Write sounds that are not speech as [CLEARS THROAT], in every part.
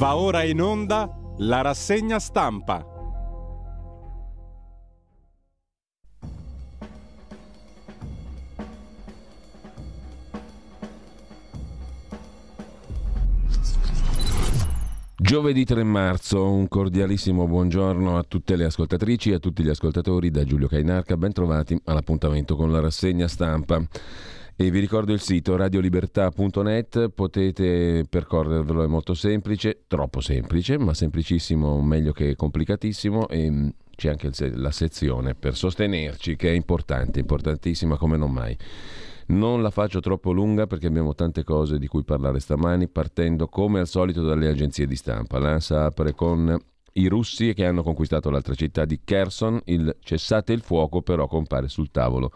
Va ora in onda la rassegna stampa. Giovedì 3 marzo, un cordialissimo buongiorno a tutte le ascoltatrici e a tutti gli ascoltatori da Giulio Cainarca, ben trovati all'appuntamento con la rassegna stampa. E vi ricordo il sito radiolibertà.net, potete percorrervelo, è molto semplice, troppo semplice, ma semplicissimo, meglio che complicatissimo e mm, c'è anche la sezione per sostenerci che è importante, importantissima come non mai. Non la faccio troppo lunga perché abbiamo tante cose di cui parlare stamani, partendo come al solito dalle agenzie di stampa. L'ANSA apre con i russi che hanno conquistato l'altra città di Kherson, il cessate il fuoco però compare sul tavolo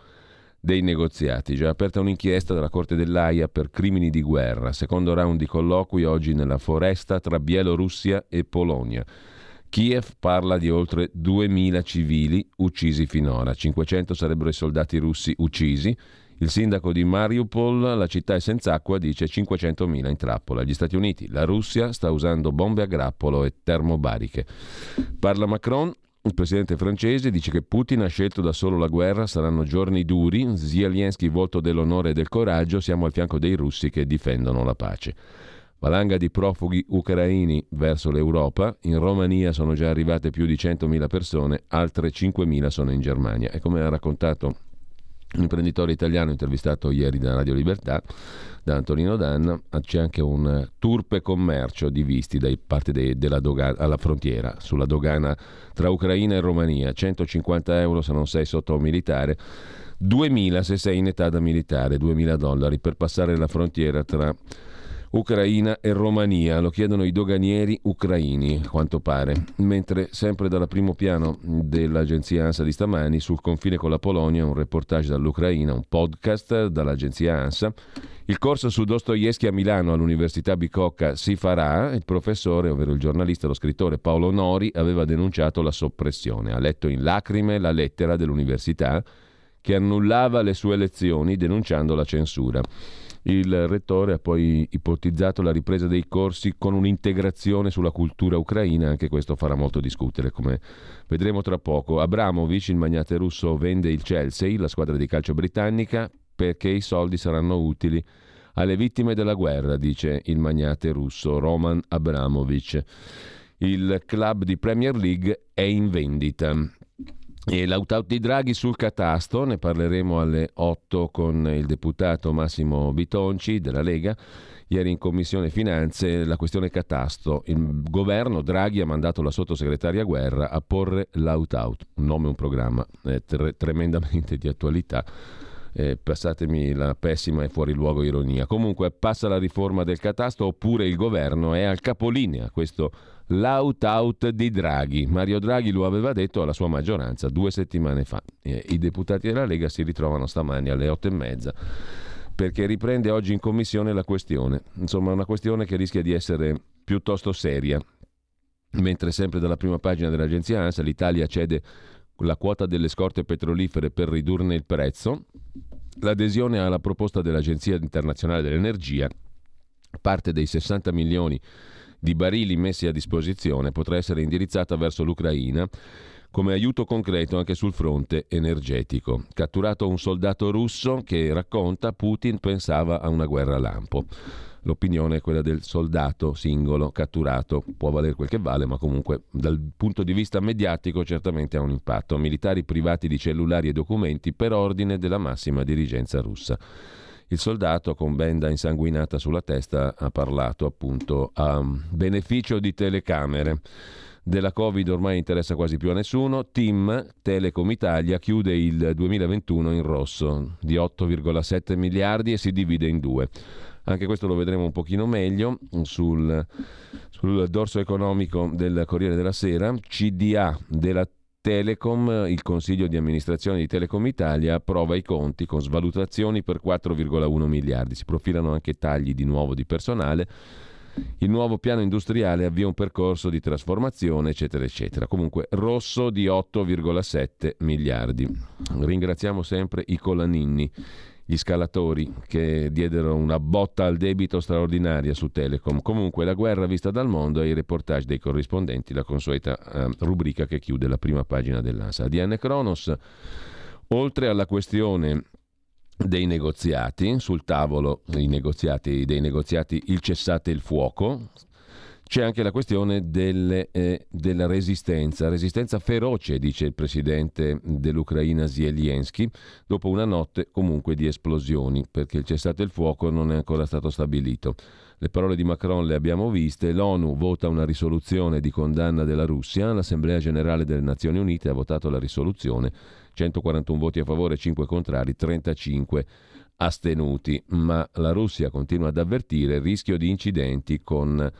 dei negoziati. Già aperta un'inchiesta dalla Corte dell'AIA per crimini di guerra. Secondo round di colloqui oggi nella foresta tra Bielorussia e Polonia. Kiev parla di oltre 2.000 civili uccisi finora. 500 sarebbero i soldati russi uccisi. Il sindaco di Mariupol, la città è senza acqua, dice 500.000 in trappola. Gli Stati Uniti, la Russia sta usando bombe a grappolo e termobariche. Parla Macron, il presidente francese dice che Putin ha scelto da solo la guerra, saranno giorni duri, Zelensky volto dell'onore e del coraggio, siamo al fianco dei russi che difendono la pace. Valanga di profughi ucraini verso l'Europa, in Romania sono già arrivate più di 100.000 persone, altre 5.000 sono in Germania. E come ha raccontato un imprenditore italiano intervistato ieri da Radio Libertà, da Antonino Danna, c'è anche un turpe commercio di visti da parte de, della dogana, alla frontiera, sulla dogana tra Ucraina e Romania, 150 euro se non sei sotto un militare, 2000 se sei in età da militare, 2000 dollari per passare la frontiera tra Ucraina e Romania, lo chiedono i doganieri ucraini, a quanto pare, mentre sempre dal primo piano dell'agenzia ANSA di stamani, sul confine con la Polonia, un reportage dall'Ucraina, un podcast dall'agenzia ANSA, il corso su Dostoevsky a Milano all'Università Bicocca si farà, il professore, ovvero il giornalista lo scrittore Paolo Nori, aveva denunciato la soppressione, ha letto in lacrime la lettera dell'università che annullava le sue lezioni denunciando la censura. Il rettore ha poi ipotizzato la ripresa dei corsi con un'integrazione sulla cultura ucraina, anche questo farà molto discutere, come vedremo tra poco. Abramovic, il magnate russo, vende il Chelsea, la squadra di calcio britannica, perché i soldi saranno utili alle vittime della guerra, dice il magnate russo Roman Abramovic. Il club di Premier League è in vendita. E l'autout di Draghi sul catasto, ne parleremo alle 8 con il deputato Massimo Bitonci della Lega. Ieri in Commissione Finanze la questione catasto. Il governo Draghi ha mandato la sottosegretaria Guerra a porre l'autout, un nome un programma eh, tre- tremendamente di attualità. Eh, passatemi la pessima e fuori luogo ironia. Comunque passa la riforma del catasto oppure il governo è al capolinea. Questo l'out-out di Draghi. Mario Draghi lo aveva detto alla sua maggioranza due settimane fa. I deputati della Lega si ritrovano stamani alle otto e mezza perché riprende oggi in commissione la questione. Insomma, una questione che rischia di essere piuttosto seria. Mentre sempre dalla prima pagina dell'agenzia ANSA l'Italia cede la quota delle scorte petrolifere per ridurne il prezzo, l'adesione alla proposta dell'Agenzia internazionale dell'energia, parte dei 60 milioni di barili messi a disposizione potrà essere indirizzata verso l'Ucraina come aiuto concreto anche sul fronte energetico. Catturato un soldato russo che racconta Putin pensava a una guerra lampo. L'opinione è quella del soldato singolo catturato, può valere quel che vale, ma comunque dal punto di vista mediatico certamente ha un impatto. Militari privati di cellulari e documenti per ordine della massima dirigenza russa. Il soldato con benda insanguinata sulla testa ha parlato appunto a beneficio di telecamere. Della Covid ormai interessa quasi più a nessuno. Team Telecom Italia chiude il 2021 in rosso di 8,7 miliardi e si divide in due. Anche questo lo vedremo un pochino meglio sul, sul dorso economico del Corriere della Sera. CDA della Telecom, il consiglio di amministrazione di Telecom Italia approva i conti con svalutazioni per 4,1 miliardi. Si profilano anche tagli di nuovo di personale. Il nuovo piano industriale avvia un percorso di trasformazione, eccetera, eccetera. Comunque rosso di 8,7 miliardi. Ringraziamo sempre i Colaninni gli scalatori che diedero una botta al debito straordinaria su Telecom. Comunque la guerra vista dal mondo e i reportage dei corrispondenti, la consueta eh, rubrica che chiude la prima pagina dell'ANSA. ADN Kronos, oltre alla questione dei negoziati, sul tavolo negoziati, dei negoziati il cessate il fuoco, c'è anche la questione delle, eh, della resistenza, resistenza feroce, dice il presidente dell'Ucraina Zelensky, dopo una notte comunque di esplosioni, perché il cessate il fuoco non è ancora stato stabilito. Le parole di Macron le abbiamo viste, l'ONU vota una risoluzione di condanna della Russia, l'Assemblea generale delle Nazioni Unite ha votato la risoluzione, 141 voti a favore, 5 contrari, 35 astenuti, ma la Russia continua ad avvertire il rischio di incidenti con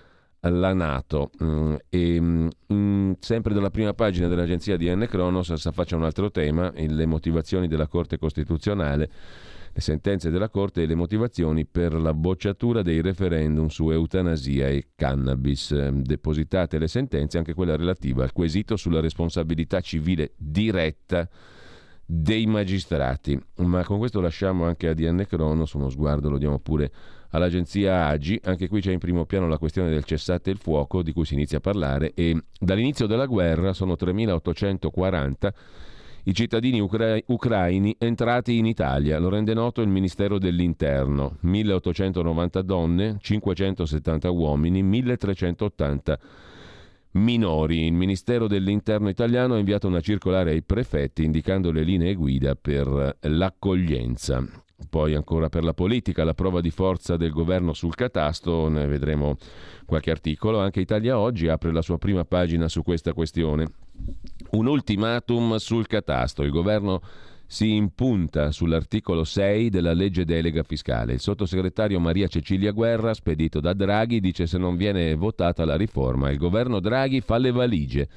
la Nato. Mm, e, mm, sempre dalla prima pagina dell'agenzia di N. Cronos si affaccia un altro tema, le motivazioni della Corte Costituzionale, le sentenze della Corte e le motivazioni per la bocciatura dei referendum su eutanasia e cannabis. Depositate le sentenze, anche quella relativa al quesito sulla responsabilità civile diretta dei magistrati. Ma con questo lasciamo anche a DN Cronos uno sguardo, lo diamo pure all'agenzia AGI. Anche qui c'è in primo piano la questione del cessate il fuoco di cui si inizia a parlare e dall'inizio della guerra sono 3.840 i cittadini ucra- ucraini entrati in Italia, lo rende noto il Ministero dell'Interno, 1890 donne, 570 uomini, 1380 minori. Il Ministero dell'Interno italiano ha inviato una circolare ai prefetti indicando le linee guida per l'accoglienza. Poi ancora per la politica, la prova di forza del governo sul catasto, ne vedremo qualche articolo. Anche Italia Oggi apre la sua prima pagina su questa questione. Un ultimatum sul catasto. Il governo si impunta sull'articolo 6 della legge delega fiscale. Il sottosegretario Maria Cecilia Guerra, spedito da Draghi, dice se non viene votata la riforma il governo Draghi fa le valigie.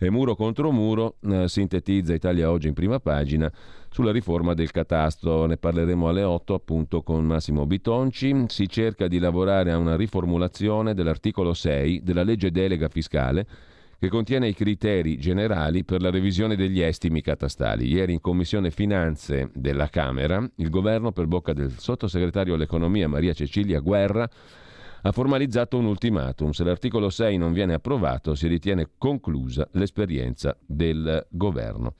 E muro contro muro eh, sintetizza Italia Oggi in prima pagina sulla riforma del catasto. Ne parleremo alle 8 appunto con Massimo Bitonci. Si cerca di lavorare a una riformulazione dell'articolo 6 della legge delega fiscale che contiene i criteri generali per la revisione degli estimi catastali. Ieri in Commissione Finanze della Camera, il governo, per bocca del sottosegretario all'economia Maria Cecilia Guerra, ha formalizzato un ultimatum. Se l'articolo 6 non viene approvato, si ritiene conclusa l'esperienza del governo.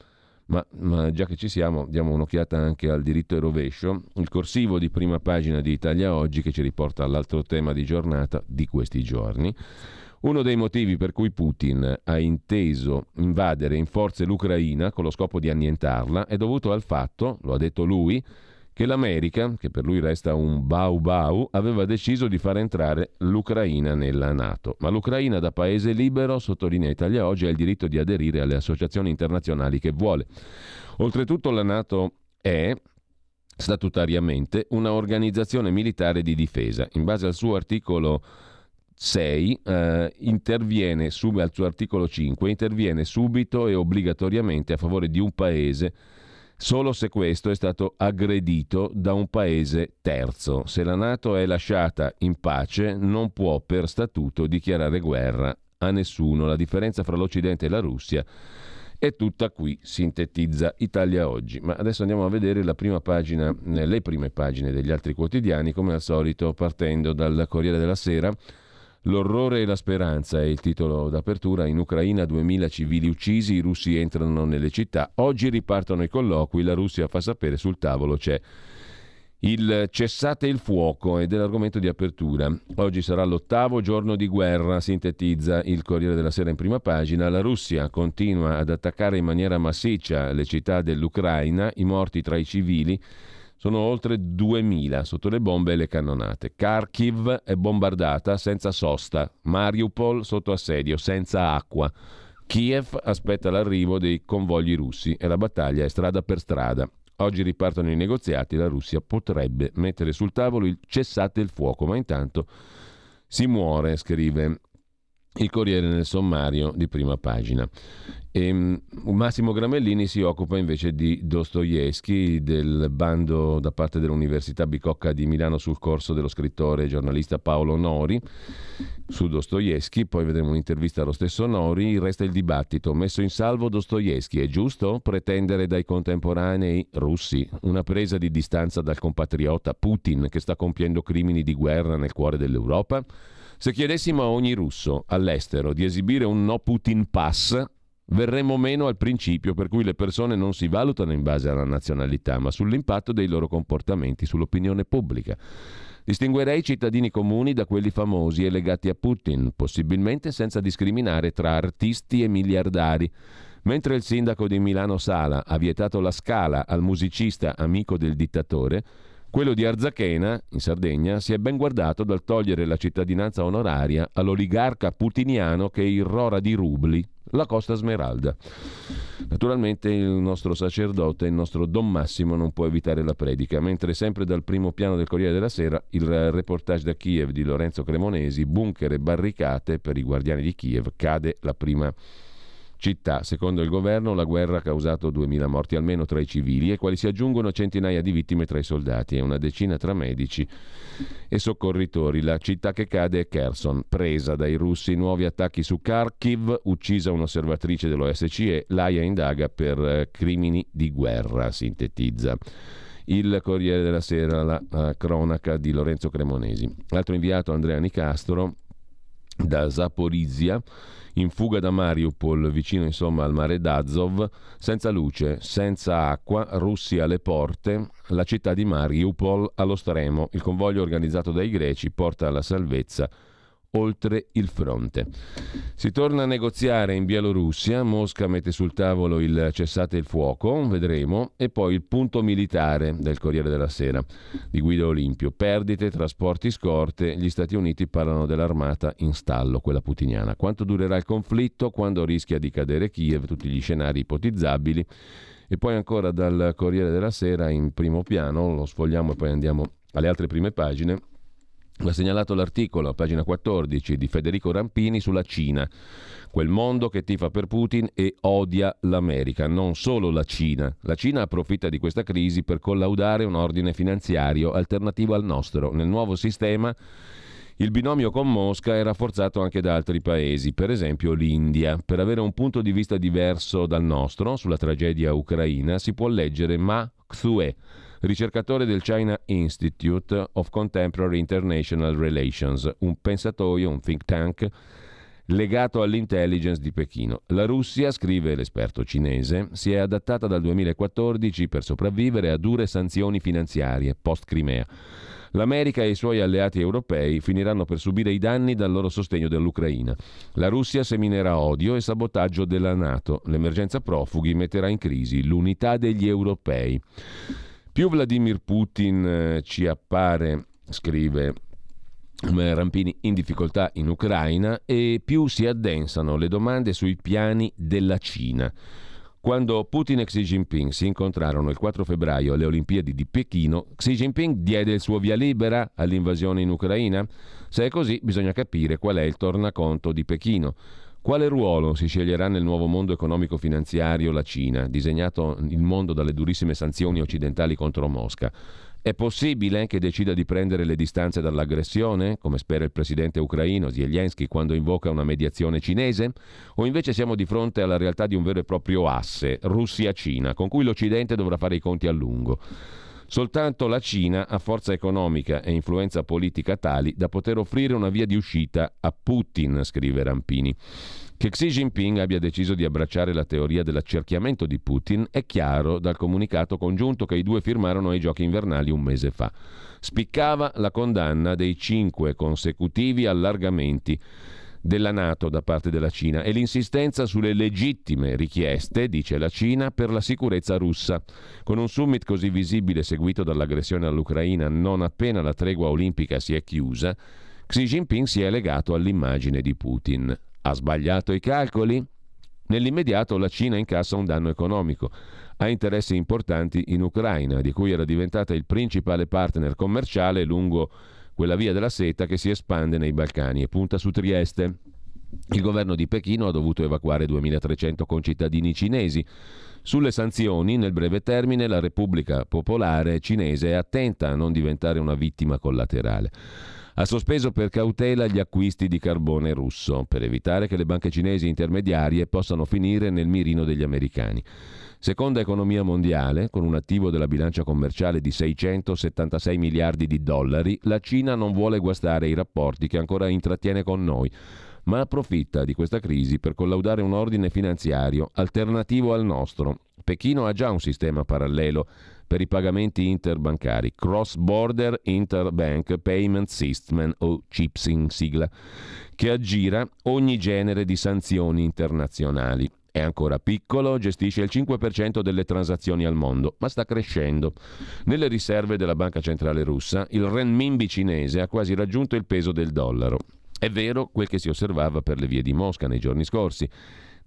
Ma, ma, già che ci siamo, diamo un'occhiata anche al diritto e rovescio, il corsivo di prima pagina di Italia Oggi che ci riporta all'altro tema di giornata di questi giorni. Uno dei motivi per cui Putin ha inteso invadere in forze l'Ucraina con lo scopo di annientarla è dovuto al fatto, lo ha detto lui, che l'America, che per lui resta un bau bau, aveva deciso di far entrare l'Ucraina nella Nato. Ma l'Ucraina da paese libero, sottolinea Italia oggi, ha il diritto di aderire alle associazioni internazionali che vuole. Oltretutto la Nato è, statutariamente, una organizzazione militare di difesa. In base al suo articolo 6 eh, interviene sub, al suo articolo 5 interviene subito e obbligatoriamente a favore di un paese solo se questo è stato aggredito da un paese terzo. Se la Nato è lasciata in pace non può per statuto dichiarare guerra a nessuno. La differenza fra l'Occidente e la Russia è tutta qui, sintetizza Italia Oggi. Ma adesso andiamo a vedere pagina, le prime pagine degli altri quotidiani, come al solito partendo dal Corriere della Sera L'orrore e la speranza è il titolo d'apertura. In Ucraina 2000 civili uccisi, i russi entrano nelle città. Oggi ripartono i colloqui, la Russia fa sapere sul tavolo c'è il cessate il fuoco ed è l'argomento di apertura. Oggi sarà l'ottavo giorno di guerra, sintetizza il Corriere della Sera in prima pagina. La Russia continua ad attaccare in maniera massiccia le città dell'Ucraina, i morti tra i civili sono oltre 2.000 sotto le bombe e le cannonate. Kharkiv è bombardata senza sosta. Mariupol sotto assedio, senza acqua. Kiev aspetta l'arrivo dei convogli russi e la battaglia è strada per strada. Oggi ripartono i negoziati, la Russia potrebbe mettere sul tavolo il cessate il fuoco, ma intanto si muore, scrive il Corriere nel sommario di prima pagina. E, ehm, Massimo Gramellini si occupa invece di Dostoevsky, del bando da parte dell'Università Bicocca di Milano sul corso dello scrittore e giornalista Paolo Nori su Dostoevsky, poi vedremo un'intervista allo stesso Nori, resta il dibattito, messo in salvo Dostoevsky, è giusto pretendere dai contemporanei russi una presa di distanza dal compatriota Putin che sta compiendo crimini di guerra nel cuore dell'Europa? Se chiedessimo a ogni russo all'estero di esibire un no Putin pass, verremmo meno al principio per cui le persone non si valutano in base alla nazionalità, ma sull'impatto dei loro comportamenti sull'opinione pubblica. Distinguerei i cittadini comuni da quelli famosi e legati a Putin, possibilmente senza discriminare tra artisti e miliardari. Mentre il sindaco di Milano Sala ha vietato la scala al musicista amico del dittatore, quello di Arzachena, in Sardegna, si è ben guardato dal togliere la cittadinanza onoraria all'oligarca putiniano che irrora di rubli la Costa Smeralda. Naturalmente il nostro sacerdote, il nostro Don Massimo, non può evitare la predica, mentre sempre dal primo piano del Corriere della Sera il reportage da Kiev di Lorenzo Cremonesi, bunker e barricate per i guardiani di Kiev, cade la prima città. Secondo il governo la guerra ha causato 2.000 morti almeno tra i civili e quali si aggiungono centinaia di vittime tra i soldati e una decina tra medici e soccorritori. La città che cade è Kherson, presa dai russi. Nuovi attacchi su Kharkiv, uccisa un'osservatrice dell'OSCE, l'AIA indaga per eh, crimini di guerra, sintetizza il Corriere della Sera, la, la cronaca di Lorenzo Cremonesi. L'altro inviato Andrea Nicastro da Zaporizia in fuga da Mariupol, vicino insomma al mare d'Azov, senza luce, senza acqua, russi alle porte, la città di Mariupol allo stremo. Il convoglio organizzato dai greci porta alla salvezza oltre il fronte. Si torna a negoziare in Bielorussia, Mosca mette sul tavolo il cessate il fuoco, vedremo, e poi il punto militare del Corriere della Sera di Guido Olimpio. Perdite, trasporti, scorte, gli Stati Uniti parlano dell'armata in stallo, quella putiniana. Quanto durerà il conflitto, quando rischia di cadere Kiev, tutti gli scenari ipotizzabili. E poi ancora dal Corriere della Sera in primo piano, lo sfogliamo e poi andiamo alle altre prime pagine ha segnalato l'articolo pagina 14 di Federico Rampini sulla Cina, quel mondo che tifa per Putin e odia l'America, non solo la Cina. La Cina approfitta di questa crisi per collaudare un ordine finanziario alternativo al nostro. Nel nuovo sistema il binomio con Mosca è rafforzato anche da altri paesi, per esempio l'India. Per avere un punto di vista diverso dal nostro sulla tragedia ucraina si può leggere Ma Xue ricercatore del China Institute of Contemporary International Relations, un pensatoio, un think tank legato all'intelligence di Pechino. La Russia, scrive l'esperto cinese, si è adattata dal 2014 per sopravvivere a dure sanzioni finanziarie post-Crimea. L'America e i suoi alleati europei finiranno per subire i danni dal loro sostegno dell'Ucraina. La Russia seminerà odio e sabotaggio della Nato. L'emergenza profughi metterà in crisi l'unità degli europei. Più Vladimir Putin eh, ci appare, scrive eh, Rampini, in difficoltà in Ucraina e più si addensano le domande sui piani della Cina. Quando Putin e Xi Jinping si incontrarono il 4 febbraio alle Olimpiadi di Pechino, Xi Jinping diede il suo via libera all'invasione in Ucraina? Se è così, bisogna capire qual è il tornaconto di Pechino. Quale ruolo si sceglierà nel nuovo mondo economico-finanziario la Cina, disegnato il mondo dalle durissime sanzioni occidentali contro Mosca? È possibile che decida di prendere le distanze dall'aggressione, come spera il presidente ucraino Zelensky quando invoca una mediazione cinese? O invece siamo di fronte alla realtà di un vero e proprio asse, Russia-Cina, con cui l'Occidente dovrà fare i conti a lungo? Soltanto la Cina ha forza economica e influenza politica tali da poter offrire una via di uscita a Putin, scrive Rampini. Che Xi Jinping abbia deciso di abbracciare la teoria dell'accerchiamento di Putin è chiaro dal comunicato congiunto che i due firmarono ai giochi invernali un mese fa. Spiccava la condanna dei cinque consecutivi allargamenti della Nato da parte della Cina e l'insistenza sulle legittime richieste, dice la Cina, per la sicurezza russa. Con un summit così visibile seguito dall'aggressione all'Ucraina non appena la tregua olimpica si è chiusa, Xi Jinping si è legato all'immagine di Putin. Ha sbagliato i calcoli? Nell'immediato la Cina incassa un danno economico. Ha interessi importanti in Ucraina, di cui era diventata il principale partner commerciale lungo quella via della seta che si espande nei Balcani e punta su Trieste. il governo di Pechino ha dovuto evacuare 2.300 concittadini cinesi. Sulle sanzioni, nel breve termine, la Repubblica Popolare Cinese è attenta a non diventare una vittima collaterale. Ha sospeso per cautela gli acquisti di carbone russo, per evitare che le banche cinesi intermediarie possano finire nel mirino degli americani. Seconda economia mondiale, con un attivo della bilancia commerciale di 676 miliardi di dollari, la Cina non vuole guastare i rapporti che ancora intrattiene con noi, ma approfitta di questa crisi per collaudare un ordine finanziario alternativo al nostro. Pechino ha già un sistema parallelo per i pagamenti interbancari, Cross Border Interbank Payment System o CIPS in sigla, che aggira ogni genere di sanzioni internazionali. È ancora piccolo, gestisce il 5% delle transazioni al mondo, ma sta crescendo. Nelle riserve della Banca Centrale russa, il renminbi cinese ha quasi raggiunto il peso del dollaro. È vero quel che si osservava per le vie di Mosca nei giorni scorsi.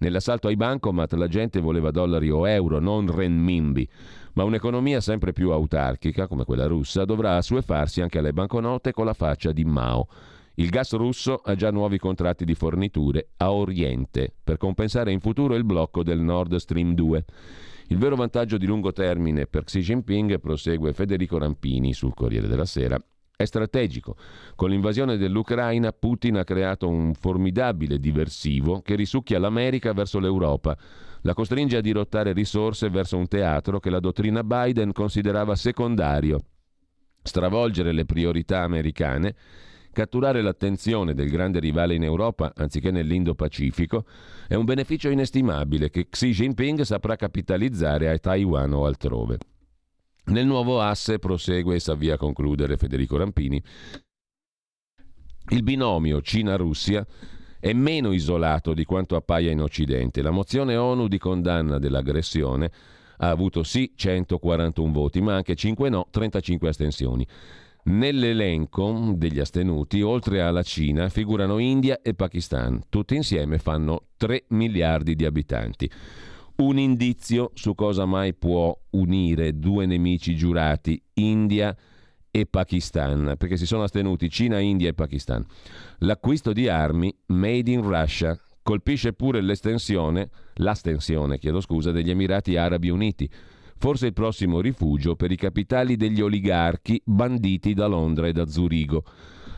Nell'assalto ai bancomat la gente voleva dollari o euro, non renminbi. Ma un'economia sempre più autarchica, come quella russa, dovrà assuefarsi anche alle banconote con la faccia di Mao. Il gas russo ha già nuovi contratti di forniture a Oriente per compensare in futuro il blocco del Nord Stream 2. Il vero vantaggio di lungo termine per Xi Jinping, prosegue Federico Rampini sul Corriere della Sera, è strategico. Con l'invasione dell'Ucraina Putin ha creato un formidabile diversivo che risucchia l'America verso l'Europa, la costringe a dirottare risorse verso un teatro che la dottrina Biden considerava secondario. Stravolgere le priorità americane Catturare l'attenzione del grande rivale in Europa anziché nell'Indo-Pacifico è un beneficio inestimabile che Xi Jinping saprà capitalizzare a Taiwan o altrove. Nel nuovo asse prosegue e s'avvia a concludere Federico Rampini. Il binomio Cina-Russia è meno isolato di quanto appaia in Occidente. La mozione ONU di condanna dell'aggressione ha avuto sì 141 voti, ma anche 5 no, 35 astensioni. Nell'elenco degli astenuti, oltre alla Cina, figurano India e Pakistan. Tutti insieme fanno 3 miliardi di abitanti. Un indizio su cosa mai può unire due nemici giurati, India e Pakistan, perché si sono astenuti Cina, India e Pakistan. L'acquisto di armi made in Russia colpisce pure l'estensione, l'astensione, chiedo scusa, degli Emirati Arabi Uniti forse il prossimo rifugio per i capitali degli oligarchi banditi da Londra e da Zurigo.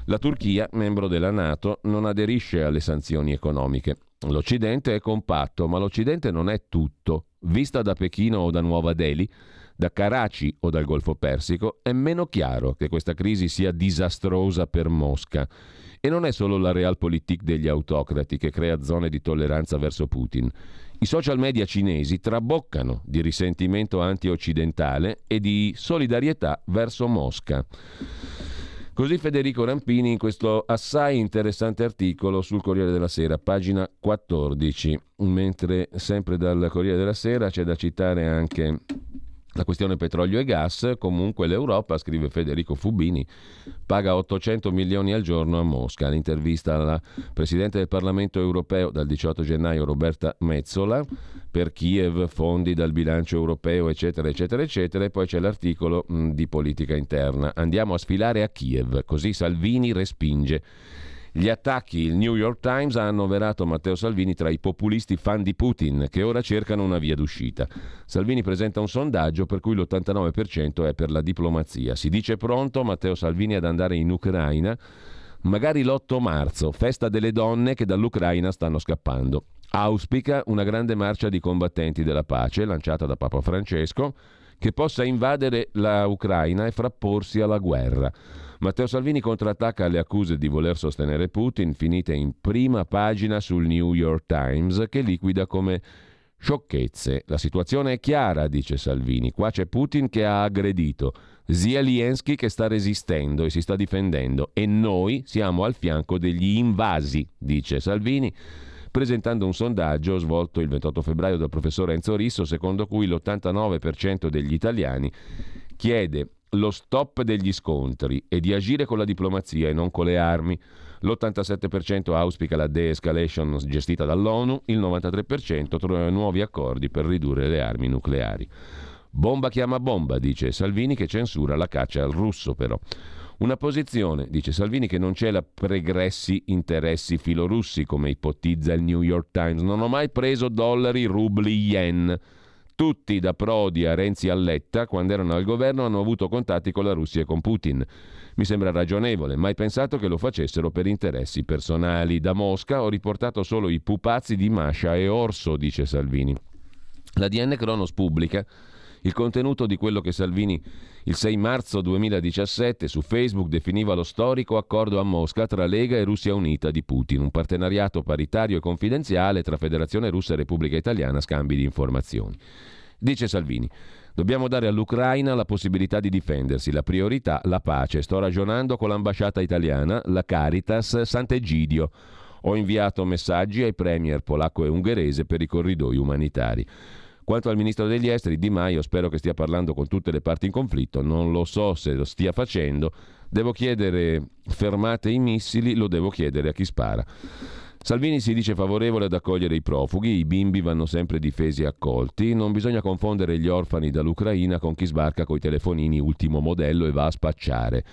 La Turchia, membro della Nato, non aderisce alle sanzioni economiche. L'Occidente è compatto, ma l'Occidente non è tutto. Vista da Pechino o da Nuova Delhi, da Karachi o dal Golfo Persico, è meno chiaro che questa crisi sia disastrosa per Mosca. E non è solo la realpolitik degli autocrati che crea zone di tolleranza verso Putin. I social media cinesi traboccano di risentimento anti-occidentale e di solidarietà verso Mosca. Così Federico Rampini in questo assai interessante articolo sul Corriere della Sera, pagina 14, mentre sempre dal Corriere della Sera c'è da citare anche la questione petrolio e gas, comunque l'Europa, scrive Federico Fubini, paga 800 milioni al giorno a Mosca. L'intervista alla Presidente del Parlamento europeo dal 18 gennaio Roberta Mezzola per Kiev, fondi dal bilancio europeo, eccetera, eccetera, eccetera. E poi c'è l'articolo mh, di politica interna. Andiamo a sfilare a Kiev, così Salvini respinge. Gli attacchi, il New York Times ha annoverato Matteo Salvini tra i populisti fan di Putin che ora cercano una via d'uscita. Salvini presenta un sondaggio per cui l'89% è per la diplomazia. Si dice pronto Matteo Salvini ad andare in Ucraina, magari l'8 marzo, festa delle donne che dall'Ucraina stanno scappando. Auspica una grande marcia di combattenti della pace lanciata da Papa Francesco che possa invadere la Ucraina e frapporsi alla guerra. Matteo Salvini contrattacca le accuse di voler sostenere Putin, finite in prima pagina sul New York Times, che liquida come sciocchezze. La situazione è chiara, dice Salvini. Qua c'è Putin che ha aggredito, Zelensky che sta resistendo e si sta difendendo e noi siamo al fianco degli invasi, dice Salvini presentando un sondaggio svolto il 28 febbraio dal professor Enzo Risso, secondo cui l'89% degli italiani chiede lo stop degli scontri e di agire con la diplomazia e non con le armi. L'87% auspica la de-escalation gestita dall'ONU, il 93% trova nuovi accordi per ridurre le armi nucleari. Bomba chiama bomba, dice Salvini che censura la caccia al russo però. Una posizione, dice Salvini, che non c'è la pregressi interessi filorussi, come ipotizza il New York Times. Non ho mai preso dollari, rubli, yen. Tutti, da Prodi a Renzi a Letta, quando erano al governo, hanno avuto contatti con la Russia e con Putin. Mi sembra ragionevole, mai pensato che lo facessero per interessi personali. Da Mosca ho riportato solo i pupazzi di Mascia e Orso, dice Salvini. La DN Cronos pubblica il contenuto di quello che Salvini il 6 marzo 2017 su Facebook definiva lo storico accordo a Mosca tra Lega e Russia Unita di Putin, un partenariato paritario e confidenziale tra Federazione Russa e Repubblica Italiana, scambi di informazioni. Dice Salvini, dobbiamo dare all'Ucraina la possibilità di difendersi, la priorità la pace. Sto ragionando con l'ambasciata italiana, la Caritas Sant'Egidio. Ho inviato messaggi ai premier polacco e ungherese per i corridoi umanitari. Quanto al ministro degli esteri, Di Maio, spero che stia parlando con tutte le parti in conflitto, non lo so se lo stia facendo, devo chiedere fermate i missili, lo devo chiedere a chi spara. Salvini si dice favorevole ad accogliere i profughi, i bimbi vanno sempre difesi e accolti, non bisogna confondere gli orfani dall'Ucraina con chi sbarca coi telefonini ultimo modello e va a spacciare.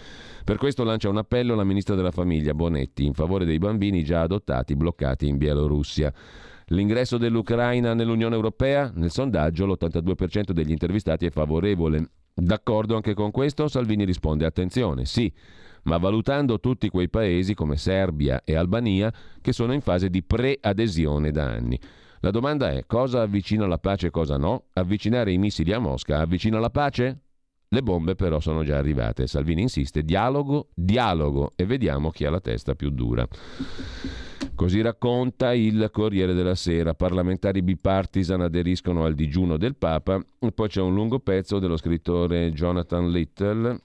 Per questo lancia un appello la ministra della famiglia Bonetti in favore dei bambini già adottati bloccati in Bielorussia. L'ingresso dell'Ucraina nell'Unione Europea? Nel sondaggio l'82% degli intervistati è favorevole. D'accordo anche con questo? Salvini risponde attenzione, sì, ma valutando tutti quei paesi come Serbia e Albania che sono in fase di pre-adesione da anni. La domanda è cosa avvicina la pace e cosa no? Avvicinare i missili a Mosca avvicina la pace? Le bombe però sono già arrivate. Salvini insiste, dialogo, dialogo e vediamo chi ha la testa più dura. Così racconta il Corriere della Sera. Parlamentari bipartisan aderiscono al digiuno del Papa. E poi c'è un lungo pezzo dello scrittore Jonathan Little,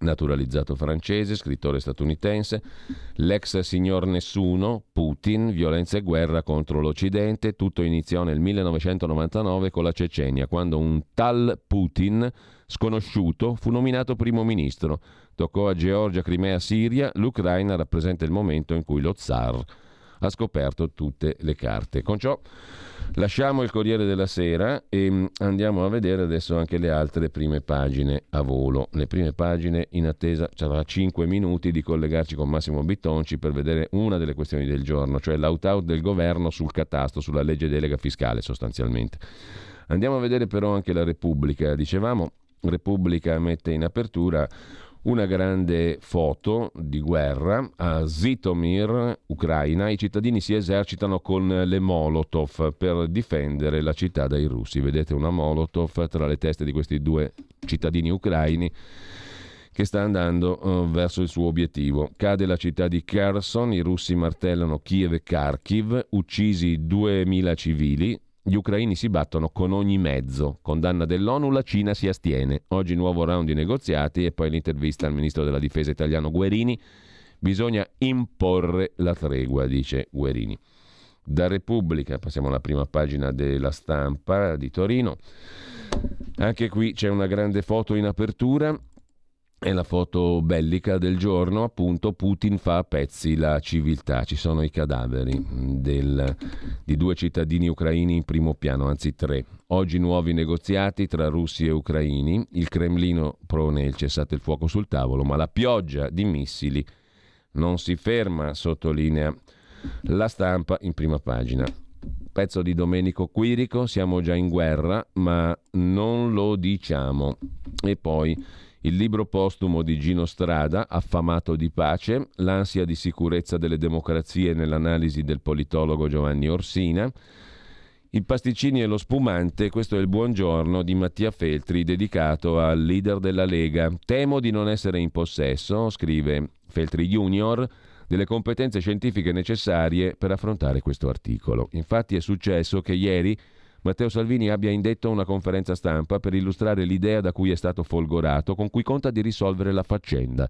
naturalizzato francese, scrittore statunitense, l'ex signor Nessuno, Putin, violenza e guerra contro l'Occidente, tutto iniziò nel 1999 con la Cecenia, quando un tal Putin sconosciuto fu nominato primo ministro. Toccò a Georgia, Crimea, Siria, l'Ucraina rappresenta il momento in cui lo zar ha scoperto tutte le carte. Con ciò lasciamo il Corriere della Sera e mm, andiamo a vedere adesso anche le altre prime pagine a volo. Le prime pagine in attesa, ci avrà 5 minuti di collegarci con Massimo Bittonci per vedere una delle questioni del giorno, cioè l'out-out del governo sul catasto, sulla legge delega fiscale sostanzialmente. Andiamo a vedere però anche la Repubblica. Dicevamo, Repubblica mette in apertura una grande foto di guerra a Zitomir, Ucraina. I cittadini si esercitano con le Molotov per difendere la città dai russi. Vedete una Molotov tra le teste di questi due cittadini ucraini che sta andando uh, verso il suo obiettivo. Cade la città di Kherson, i russi martellano Kiev e Kharkiv, uccisi 2000 civili, gli ucraini si battono con ogni mezzo. Condanna dell'ONU, la Cina si astiene. Oggi nuovo round di negoziati e poi l'intervista al ministro della difesa italiano Guerini. Bisogna imporre la tregua, dice Guerini. Da Repubblica passiamo alla prima pagina della stampa di Torino. Anche qui c'è una grande foto in apertura è la foto bellica del giorno, appunto Putin fa a pezzi la civiltà, ci sono i cadaveri del, di due cittadini ucraini in primo piano, anzi tre. Oggi nuovi negoziati tra russi e ucraini, il Cremlino prone il cessate il fuoco sul tavolo, ma la pioggia di missili non si ferma, sottolinea la stampa in prima pagina. Pezzo di Domenico Quirico, siamo già in guerra, ma non lo diciamo. E poi il libro postumo di Gino Strada, Affamato di pace, l'ansia di sicurezza delle democrazie nell'analisi del politologo Giovanni Orsina, il pasticcini e lo spumante, questo è il buongiorno di Mattia Feltri dedicato al leader della Lega. Temo di non essere in possesso, scrive Feltri Junior, delle competenze scientifiche necessarie per affrontare questo articolo. Infatti è successo che ieri Matteo Salvini abbia indetto una conferenza stampa per illustrare l'idea da cui è stato folgorato, con cui conta di risolvere la faccenda.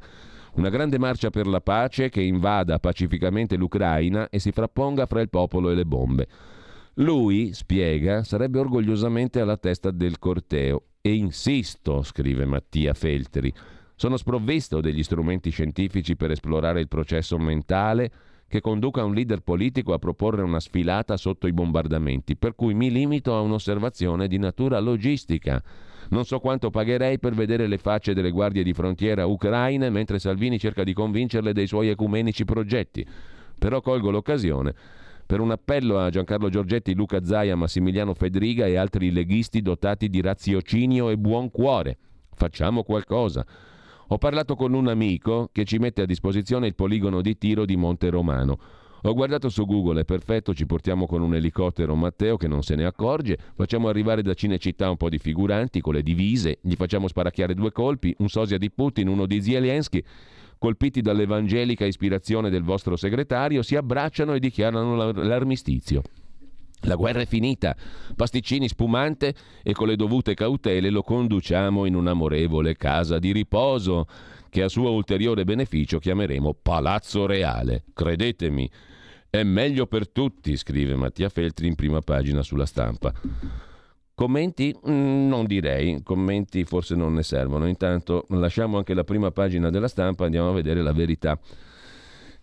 Una grande marcia per la pace che invada pacificamente l'Ucraina e si frapponga fra il popolo e le bombe. Lui, spiega, sarebbe orgogliosamente alla testa del corteo. E insisto, scrive Mattia Feltri, sono sprovvisto degli strumenti scientifici per esplorare il processo mentale che conduca un leader politico a proporre una sfilata sotto i bombardamenti, per cui mi limito a un'osservazione di natura logistica. Non so quanto pagherei per vedere le facce delle guardie di frontiera ucraine mentre Salvini cerca di convincerle dei suoi ecumenici progetti. Però colgo l'occasione per un appello a Giancarlo Giorgetti, Luca Zaia, Massimiliano Fedriga e altri leghisti dotati di raziocinio e buon cuore. Facciamo qualcosa. Ho parlato con un amico che ci mette a disposizione il poligono di tiro di Monte Romano. Ho guardato su Google, è perfetto, ci portiamo con un elicottero Matteo che non se ne accorge, facciamo arrivare da Cinecittà un po' di figuranti con le divise, gli facciamo sparacchiare due colpi, un sosia di Putin, uno di Zelensky, colpiti dall'evangelica ispirazione del vostro segretario, si abbracciano e dichiarano l'armistizio. La guerra è finita, pasticcini spumante e con le dovute cautele lo conduciamo in un'amorevole casa di riposo che a suo ulteriore beneficio chiameremo Palazzo Reale. Credetemi, è meglio per tutti, scrive Mattia Feltri in prima pagina sulla stampa. Commenti? Mm, non direi, commenti forse non ne servono. Intanto lasciamo anche la prima pagina della stampa, andiamo a vedere la verità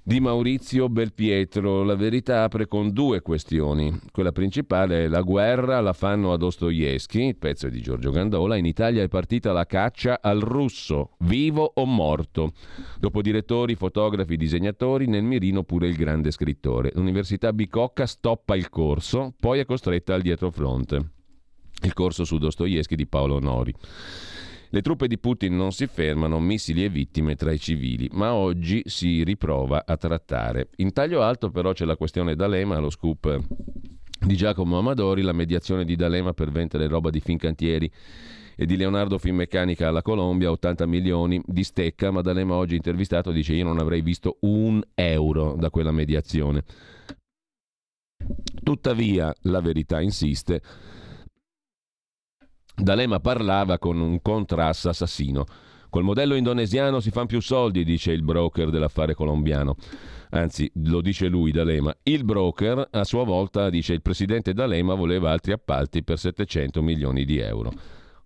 di Maurizio Belpietro. La verità apre con due questioni. Quella principale è la guerra la fanno a Dostoevsky, pezzo di Giorgio Gandola. In Italia è partita la caccia al russo, vivo o morto. Dopo direttori, fotografi, disegnatori, nel mirino pure il grande scrittore. L'Università Bicocca stoppa il corso, poi è costretta al dietrofront. Il corso su Dostoevsky di Paolo Nori. Le truppe di Putin non si fermano, missili e vittime tra i civili, ma oggi si riprova a trattare. In taglio alto però c'è la questione D'Alema, lo scoop di Giacomo Amadori, la mediazione di D'Alema per vendere roba di Fincantieri e di Leonardo Finmeccanica alla Colombia, 80 milioni di stecca, ma D'Alema oggi intervistato dice io non avrei visto un euro da quella mediazione. Tuttavia, la verità insiste, D'Alema parlava con un contras assassino. Col modello indonesiano si fanno più soldi, dice il broker dell'affare colombiano. Anzi, lo dice lui, D'Alema. Il broker, a sua volta, dice il presidente D'Alema voleva altri appalti per 700 milioni di euro.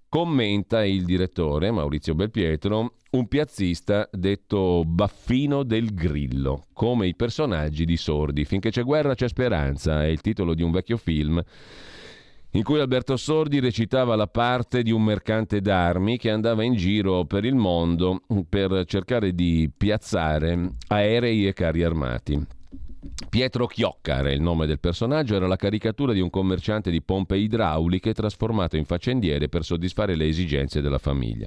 Commenta il direttore, Maurizio Belpietro, un piazzista detto Baffino del Grillo, come i personaggi di Sordi. Finché c'è guerra c'è speranza, è il titolo di un vecchio film in cui Alberto Sordi recitava la parte di un mercante d'armi che andava in giro per il mondo per cercare di piazzare aerei e carri armati. Pietro Chiocca il nome del personaggio, era la caricatura di un commerciante di pompe idrauliche trasformato in faccendiere per soddisfare le esigenze della famiglia.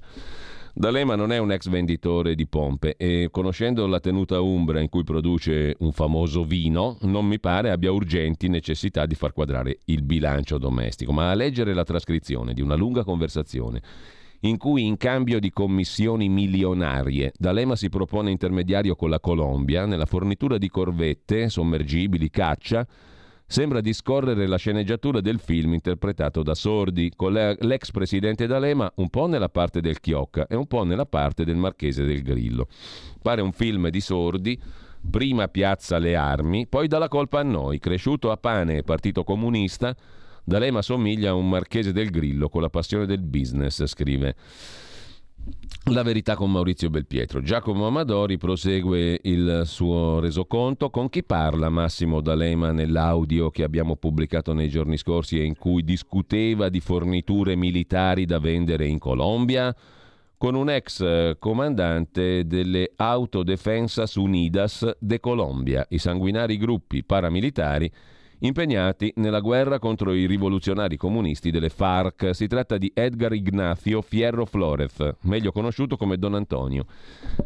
D'Alema non è un ex venditore di pompe e conoscendo la tenuta umbra in cui produce un famoso vino, non mi pare abbia urgenti necessità di far quadrare il bilancio domestico, ma a leggere la trascrizione di una lunga conversazione in cui in cambio di commissioni milionarie D'Alema si propone intermediario con la Colombia nella fornitura di corvette, sommergibili, caccia, Sembra discorrere la sceneggiatura del film interpretato da Sordi, con l'ex presidente D'Alema un po' nella parte del Chiocca e un po' nella parte del Marchese del Grillo. Pare un film di Sordi, prima piazza le armi, poi dà la colpa a noi, cresciuto a pane e partito comunista, D'Alema somiglia a un Marchese del Grillo con la passione del business, scrive. La verità con Maurizio Belpietro. Giacomo Amadori prosegue il suo resoconto. Con chi parla Massimo D'Alema nell'audio che abbiamo pubblicato nei giorni scorsi e in cui discuteva di forniture militari da vendere in Colombia? Con un ex comandante delle Autodefensas Unidas de Colombia, i sanguinari gruppi paramilitari impegnati nella guerra contro i rivoluzionari comunisti delle FARC. Si tratta di Edgar Ignacio Fierro Flores, meglio conosciuto come Don Antonio.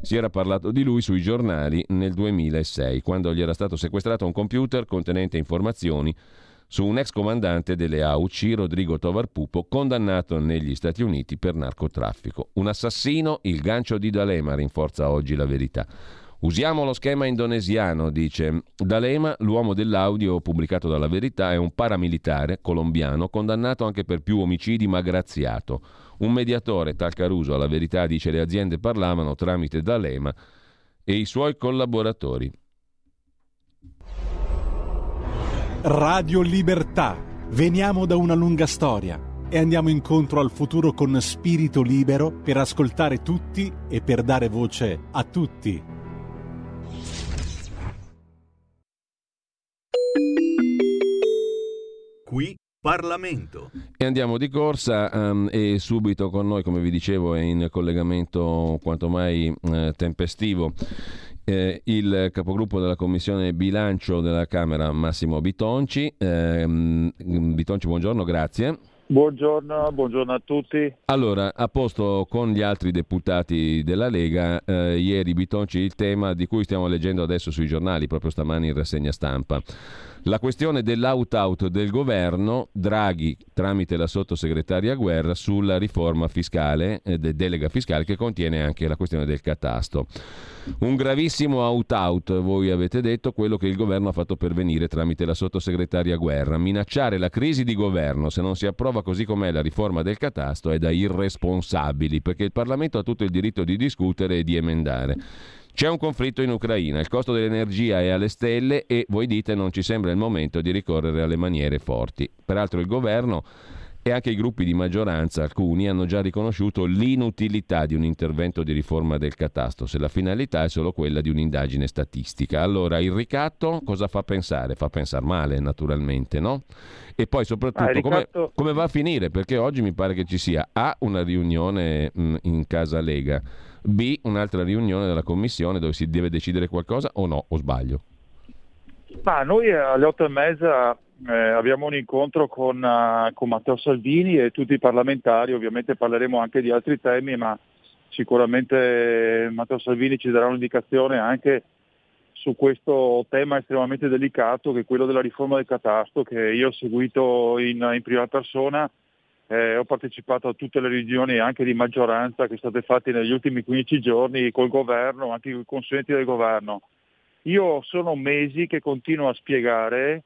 Si era parlato di lui sui giornali nel 2006, quando gli era stato sequestrato un computer contenente informazioni su un ex comandante delle AUC, Rodrigo Tovar Pupo, condannato negli Stati Uniti per narcotraffico. Un assassino, il gancio di D'Alema rinforza oggi la verità. Usiamo lo schema indonesiano, dice D'Alema, l'uomo dell'audio pubblicato dalla Verità, è un paramilitare colombiano condannato anche per più omicidi ma graziato. Un mediatore, tal Caruso, alla Verità dice le aziende parlavano tramite D'Alema e i suoi collaboratori. Radio Libertà. Veniamo da una lunga storia e andiamo incontro al futuro con spirito libero per ascoltare tutti e per dare voce a tutti. Qui Parlamento. E andiamo di corsa um, e subito con noi, come vi dicevo, è in collegamento quanto mai eh, tempestivo eh, il capogruppo della Commissione Bilancio della Camera Massimo Bitonci. Eh, Bitonci, buongiorno, grazie. Buongiorno, buongiorno, a tutti. Allora, a posto con gli altri deputati della Lega, eh, ieri Bitonci il tema di cui stiamo leggendo adesso sui giornali, proprio stamani in rassegna stampa. La questione dell'out-out del governo, Draghi tramite la sottosegretaria Guerra sulla riforma fiscale, eh, delega fiscale che contiene anche la questione del catasto. Un gravissimo out-out, voi avete detto, quello che il governo ha fatto pervenire tramite la sottosegretaria Guerra. Minacciare la crisi di governo se non si approva così com'è la riforma del catasto è da irresponsabili, perché il Parlamento ha tutto il diritto di discutere e di emendare. C'è un conflitto in Ucraina, il costo dell'energia è alle stelle e voi dite non ci sembra il momento di ricorrere alle maniere forti. Peraltro il governo e anche i gruppi di maggioranza, alcuni, hanno già riconosciuto l'inutilità di un intervento di riforma del catasto, se la finalità è solo quella di un'indagine statistica. Allora il ricatto cosa fa pensare? Fa pensare male, naturalmente, no? E poi soprattutto ah, ricatto... come, come, va a finire? Perché oggi mi pare che ci sia A, una riunione mh, in casa Lega B, un'altra riunione della commissione dove si deve decidere qualcosa o no, o sbaglio? Ma noi alle otto e mezza eh, abbiamo un incontro con, uh, con, Matteo Salvini e tutti i parlamentari, ovviamente parleremo anche di altri temi, ma sicuramente Matteo Salvini ci darà un'indicazione anche su questo tema estremamente delicato che è quello della riforma del catasto che io ho seguito in, in prima persona eh, ho partecipato a tutte le riunioni anche di maggioranza che sono state fatte negli ultimi 15 giorni col governo, anche con i consulenti del governo. Io sono mesi che continuo a spiegare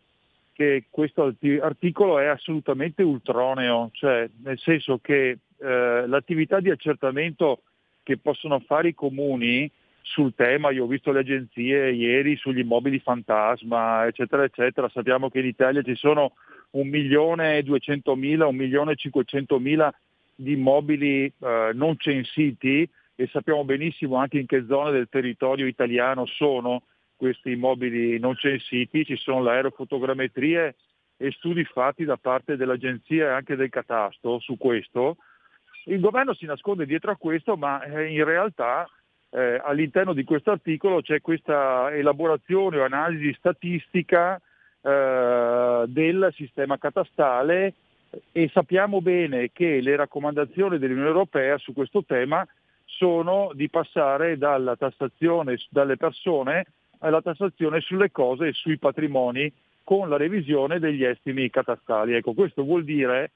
che questo articolo è assolutamente ultroneo, cioè nel senso che eh, l'attività di accertamento che possono fare i comuni sul tema, io ho visto le agenzie ieri sugli immobili fantasma, eccetera, eccetera, sappiamo che in Italia ci sono un milione e duecentomila, un milione e cinquecentomila di immobili eh, non censiti e sappiamo benissimo anche in che zone del territorio italiano sono questi immobili non censiti, ci sono aerofotogrammetrie e studi fatti da parte dell'agenzia e anche del catasto su questo. Il governo si nasconde dietro a questo, ma eh, in realtà eh, all'interno di questo articolo c'è questa elaborazione o analisi statistica eh, del sistema catastale e sappiamo bene che le raccomandazioni dell'Unione Europea su questo tema sono di passare dalla tassazione dalle persone alla tassazione sulle cose e sui patrimoni con la revisione degli estimi catastali. Ecco, questo vuol dire,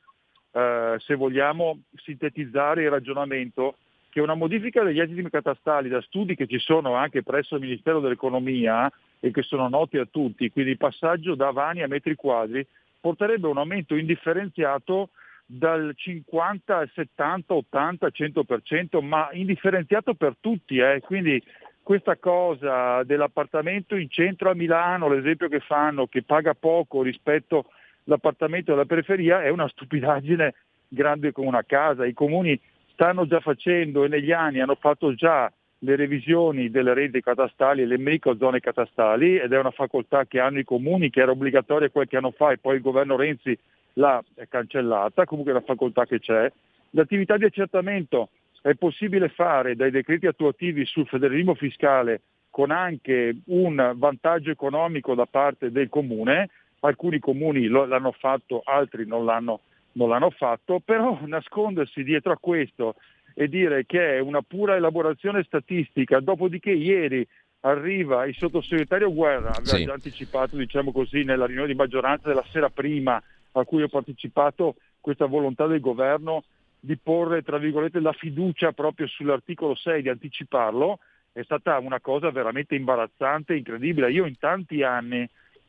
eh, se vogliamo sintetizzare il ragionamento, che una modifica degli estimi catastali da studi che ci sono anche presso il Ministero dell'Economia e che sono noti a tutti, quindi passaggio da vani a metri quadri, porterebbe un aumento indifferenziato dal 50 al 70, 80, 100%, ma indifferenziato per tutti. Eh. Quindi questa cosa dell'appartamento in centro a Milano, l'esempio che fanno, che paga poco rispetto all'appartamento della periferia, è una stupidaggine grande come una casa. I comuni stanno già facendo e negli anni hanno fatto già le revisioni delle reti catastali e le microzone catastali ed è una facoltà che hanno i comuni, che era obbligatoria qualche anno fa e poi il governo Renzi l'ha cancellata, comunque è una facoltà che c'è. L'attività di accertamento è possibile fare dai decreti attuativi sul federalismo fiscale con anche un vantaggio economico da parte del comune, alcuni comuni l'hanno fatto, altri non l'hanno non l'hanno fatto, però nascondersi dietro a questo e dire che è una pura elaborazione statistica, dopodiché ieri arriva il sottosegretario Guerra, aveva sì. già anticipato diciamo così, nella riunione di maggioranza della sera prima a cui ho partecipato questa volontà del governo di porre tra virgolette la fiducia proprio sull'articolo 6, di anticiparlo, è stata una cosa veramente imbarazzante, incredibile. Io in tanti anni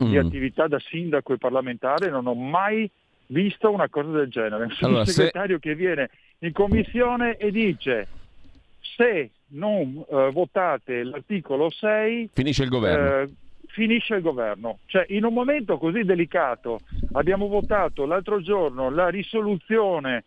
mm. di attività da sindaco e parlamentare non ho mai visto una cosa del genere. Un allora, segretario se... che viene in commissione e dice se non eh, votate l'articolo 6 finisce il governo. Eh, finisce il governo. Cioè, in un momento così delicato abbiamo votato l'altro giorno la risoluzione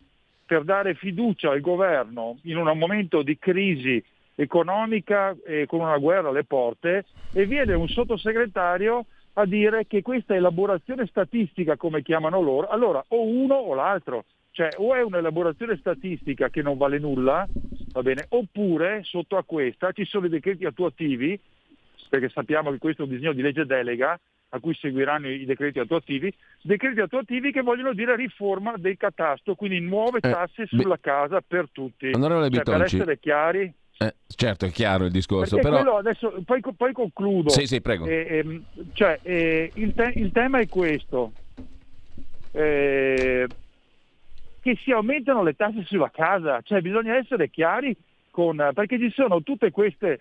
per dare fiducia al governo in un momento di crisi economica e con una guerra alle porte e viene un sottosegretario a dire che questa elaborazione statistica, come chiamano loro, allora o uno o l'altro, cioè o è un'elaborazione statistica che non vale nulla, va bene, oppure sotto a questa ci sono i decreti attuativi, perché sappiamo che questo è un disegno di legge delega, a cui seguiranno i decreti attuativi, decreti attuativi che vogliono dire riforma del catasto, quindi nuove eh, tasse eh, sulla beh, casa per tutti. Cioè, per essere chiari, eh, certo, è chiaro il discorso. Però... Adesso, poi, poi, concludo. Sì, sì, prego. Eh, eh, cioè, eh, il, te- il, tema è questo. Eh, che si aumentano le tasse sulla casa, cioè bisogna essere chiari con, perché ci sono tutte queste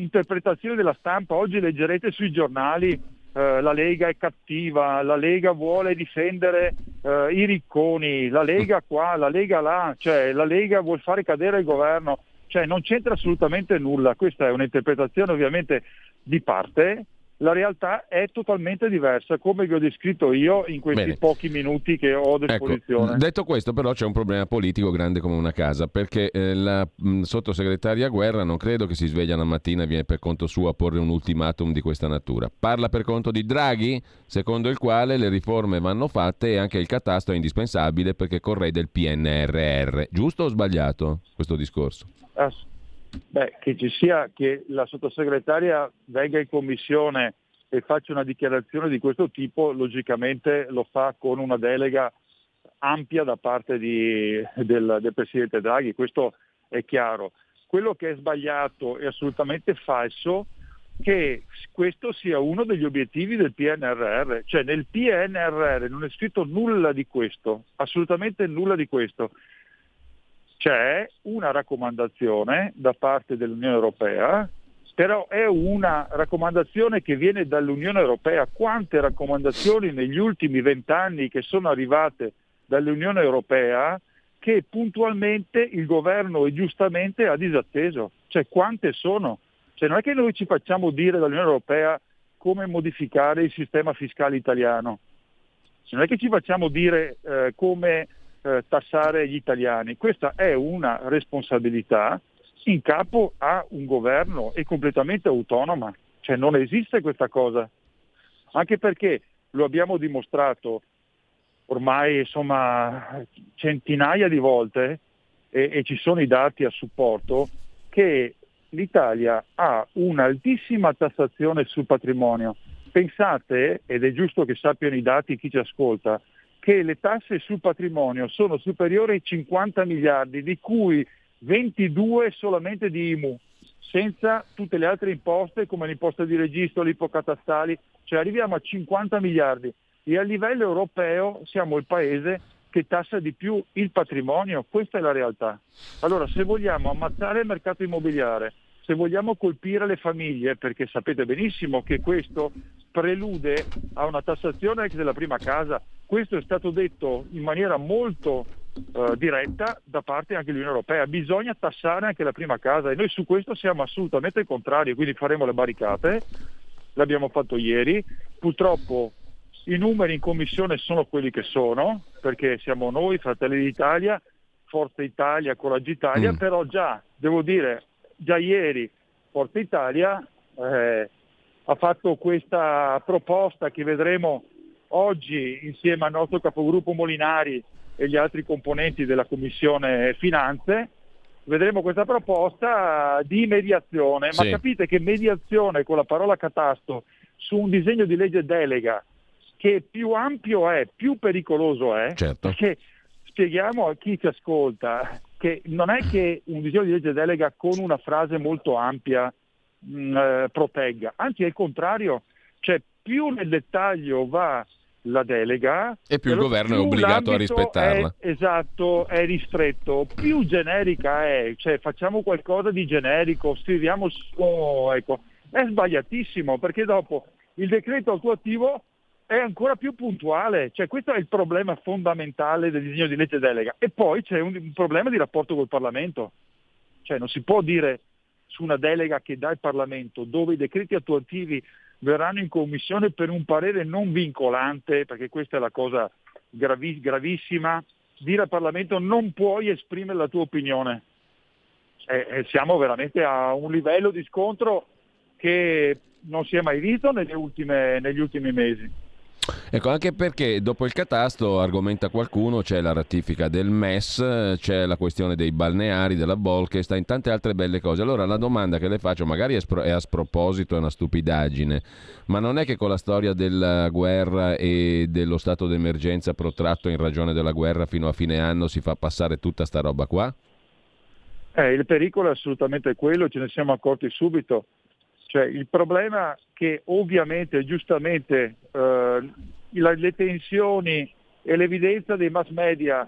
interpretazioni della stampa, oggi leggerete sui giornali eh, la Lega è cattiva, la Lega vuole difendere eh, i ricconi, la Lega qua, la Lega là, cioè la Lega vuole fare cadere il governo. Cioè non c'entra assolutamente nulla, questa è un'interpretazione ovviamente di parte, la realtà è totalmente diversa, come vi ho descritto io in questi Bene. pochi minuti che ho a ecco, disposizione. Ecco, detto questo, però, c'è un problema politico grande come una casa, perché eh, la mh, sottosegretaria Guerra non credo che si sveglia una mattina e viene per conto suo a porre un ultimatum di questa natura. Parla per conto di Draghi, secondo il quale le riforme vanno fatte e anche il catasto è indispensabile perché correde il PNRR. Giusto o sbagliato questo discorso? Ass- Beh, che ci sia, che la sottosegretaria venga in commissione e faccia una dichiarazione di questo tipo, logicamente lo fa con una delega ampia da parte di, del, del Presidente Draghi, questo è chiaro. Quello che è sbagliato e assolutamente falso che questo sia uno degli obiettivi del PNRR, cioè nel PNRR non è scritto nulla di questo, assolutamente nulla di questo c'è una raccomandazione da parte dell'Unione Europea, però è una raccomandazione che viene dall'Unione Europea. Quante raccomandazioni negli ultimi vent'anni che sono arrivate dall'Unione Europea che puntualmente il governo e giustamente ha disatteso? Cioè quante sono? Cioè, non è che noi ci facciamo dire dall'Unione Europea come modificare il sistema fiscale italiano, non è che ci facciamo dire eh, come eh, tassare gli italiani. Questa è una responsabilità in capo a un governo e completamente autonoma, cioè non esiste questa cosa, anche perché lo abbiamo dimostrato ormai insomma, centinaia di volte e, e ci sono i dati a supporto che l'Italia ha un'altissima tassazione sul patrimonio. Pensate, ed è giusto che sappiano i dati chi ci ascolta, che le tasse sul patrimonio sono superiori ai 50 miliardi, di cui 22 solamente di IMU, senza tutte le altre imposte come l'imposta di registro, l'ipocatastali, cioè arriviamo a 50 miliardi. E a livello europeo siamo il paese che tassa di più il patrimonio, questa è la realtà. Allora se vogliamo ammazzare il mercato immobiliare, se vogliamo colpire le famiglie, perché sapete benissimo che questo prelude a una tassazione della prima casa, questo è stato detto in maniera molto eh, diretta da parte anche dell'Unione Europea, bisogna tassare anche la prima casa e noi su questo siamo assolutamente contrari, quindi faremo le barricate, l'abbiamo fatto ieri, purtroppo i numeri in commissione sono quelli che sono, perché siamo noi, Fratelli d'Italia, Forza Italia, Coraggio Italia, mm. però già, devo dire, già ieri Forza Italia eh, ha fatto questa proposta che vedremo oggi insieme al nostro capogruppo Molinari e gli altri componenti della Commissione Finanze. Vedremo questa proposta di mediazione, sì. ma capite che mediazione con la parola catasto su un disegno di legge delega che più ampio è, più pericoloso è, certo. perché spieghiamo a chi ci ascolta che non è che un disegno di legge delega con una frase molto ampia mh, mm, eh, protegga, anzi è il contrario, cioè più nel dettaglio va la delega e più il governo più è obbligato a rispettarla. È, esatto, è ristretto, più generica è, cioè facciamo qualcosa di generico, scriviamo oh, ecco, è sbagliatissimo perché dopo il decreto attuativo è ancora più puntuale, cioè questo è il problema fondamentale del disegno di legge delega. E poi c'è un, un problema di rapporto col Parlamento, cioè non si può dire su una delega che dà il Parlamento dove i decreti attuativi verranno in commissione per un parere non vincolante, perché questa è la cosa gravi, gravissima, dire al Parlamento non puoi esprimere la tua opinione. Eh, eh, siamo veramente a un livello di scontro che non si è mai visto ultime, negli ultimi mesi. Ecco, anche perché dopo il catasto, argomenta qualcuno, c'è la ratifica del MES, c'è la questione dei balneari, della Bolkestein, tante altre belle cose. Allora la domanda che le faccio, magari è a sproposito, è una stupidaggine, ma non è che con la storia della guerra e dello stato d'emergenza protratto in ragione della guerra fino a fine anno si fa passare tutta sta roba qua? Eh, il pericolo è assolutamente quello, ce ne siamo accorti subito. Cioè, il problema che ovviamente, giustamente, eh, le tensioni e l'evidenza dei mass media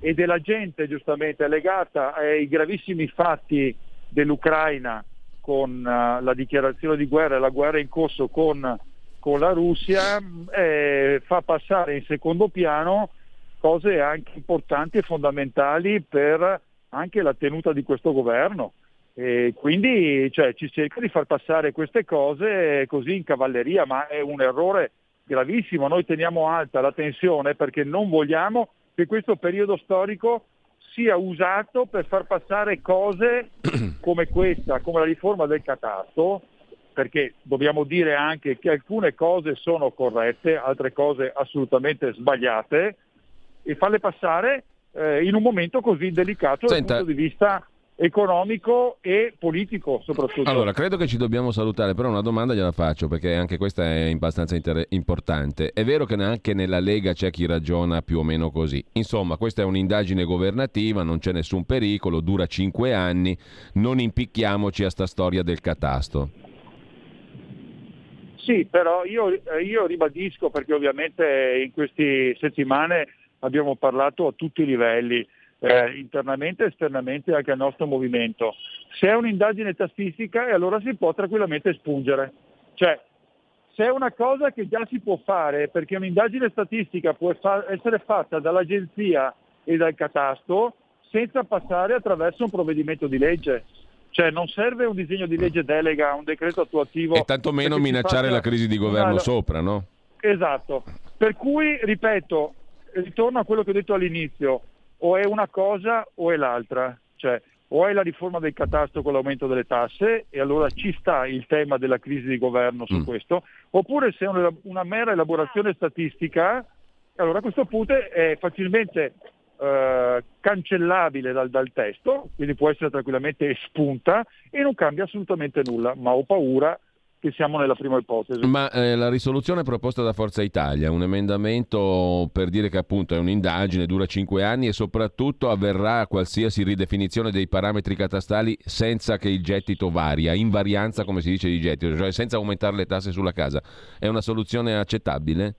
e della gente giustamente legata ai gravissimi fatti dell'Ucraina con uh, la dichiarazione di guerra e la guerra in corso con, con la Russia eh, fa passare in secondo piano cose anche importanti e fondamentali per anche la tenuta di questo governo. E quindi cioè, ci cerca di far passare queste cose così in cavalleria, ma è un errore gravissimo. Noi teniamo alta la tensione perché non vogliamo che questo periodo storico sia usato per far passare cose [CLEARS THROAT] come questa, come la riforma del catasto, perché dobbiamo dire anche che alcune cose sono corrette, altre cose assolutamente sbagliate, e farle passare eh, in un momento così delicato Senta, dal punto di vista economico e politico soprattutto. Allora, credo che ci dobbiamo salutare, però una domanda gliela faccio perché anche questa è abbastanza inter- importante. È vero che anche nella Lega c'è chi ragiona più o meno così. Insomma, questa è un'indagine governativa, non c'è nessun pericolo, dura cinque anni, non impicchiamoci a sta storia del catasto. Sì, però io, io ribadisco perché ovviamente in queste settimane abbiamo parlato a tutti i livelli eh, internamente e esternamente anche al nostro movimento. Se è un'indagine tastistica allora si può tranquillamente espungere. Cioè, se è una cosa che già si può fare, perché un'indagine statistica può fa- essere fatta dall'agenzia e dal catasto senza passare attraverso un provvedimento di legge. Cioè non serve un disegno di legge delega, un decreto attuativo. E tantomeno minacciare la crisi di governo una... sopra, no? Esatto. Per cui, ripeto, ritorno a quello che ho detto all'inizio, o è una cosa o è l'altra, cioè o è la riforma del catasto con l'aumento delle tasse e allora ci sta il tema della crisi di governo su mm. questo, oppure se è una, una, mera elaborazione statistica, allora a questo punto è facilmente eh, cancellabile dal, dal, testo, quindi può essere tranquillamente espunta e non cambia assolutamente nulla, ma ho paura che siamo nella prima ipotesi. Ma eh, la risoluzione proposta da Forza Italia, un emendamento per dire che appunto è un'indagine, dura cinque anni e soprattutto avverrà qualsiasi ridefinizione dei parametri catastali senza che il gettito varia, invarianza come si dice di gettito, cioè senza aumentare le tasse sulla casa. È una soluzione accettabile?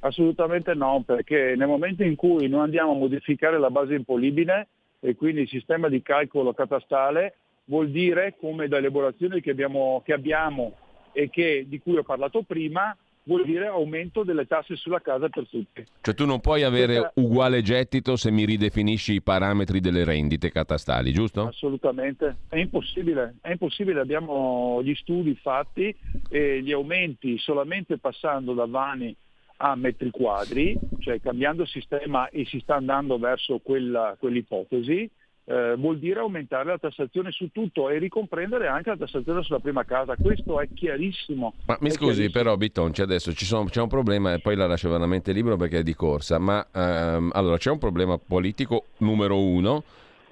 Assolutamente no, perché nel momento in cui noi andiamo a modificare la base imponibile e quindi il sistema di calcolo catastale, vuol dire, come da elaborazioni che abbiamo, che abbiamo e che, di cui ho parlato prima, vuol dire aumento delle tasse sulla casa per tutti. Cioè tu non puoi avere Questa... uguale gettito se mi ridefinisci i parametri delle rendite catastali, giusto? Assolutamente, è impossibile, è impossibile, abbiamo gli studi fatti e gli aumenti solamente passando da vani a metri quadri, cioè cambiando il sistema e si sta andando verso quella, quell'ipotesi, eh, vuol dire aumentare la tassazione su tutto e ricomprendere anche la tassazione sulla prima casa. Questo è chiarissimo. Ma mi scusi, però Bitonci, adesso sono, c'è un problema e poi la lascio veramente libero perché è di corsa, ma ehm, allora c'è un problema politico numero uno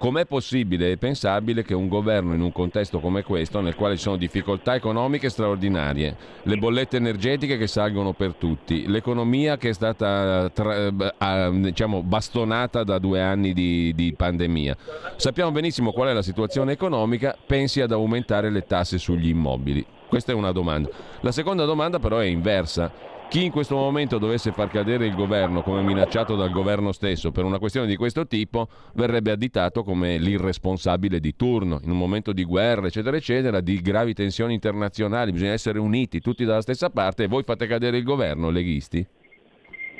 Com'è possibile e pensabile che un governo in un contesto come questo, nel quale ci sono difficoltà economiche straordinarie, le bollette energetiche che salgono per tutti, l'economia che è stata tra, eh, diciamo, bastonata da due anni di, di pandemia, sappiamo benissimo qual è la situazione economica, pensi ad aumentare le tasse sugli immobili? Questa è una domanda. La seconda domanda però è inversa chi in questo momento dovesse far cadere il governo, come minacciato dal governo stesso, per una questione di questo tipo, verrebbe additato come l'irresponsabile di turno. In un momento di guerra, eccetera, eccetera, di gravi tensioni internazionali, bisogna essere uniti tutti dalla stessa parte e voi fate cadere il governo, leghisti?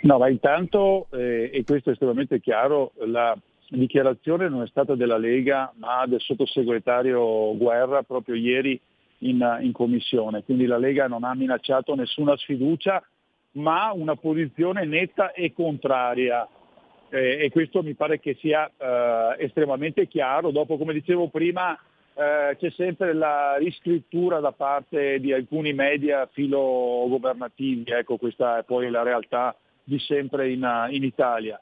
No, ma intanto, eh, e questo è estremamente chiaro, la dichiarazione non è stata della Lega, ma del sottosegretario Guerra proprio ieri in, in commissione. Quindi la Lega non ha minacciato nessuna sfiducia ma una posizione netta e contraria. Eh, e questo mi pare che sia eh, estremamente chiaro. Dopo, come dicevo prima, eh, c'è sempre la riscrittura da parte di alcuni media filo governativi, ecco questa è poi la realtà di sempre in, in Italia.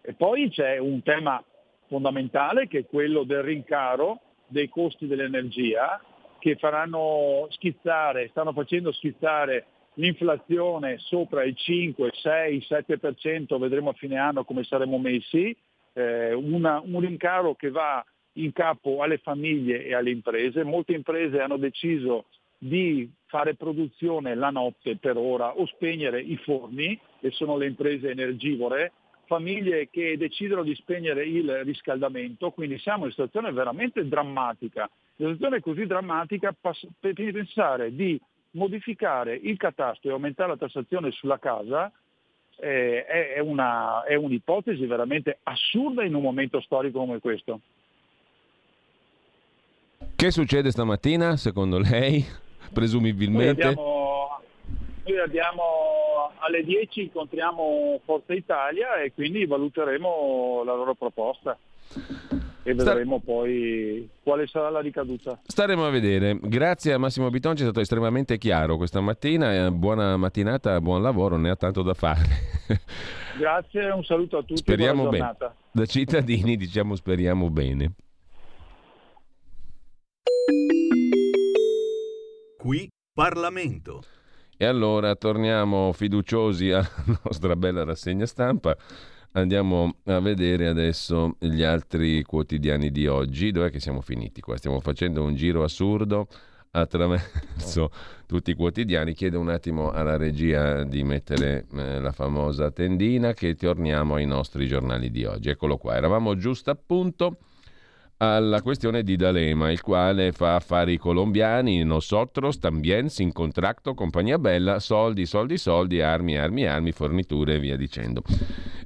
E poi c'è un tema fondamentale che è quello del rincaro dei costi dell'energia che faranno schizzare, stanno facendo schizzare l'inflazione sopra il 5, 6, 7%, vedremo a fine anno come saremo messi, eh, una, un rincaro che va in capo alle famiglie e alle imprese. Molte imprese hanno deciso di fare produzione la notte per ora o spegnere i forni, che sono le imprese energivore, famiglie che decidono di spegnere il riscaldamento, quindi siamo in una situazione veramente drammatica. Una situazione così drammatica per pensare di modificare il catasto e aumentare la tassazione sulla casa eh, è, una, è un'ipotesi veramente assurda in un momento storico come questo. Che succede stamattina secondo lei? [LAUGHS] Presumibilmente? Noi abbiamo, noi abbiamo alle 10 incontriamo Forza Italia e quindi valuteremo la loro proposta e vedremo Sta... poi quale sarà la ricaduta. Staremo a vedere. Grazie a Massimo Bitonci, è stato estremamente chiaro questa mattina. Buona mattinata, buon lavoro, ne ha tanto da fare. [LAUGHS] Grazie, un saluto a tutti. Speriamo bene. Da cittadini diciamo speriamo bene. Qui Parlamento. E allora torniamo fiduciosi alla [LAUGHS] nostra bella rassegna stampa. Andiamo a vedere adesso gli altri quotidiani di oggi. Dov'è che siamo finiti qua? Stiamo facendo un giro assurdo attraverso tutti i quotidiani. Chiedo un attimo alla regia di mettere eh, la famosa tendina che torniamo ai nostri giornali di oggi. Eccolo qua, eravamo giusto appunto alla questione di D'Alema, il quale fa affari colombiani, nosotros también, sin contracto, compagnia bella, soldi, soldi, soldi, armi, armi, armi, forniture e via dicendo.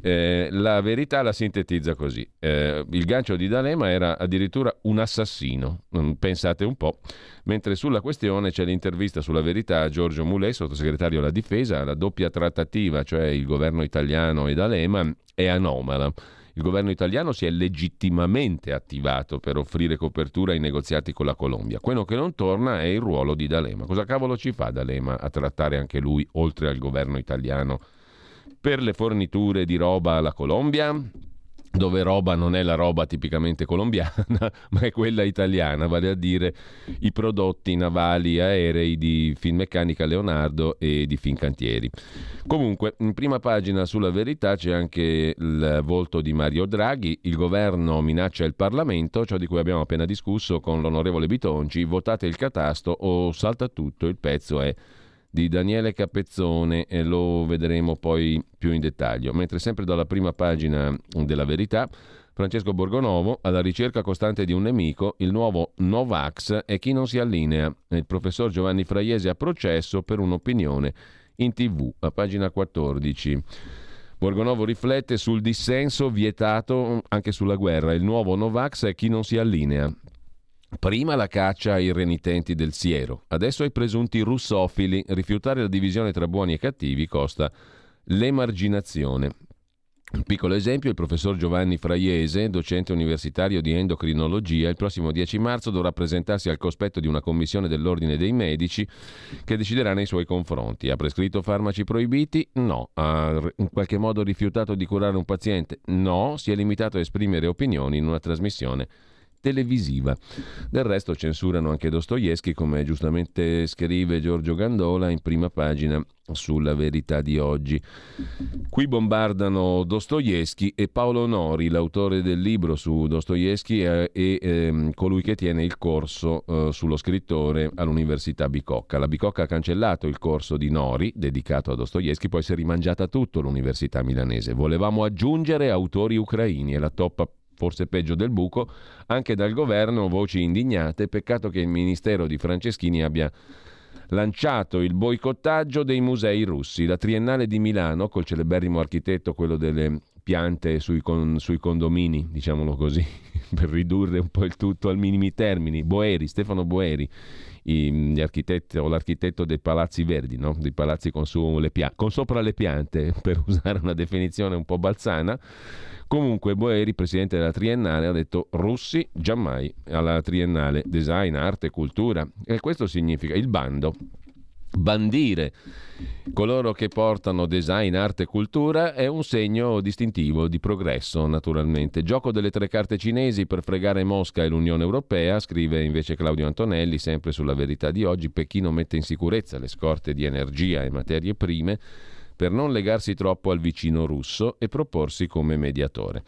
Eh, la verità la sintetizza così. Eh, il gancio di D'Alema era addirittura un assassino, mm, pensate un po'. Mentre sulla questione c'è l'intervista sulla verità a Giorgio Mulè, sottosegretario alla difesa, la doppia trattativa, cioè il governo italiano e D'Alema, è anomala. Il governo italiano si è legittimamente attivato per offrire copertura ai negoziati con la Colombia. Quello che non torna è il ruolo di D'Alema. Cosa cavolo ci fa D'Alema a trattare anche lui, oltre al governo italiano, per le forniture di roba alla Colombia? Dove roba non è la roba tipicamente colombiana, [LAUGHS] ma è quella italiana, vale a dire i prodotti navali aerei di Finmeccanica Leonardo e di Fincantieri. Comunque, in prima pagina sulla verità c'è anche il volto di Mario Draghi, il governo minaccia il Parlamento, ciò di cui abbiamo appena discusso con l'onorevole Bitonci, votate il catasto o salta tutto, il pezzo è di Daniele Capezzone e lo vedremo poi più in dettaglio. Mentre sempre dalla prima pagina della verità, Francesco Borgonovo, alla ricerca costante di un nemico, il nuovo Novax è chi non si allinea. Il professor Giovanni Fraiese a processo per un'opinione in tv, a pagina 14. Borgonovo riflette sul dissenso vietato anche sulla guerra. Il nuovo Novax è chi non si allinea. Prima la caccia ai renitenti del siero, adesso ai presunti russofili. Rifiutare la divisione tra buoni e cattivi costa l'emarginazione. Un piccolo esempio, il professor Giovanni Fraiese, docente universitario di endocrinologia, il prossimo 10 marzo dovrà presentarsi al cospetto di una commissione dell'Ordine dei Medici che deciderà nei suoi confronti. Ha prescritto farmaci proibiti? No. Ha in qualche modo rifiutato di curare un paziente? No. Si è limitato a esprimere opinioni in una trasmissione televisiva. Del resto censurano anche Dostoevsky, come giustamente scrive Giorgio Gandola in prima pagina sulla verità di oggi. Qui bombardano Dostoevsky e Paolo Nori, l'autore del libro su Dostoevsky e, ehm, colui che tiene il corso eh, sullo scrittore all'Università Bicocca. La Bicocca ha cancellato il corso di Nori dedicato a Dostoevsky, poi si è rimangiata tutto l'Università milanese. Volevamo aggiungere autori ucraini e la toppa forse peggio del buco, anche dal governo voci indignate, peccato che il ministero di Franceschini abbia lanciato il boicottaggio dei musei russi. La Triennale di Milano, col celeberrimo architetto, quello delle piante sui, con, sui condomini, diciamolo così, [LAUGHS] per ridurre un po' il tutto al minimi termini. Boeri, Stefano Boeri, gli architetti o l'architetto dei palazzi verdi, no? dei palazzi con, su le pia- con sopra le piante, [LAUGHS] per usare una definizione un po' balzana. Comunque Boeri, presidente della Triennale, ha detto russi giammai alla Triennale, design, arte, cultura. E questo significa il bando bandire coloro che portano design, arte e cultura è un segno distintivo di progresso, naturalmente. Gioco delle tre carte cinesi per fregare Mosca e l'Unione Europea, scrive invece Claudio Antonelli, sempre sulla verità di oggi, Pechino mette in sicurezza le scorte di energia e materie prime per non legarsi troppo al vicino russo e proporsi come mediatore.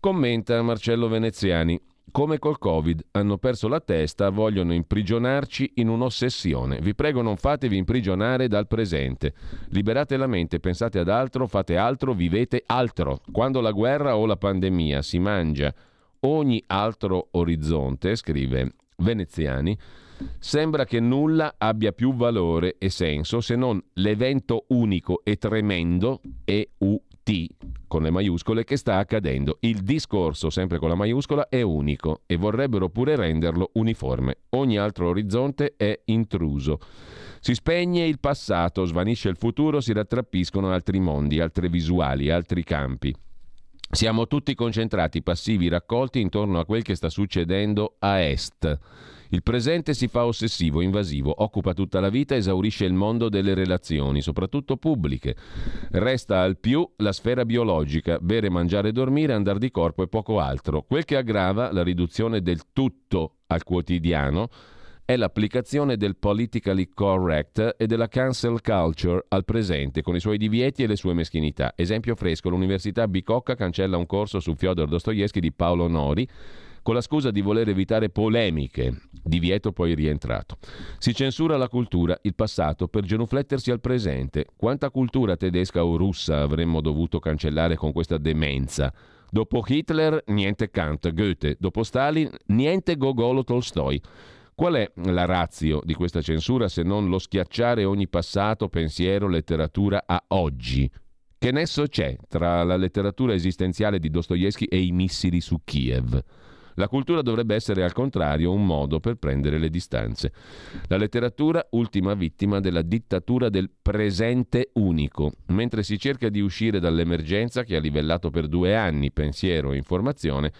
Commenta Marcello Veneziani. Come col Covid, hanno perso la testa, vogliono imprigionarci in un'ossessione. Vi prego non fatevi imprigionare dal presente. Liberate la mente, pensate ad altro, fate altro, vivete altro. Quando la guerra o la pandemia si mangia ogni altro orizzonte, scrive Veneziani, sembra che nulla abbia più valore e senso se non l'evento unico e tremendo EU T con le maiuscole che sta accadendo. Il discorso, sempre con la maiuscola, è unico e vorrebbero pure renderlo uniforme. Ogni altro orizzonte è intruso. Si spegne il passato, svanisce il futuro, si rattrappiscono altri mondi, altre visuali, altri campi. Siamo tutti concentrati, passivi, raccolti intorno a quel che sta succedendo a est. Il presente si fa ossessivo, invasivo, occupa tutta la vita, esaurisce il mondo delle relazioni, soprattutto pubbliche. Resta al più la sfera biologica, bere, mangiare, dormire, andare di corpo e poco altro. Quel che aggrava la riduzione del tutto al quotidiano è l'applicazione del politically correct e della cancel culture al presente, con i suoi divieti e le sue meschinità. Esempio fresco, l'Università Bicocca cancella un corso su Fyodor Dostoevsky di Paolo Nori, con la scusa di voler evitare polemiche, divieto poi rientrato. Si censura la cultura, il passato, per genuflettersi al presente. Quanta cultura tedesca o russa avremmo dovuto cancellare con questa demenza? Dopo Hitler, niente Kant, Goethe. Dopo Stalin, niente Gogol o Tolstoi. Qual è la razio di questa censura se non lo schiacciare ogni passato, pensiero, letteratura a oggi? Che nesso c'è tra la letteratura esistenziale di Dostoevsky e i missili su Kiev? La cultura dovrebbe essere al contrario un modo per prendere le distanze. La letteratura, ultima vittima della dittatura del presente unico, mentre si cerca di uscire dall'emergenza che ha livellato per due anni pensiero e informazione,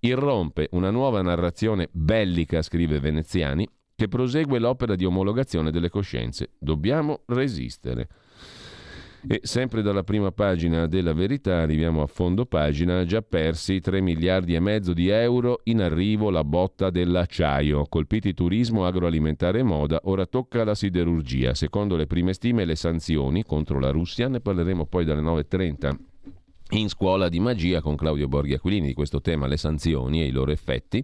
irrompe una nuova narrazione bellica, scrive Veneziani, che prosegue l'opera di omologazione delle coscienze. Dobbiamo resistere. E sempre dalla prima pagina della verità arriviamo a fondo pagina, già persi 3 miliardi e mezzo di euro, in arrivo la botta dell'acciaio, colpiti turismo, agroalimentare e moda, ora tocca la siderurgia. Secondo le prime stime le sanzioni contro la Russia, ne parleremo poi dalle 9.30 in scuola di magia con Claudio Borghi Aquilini di questo tema, le sanzioni e i loro effetti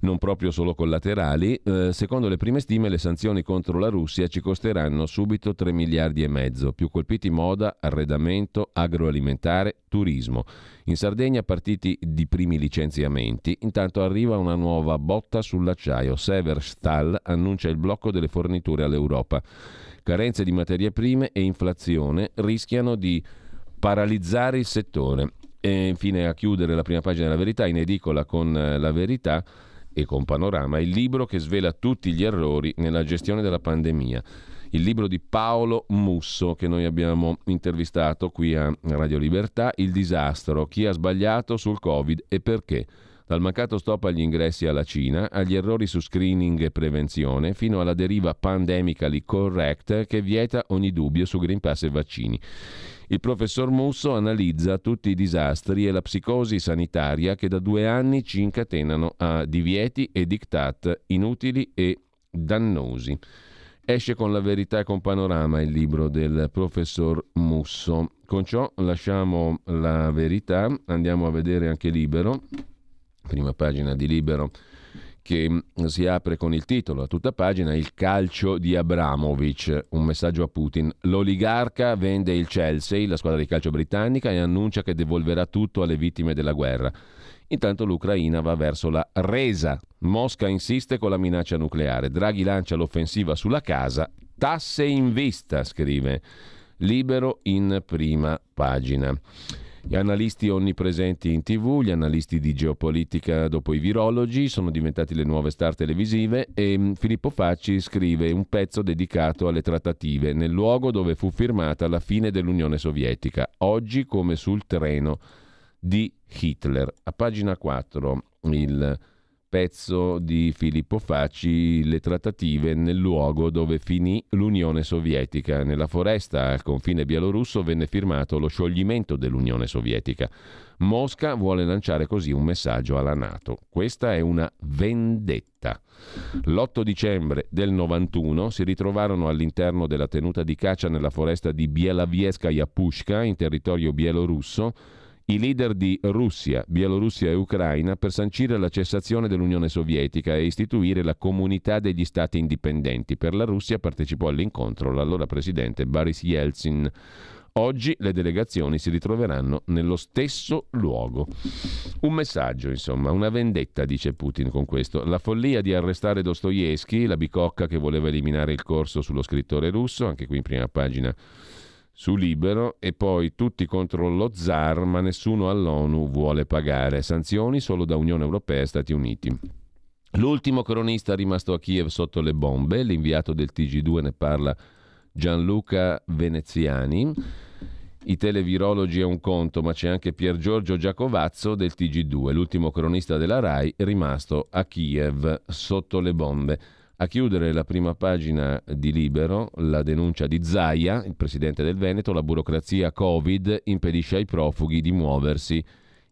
non proprio solo collaterali. Eh, secondo le prime stime le sanzioni contro la Russia ci costeranno subito 3 miliardi e mezzo, più colpiti moda, arredamento, agroalimentare, turismo. In Sardegna partiti di primi licenziamenti, intanto arriva una nuova botta sull'acciaio. Severstal annuncia il blocco delle forniture all'Europa. Carenze di materie prime e inflazione rischiano di paralizzare il settore. E infine a chiudere la prima pagina della verità, in edicola con eh, la verità, e con Panorama, il libro che svela tutti gli errori nella gestione della pandemia. Il libro di Paolo Musso che noi abbiamo intervistato qui a Radio Libertà, Il disastro, chi ha sbagliato sul Covid e perché. Dal mancato stop agli ingressi alla Cina, agli errori su screening e prevenzione, fino alla deriva pandemically correct che vieta ogni dubbio su Green Pass e vaccini. Il professor Musso analizza tutti i disastri e la psicosi sanitaria che da due anni ci incatenano a divieti e diktat inutili e dannosi. Esce con la verità e con panorama il libro del professor Musso. Con ciò lasciamo la verità, andiamo a vedere anche Libero, prima pagina di Libero che mm, si apre con il titolo a tutta pagina Il calcio di Abramovic, un messaggio a Putin. L'oligarca vende il Chelsea, la squadra di calcio britannica, e annuncia che devolverà tutto alle vittime della guerra. Intanto l'Ucraina va verso la resa. Mosca insiste con la minaccia nucleare. Draghi lancia l'offensiva sulla casa. Tasse in vista, scrive Libero in prima pagina. Gli analisti onnipresenti in tv, gli analisti di geopolitica dopo i virologi sono diventati le nuove star televisive e mm, Filippo Facci scrive un pezzo dedicato alle trattative nel luogo dove fu firmata la fine dell'Unione Sovietica, oggi come sul treno di Hitler. A pagina 4 il pezzo di Filippo Facci, le trattative nel luogo dove finì l'Unione Sovietica. Nella foresta al confine bielorusso venne firmato lo scioglimento dell'Unione Sovietica. Mosca vuole lanciare così un messaggio alla Nato. Questa è una vendetta. L'8 dicembre del 91 si ritrovarono all'interno della tenuta di caccia nella foresta di Bielavieskaya Pushka, in territorio bielorusso, i leader di Russia, Bielorussia e Ucraina per sancire la cessazione dell'Unione Sovietica e istituire la comunità degli stati indipendenti. Per la Russia partecipò all'incontro l'allora presidente Boris Yeltsin. Oggi le delegazioni si ritroveranno nello stesso luogo. Un messaggio, insomma, una vendetta, dice Putin con questo. La follia di arrestare Dostoevsky, la bicocca che voleva eliminare il corso sullo scrittore russo, anche qui in prima pagina su Libero e poi tutti contro lo zar, ma nessuno all'ONU vuole pagare. Sanzioni solo da Unione Europea e Stati Uniti. L'ultimo cronista rimasto a Kiev sotto le bombe, l'inviato del TG2 ne parla Gianluca Veneziani. I televirologi è un conto, ma c'è anche Pier Giorgio Giacovazzo del TG2, l'ultimo cronista della RAI rimasto a Kiev sotto le bombe. A chiudere la prima pagina di Libero, la denuncia di Zaia, il presidente del Veneto, la burocrazia Covid impedisce ai profughi di muoversi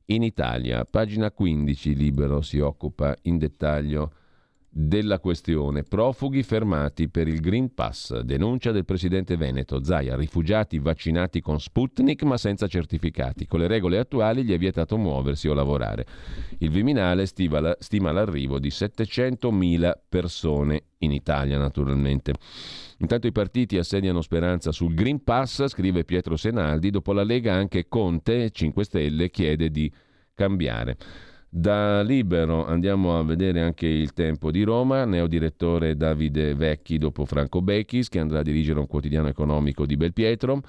in Italia. Pagina 15 Libero si occupa in dettaglio della questione. Profughi fermati per il Green Pass. Denuncia del presidente Veneto. Zaia, rifugiati vaccinati con Sputnik ma senza certificati. Con le regole attuali gli è vietato muoversi o lavorare. Il Viminale stima, stima l'arrivo di 700.000 persone in Italia, naturalmente. Intanto i partiti assediano speranza sul Green Pass, scrive Pietro Senaldi. Dopo la Lega anche Conte, 5 Stelle, chiede di cambiare. Da Libero andiamo a vedere anche il tempo di Roma, neodirettore Davide Vecchi dopo Franco Becchis che andrà a dirigere un quotidiano economico di Belpietro.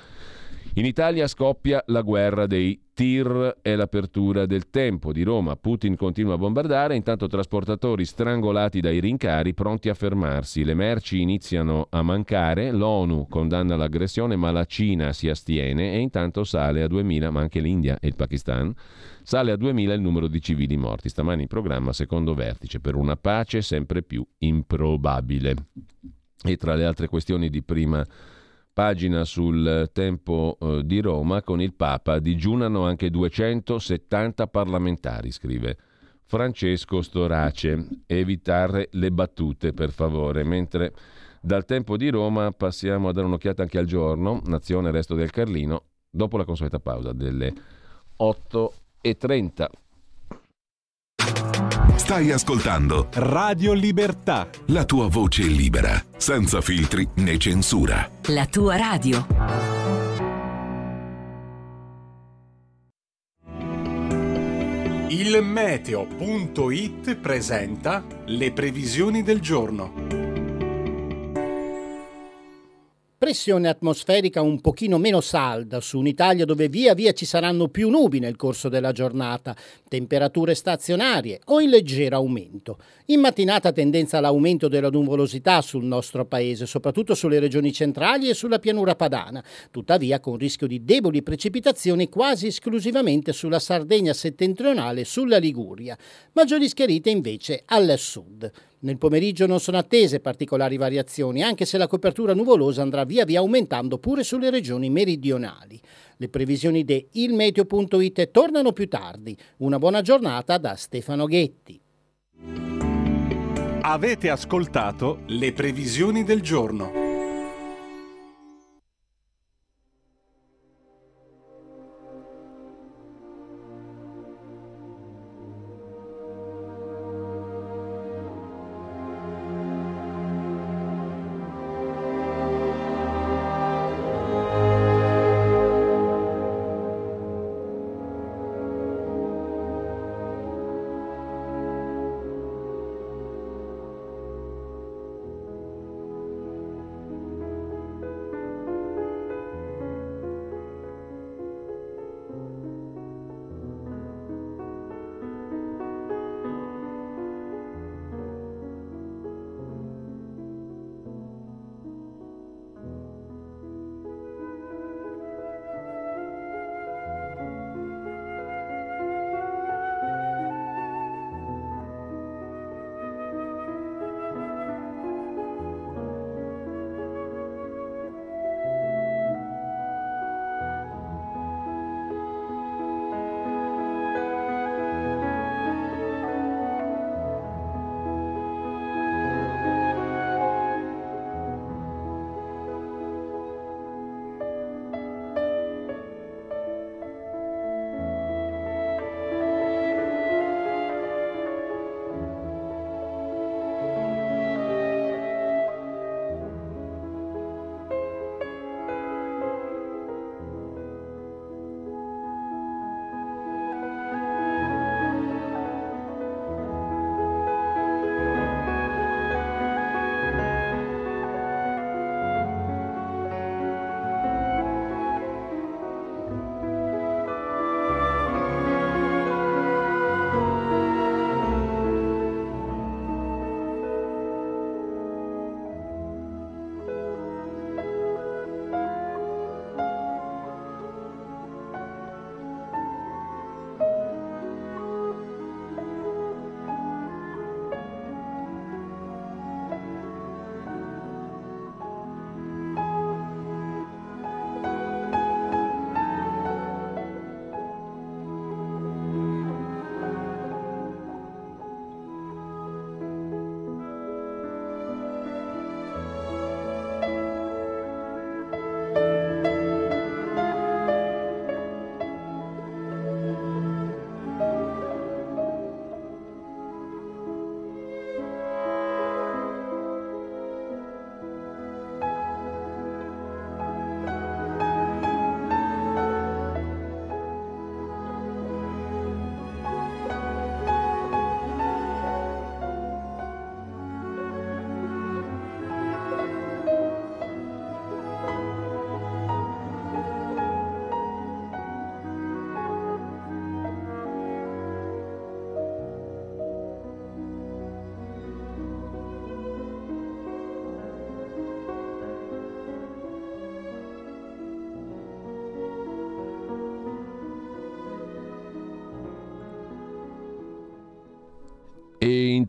In Italia scoppia la guerra dei tir e l'apertura del tempo di Roma. Putin continua a bombardare, intanto trasportatori strangolati dai rincari pronti a fermarsi. Le merci iniziano a mancare, l'ONU condanna l'aggressione ma la Cina si astiene e intanto sale a 2000, ma anche l'India e il Pakistan Sale a 2000 il numero di civili morti. Stamani in programma secondo vertice per una pace sempre più improbabile. E tra le altre questioni di prima pagina sul tempo eh, di Roma, con il Papa digiunano anche 270 parlamentari, scrive Francesco Storace. Evitare le battute, per favore. Mentre dal tempo di Roma passiamo a dare un'occhiata anche al giorno, Nazione Resto del Carlino, dopo la consueta pausa delle 8 e 30. Stai ascoltando Radio Libertà. La tua voce libera, senza filtri né censura. La tua radio. Il meteo.it presenta le previsioni del giorno. Pressione atmosferica un pochino meno salda su un'Italia dove via via ci saranno più nubi nel corso della giornata, temperature stazionarie o in leggero aumento. In mattinata tendenza all'aumento della nuvolosità sul nostro paese, soprattutto sulle regioni centrali e sulla pianura padana, tuttavia con rischio di deboli precipitazioni quasi esclusivamente sulla Sardegna settentrionale e sulla Liguria. Maggiori schiarite invece al sud. Nel pomeriggio non sono attese particolari variazioni, anche se la copertura nuvolosa andrà via via aumentando pure sulle regioni meridionali. Le previsioni di ilmeteo.it tornano più tardi. Una buona giornata da Stefano Ghetti. Avete ascoltato le previsioni del giorno.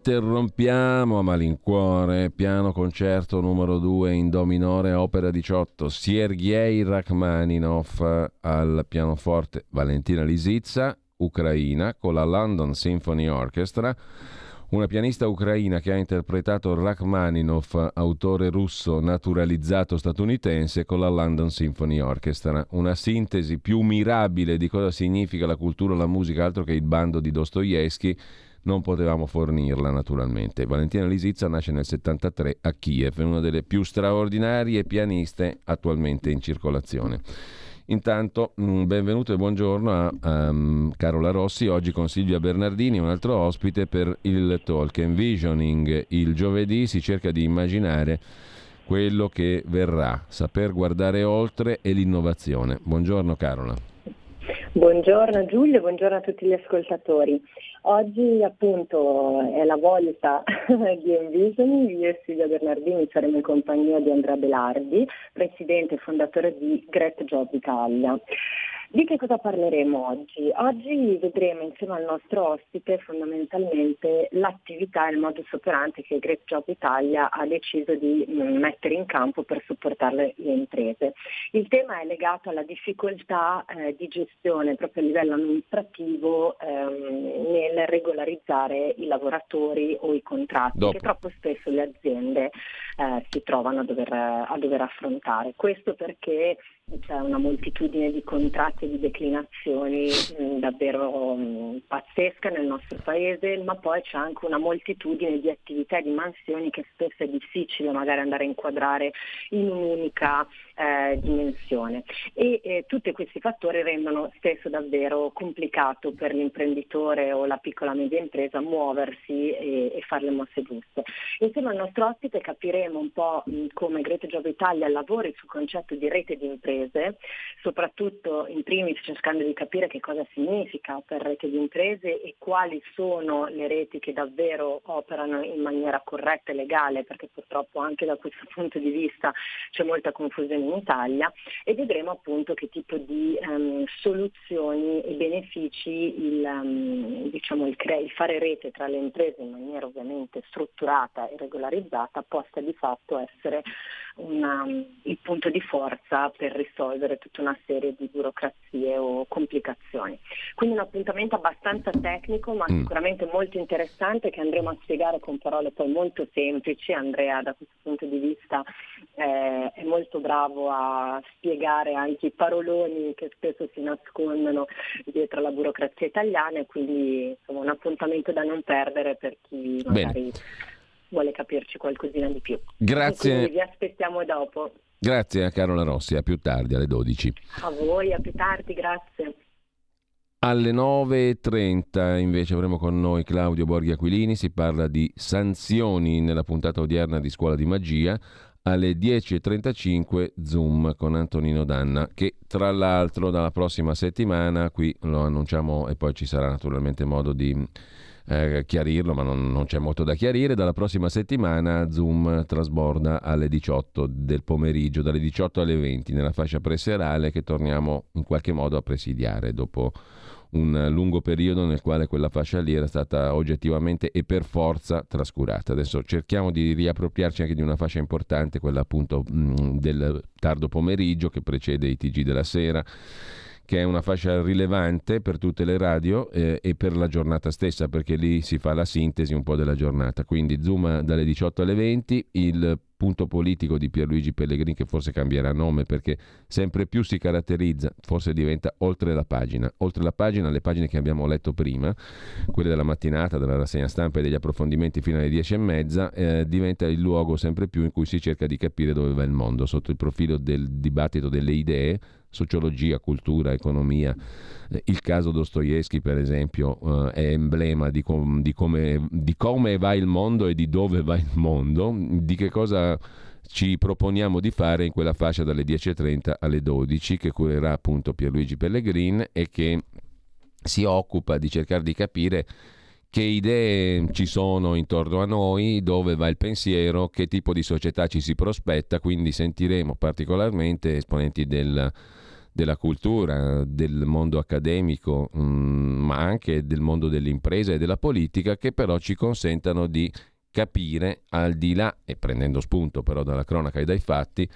Interrompiamo a malincuore, piano concerto numero 2 in Do minore, opera 18, Sergei Rachmaninov al pianoforte, Valentina Lisizza, Ucraina, con la London Symphony Orchestra, una pianista ucraina che ha interpretato Rachmaninov, autore russo naturalizzato statunitense, con la London Symphony Orchestra. Una sintesi più mirabile di cosa significa la cultura e la musica, altro che il bando di Dostoevsky, non potevamo fornirla naturalmente. Valentina Lisizza nasce nel 73 a Kiev, è una delle più straordinarie pianiste attualmente in circolazione. Intanto, benvenuto e buongiorno a um, Carola Rossi, oggi con Silvia Bernardini, un altro ospite per il talk Envisioning. Il giovedì si cerca di immaginare quello che verrà, saper guardare oltre e l'innovazione. Buongiorno Carola. Buongiorno Giulio, buongiorno a tutti gli ascoltatori. Oggi appunto è la volta [LAUGHS] di Envision, io e Silvia Bernardini saremo in compagnia di Andrea Belardi, presidente e fondatore di Great Job Italia. Di che cosa parleremo oggi? Oggi vedremo insieme al nostro ospite fondamentalmente l'attività e il modus operandi che Great Job Italia ha deciso di mm, mettere in campo per supportare le imprese. Il tema è legato alla difficoltà eh, di gestione proprio a livello amministrativo ehm, nel regolarizzare i lavoratori o i contratti Dopo. che troppo spesso le aziende eh, si trovano a dover, a dover affrontare. Questo perché c'è una moltitudine di contratti e di declinazioni mh, mm, davvero mh, mm, pazzesca nel nostro paese, ma poi c'è anche una moltitudine di attività e di mansioni che spesso è difficile magari andare a inquadrare in un'unica eh, dimensione. E eh, tutti questi fattori rendono spesso davvero complicato per l'imprenditore o la piccola media impresa muoversi e, e fare le mosse giuste. Insieme al nostro ospite capiremo un po' come Grete Job Italia lavori sul concetto di rete di imprese, soprattutto in primis cercando di capire che cosa significa per rete di imprese e quali sono le reti che davvero operano in maniera corretta e legale, perché purtroppo anche da questo [LAUGHS] punto di vista c'è molta confusione in Italia e vedremo appunto che tipo di um, soluzioni e benefici il, um, diciamo, il, cre- il fare rete tra le imprese in maniera ovviamente strutturata e regolarizzata possa di fatto essere una, il punto di forza per risolvere tutta una serie di burocrazie o complicazioni. Quindi un appuntamento abbastanza tecnico ma mm. sicuramente molto interessante che andremo a spiegare con parole poi molto semplici. Andrea da questo punto di vista eh, è molto bravo a spiegare anche i paroloni che spesso si nascondono dietro la burocrazia italiana e quindi insomma, un appuntamento da non perdere per chi magari... Bene vuole capirci qualcosina di più. Grazie. Vi aspettiamo dopo. Grazie a Carola Rossi, a più tardi alle 12. A voi, a più tardi, grazie. Alle 9.30 invece avremo con noi Claudio Borghi Aquilini, si parla di sanzioni nella puntata odierna di Scuola di Magia. Alle 10.35 Zoom con Antonino Danna, che tra l'altro dalla prossima settimana, qui lo annunciamo e poi ci sarà naturalmente modo di eh, chiarirlo, ma non, non, c'è molto da chiarire. Dalla prossima settimana Zoom trasborda alle 18 del pomeriggio, dalle 18 alle 20 nella fascia preserale che torniamo in qualche modo a presidiare dopo un lungo periodo nel quale quella fascia lì era stata oggettivamente e per forza trascurata. Adesso cerchiamo di riappropriarci anche di una fascia importante, quella appunto mh, del tardo pomeriggio che precede i TG della sera che è una fascia rilevante per tutte le radio eh, e per la giornata stessa, perché lì si fa la sintesi un po' della giornata. Quindi Zoom dalle 18 alle 20, il punto politico di Pierluigi Pellegrini che forse cambierà nome perché sempre più si caratterizza, forse diventa oltre la pagina, oltre la pagina le pagine che abbiamo letto prima, quelle della mattinata, della rassegna stampa e degli approfondimenti fino alle 10 e mezza, eh, diventa il luogo sempre più in cui si cerca di capire dove va il mondo sotto il profilo del dibattito delle idee sociologia, cultura, economia. Eh, il caso Dostoevsky, per esempio, eh, è emblema di, com- di, come, di come va il mondo e di dove va il mondo, di che cosa ci proponiamo di fare in quella fascia dalle 10.30 alle 12 che curerà appunto Pierluigi Pellegrin e che si occupa di cercare di capire che idee ci sono intorno a noi, dove va il pensiero, che tipo di società ci si prospetta, quindi sentiremo particolarmente esponenti del della cultura, del mondo accademico, mh, mm, ma anche del mondo dell'impresa e della politica, che però ci consentano di capire al di là, e prendendo spunto però dalla cronaca e dai fatti,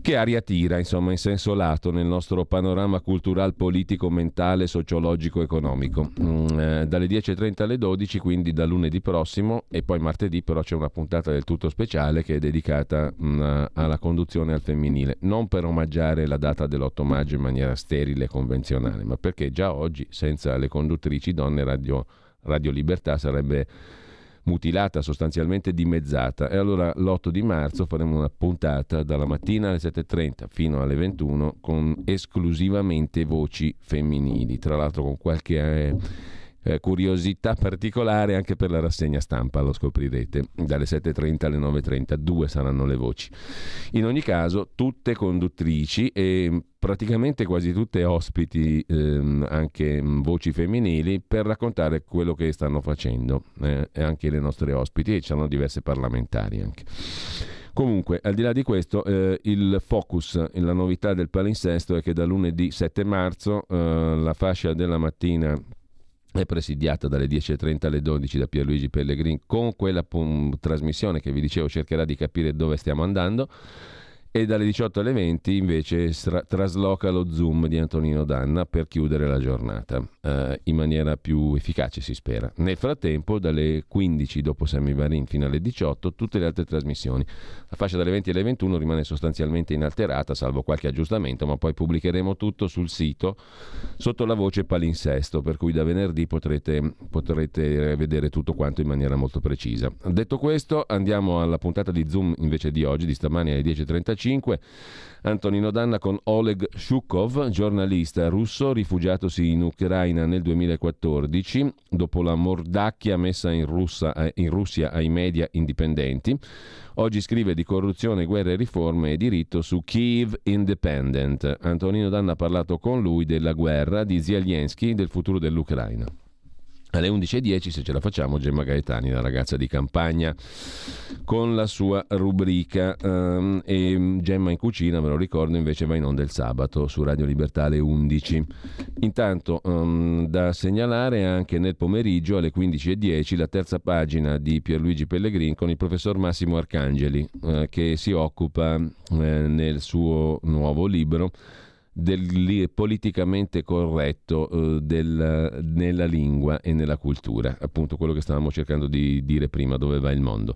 che aria tira, insomma, in senso lato nel nostro panorama cultural, politico, mentale, sociologico, economico. Mm, eh, dalle 10.30 alle 12, quindi da lunedì prossimo, e poi martedì però c'è una puntata del tutto speciale che è dedicata mm, alla conduzione al femminile, non per omaggiare la data dell'8 maggio in maniera sterile e convenzionale, ma perché già oggi senza le conduttrici donne Radio, Radio Libertà sarebbe mutilata, sostanzialmente dimezzata. E allora l'8 di marzo faremo una puntata dalla mattina alle 7.30 fino alle 21 con esclusivamente voci femminili, tra l'altro con qualche... Eh, eh, curiosità particolare anche per la rassegna stampa, lo scoprirete, dalle 7.30 alle 9.30, due saranno le voci. In ogni caso, tutte conduttrici e praticamente quasi tutte ospiti, ehm, anche voci femminili, per raccontare quello che stanno facendo, eh, anche le nostre ospiti, e ci sono diverse parlamentari anche. Comunque, al di là di questo, eh, il focus, la novità del palinsesto è che da lunedì 7 marzo eh, la fascia della mattina è presidiata dalle 10.30 alle 12 da Pierluigi Pellegrin con quella pum, trasmissione che vi dicevo cercherà di capire dove stiamo andando e dalle 18 alle 20 invece stra- trasloca lo zoom di Antonino Danna per chiudere la giornata eh, in maniera più efficace si spera. Nel frattempo dalle 15 dopo Semivarin fino alle 18 tutte le altre trasmissioni. La fascia dalle 20 alle 21 rimane sostanzialmente inalterata salvo qualche aggiustamento ma poi pubblicheremo tutto sul sito sotto la voce palinsesto per cui da venerdì potrete, potrete vedere tutto quanto in maniera molto precisa. Detto questo andiamo alla puntata di Zoom invece di oggi di stamani alle 10.35 1945. Antonino Danna con Oleg Shukov, giornalista russo rifugiatosi in Ucraina nel 2014 dopo la mordacchia messa in, Russa, eh, in Russia ai media indipendenti. Oggi scrive di corruzione, guerre, riforme e diritto su Kiev Independent. Antonino Danna ha parlato con lui della guerra, di Zelensky, del futuro dell'Ucraina. Alle 11.10, se ce la facciamo, Gemma Gaetani, la ragazza di campagna, con la sua rubrica. Um, e Gemma in cucina, me lo ricordo, invece va in onda il sabato su Radio Libertà alle 11. Intanto, um, da segnalare anche nel pomeriggio alle 15.10 la terza pagina di Pierluigi Pellegrin con il professor Massimo Arcangeli, uh, che si occupa uh, nel suo nuovo libro del politicamente corretto eh, del, nella lingua e nella cultura, appunto quello che stavamo cercando di dire prima, dove va il mondo.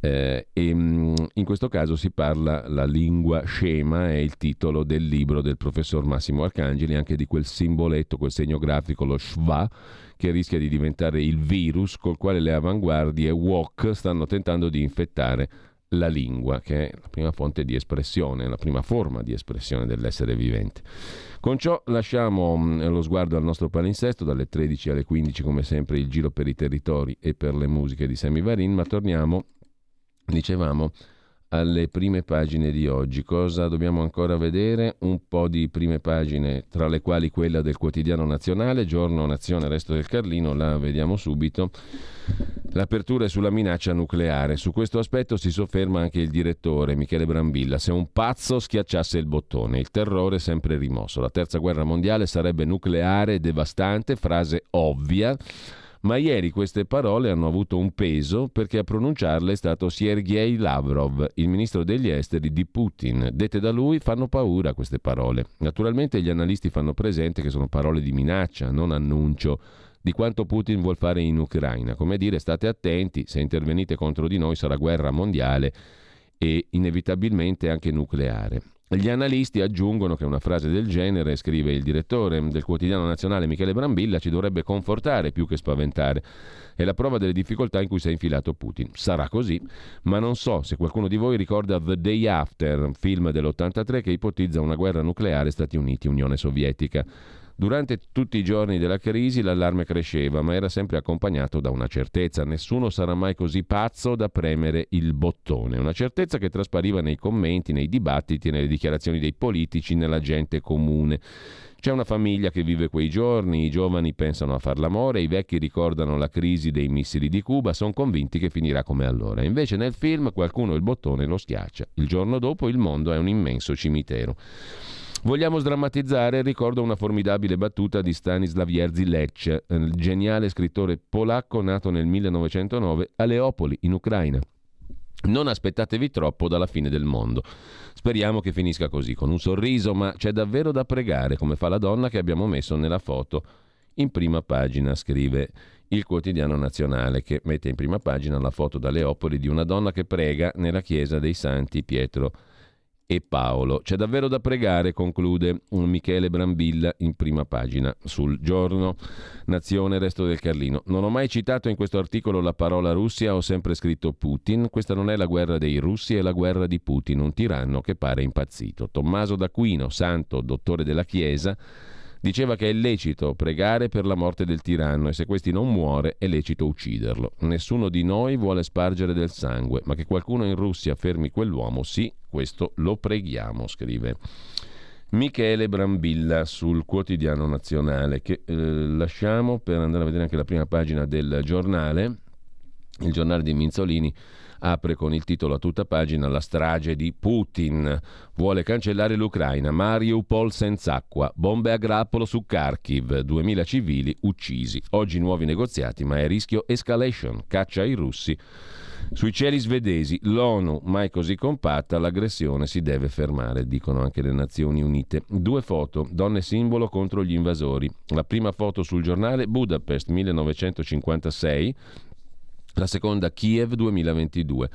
Eh, e, mm, in questo caso si parla la lingua scema, è il titolo del libro del professor Massimo Arcangeli, anche di quel simboletto, quel segno grafico, lo schwa, che rischia di diventare il virus col quale le avanguardie woke stanno tentando di infettare la lingua, che è la prima fonte di espressione, la prima forma di espressione dell'essere vivente. Con ciò lasciamo mm, lo sguardo al nostro palinsesto, dalle 13 alle 15 come sempre il giro per i territori e per le musiche di Semi Varin, ma torniamo, dicevamo, alle prime pagine di oggi. Cosa dobbiamo ancora vedere? Un po' di prime pagine, tra le quali quella del quotidiano nazionale, giorno Nazione, resto del Carlino, la vediamo subito. L'apertura è sulla minaccia nucleare. Su questo aspetto si sofferma anche il direttore Michele Brambilla. Se un pazzo schiacciasse il bottone, il terrore è sempre rimosso. La terza guerra mondiale sarebbe nucleare, devastante, frase ovvia ma ieri queste parole hanno avuto un peso perché a pronunciarle è stato Sergei Lavrov, il ministro degli esteri di Putin. Dette da lui fanno paura queste parole. Naturalmente gli analisti fanno presente che sono parole di minaccia, non annuncio di quanto Putin vuol fare in Ucraina. Come dire, state attenti, se intervenite contro di noi sarà guerra mondiale e inevitabilmente anche nucleare. Gli analisti aggiungono che una frase del genere, scrive il direttore del quotidiano nazionale Michele Brambilla, ci dovrebbe confortare più che spaventare. È la prova delle difficoltà in cui si è infilato Putin. Sarà così, ma non so se qualcuno di voi ricorda The Day After, film dell'83 che ipotizza una guerra nucleare Stati Uniti-Unione Sovietica. Durante tutti i giorni della crisi l'allarme cresceva, ma era sempre accompagnato da una certezza. Nessuno sarà mai così pazzo da premere il bottone. Una certezza che traspariva nei commenti, nei dibattiti, nelle dichiarazioni dei politici, nella gente comune. C'è una famiglia che vive quei giorni, i giovani pensano a far l'amore, i vecchi ricordano la crisi dei missili di Cuba, sono convinti che finirà come allora. Invece nel film qualcuno il bottone lo schiaccia. Il giorno dopo il mondo è un immenso cimitero. Vogliamo sdrammatizzare? Ricordo una formidabile battuta di Stanislav Jerzy Lech, il geniale scrittore polacco nato nel 1909 a Leopoli, in Ucraina. Non aspettatevi troppo dalla fine del mondo. Speriamo che finisca così, con un sorriso, ma c'è davvero da pregare, come fa la donna che abbiamo messo nella foto in prima pagina, scrive il quotidiano nazionale, che mette in prima pagina la foto da Leopoli di una donna che prega nella chiesa dei santi Pietro e Paolo. C'è davvero da pregare, conclude Michele Brambilla in prima pagina sul giorno Nazione Resto del Carlino. Non ho mai citato in questo articolo la parola Russia, ho sempre scritto Putin. Questa non è la guerra dei russi, è la guerra di Putin, un tiranno che pare impazzito. Tommaso d'Aquino, santo dottore della Chiesa, Diceva che è lecito pregare per la morte del tiranno e se questi non muore è lecito ucciderlo. Nessuno di noi vuole spargere del sangue, ma che qualcuno in Russia fermi quell'uomo, sì, questo lo preghiamo, scrive. Michele Brambilla sul quotidiano nazionale che eh, lasciamo per andare a vedere anche la prima pagina del giornale, il giornale di Minzolini apre con il titolo a tutta pagina La strage di Putin. Vuole cancellare l'Ucraina. Mariupol senza acqua. Bombe a grappolo su Kharkiv. 2000 civili uccisi. Oggi nuovi negoziati, ma è rischio escalation. Caccia ai russi. Sui cieli svedesi, l'ONU mai così compatta, l'aggressione si deve fermare, dicono anche le Nazioni Unite. Due foto, donne simbolo contro gli invasori. La prima foto sul giornale Budapest 1956, la seconda Kiev 2022.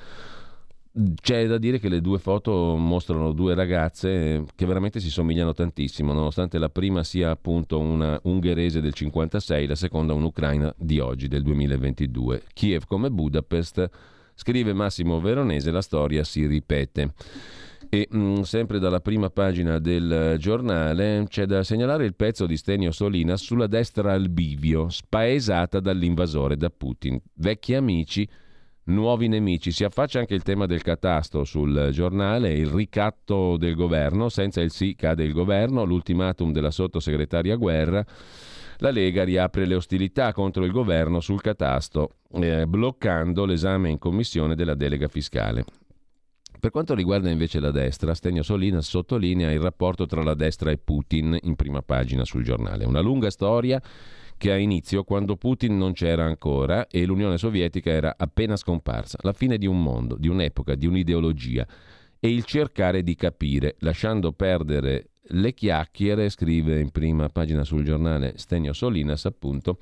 C'è da dire che le due foto mostrano due ragazze che veramente si somigliano tantissimo, nonostante la prima sia appunto una ungherese del 56, la seconda un'ucraina di oggi, del 2022. Kiev come Budapest, scrive Massimo Veronese, la storia si ripete. E mh, mm, sempre dalla prima pagina del giornale c'è da segnalare il pezzo di Stenio Solinas sulla destra al bivio, spaesata dall'invasore da Putin. Vecchi amici, nuovi nemici. Si affaccia anche il tema del catasto sul giornale, il ricatto del governo, senza il sì cade il governo, l'ultimatum della sottosegretaria Guerra. La Lega riapre le ostilità contro il governo sul catasto, eh, bloccando l'esame in commissione della delega fiscale. Per quanto riguarda invece la destra, Stegno Solina sottolinea il rapporto tra la destra e Putin in prima pagina sul giornale. Una lunga storia che ha inizio quando Putin non c'era ancora e l'Unione Sovietica era appena scomparsa. La fine di un mondo, di un'epoca, di un'ideologia e il cercare di capire, lasciando perdere le chiacchiere, scrive in prima pagina sul giornale Stegno Solinas, appunto,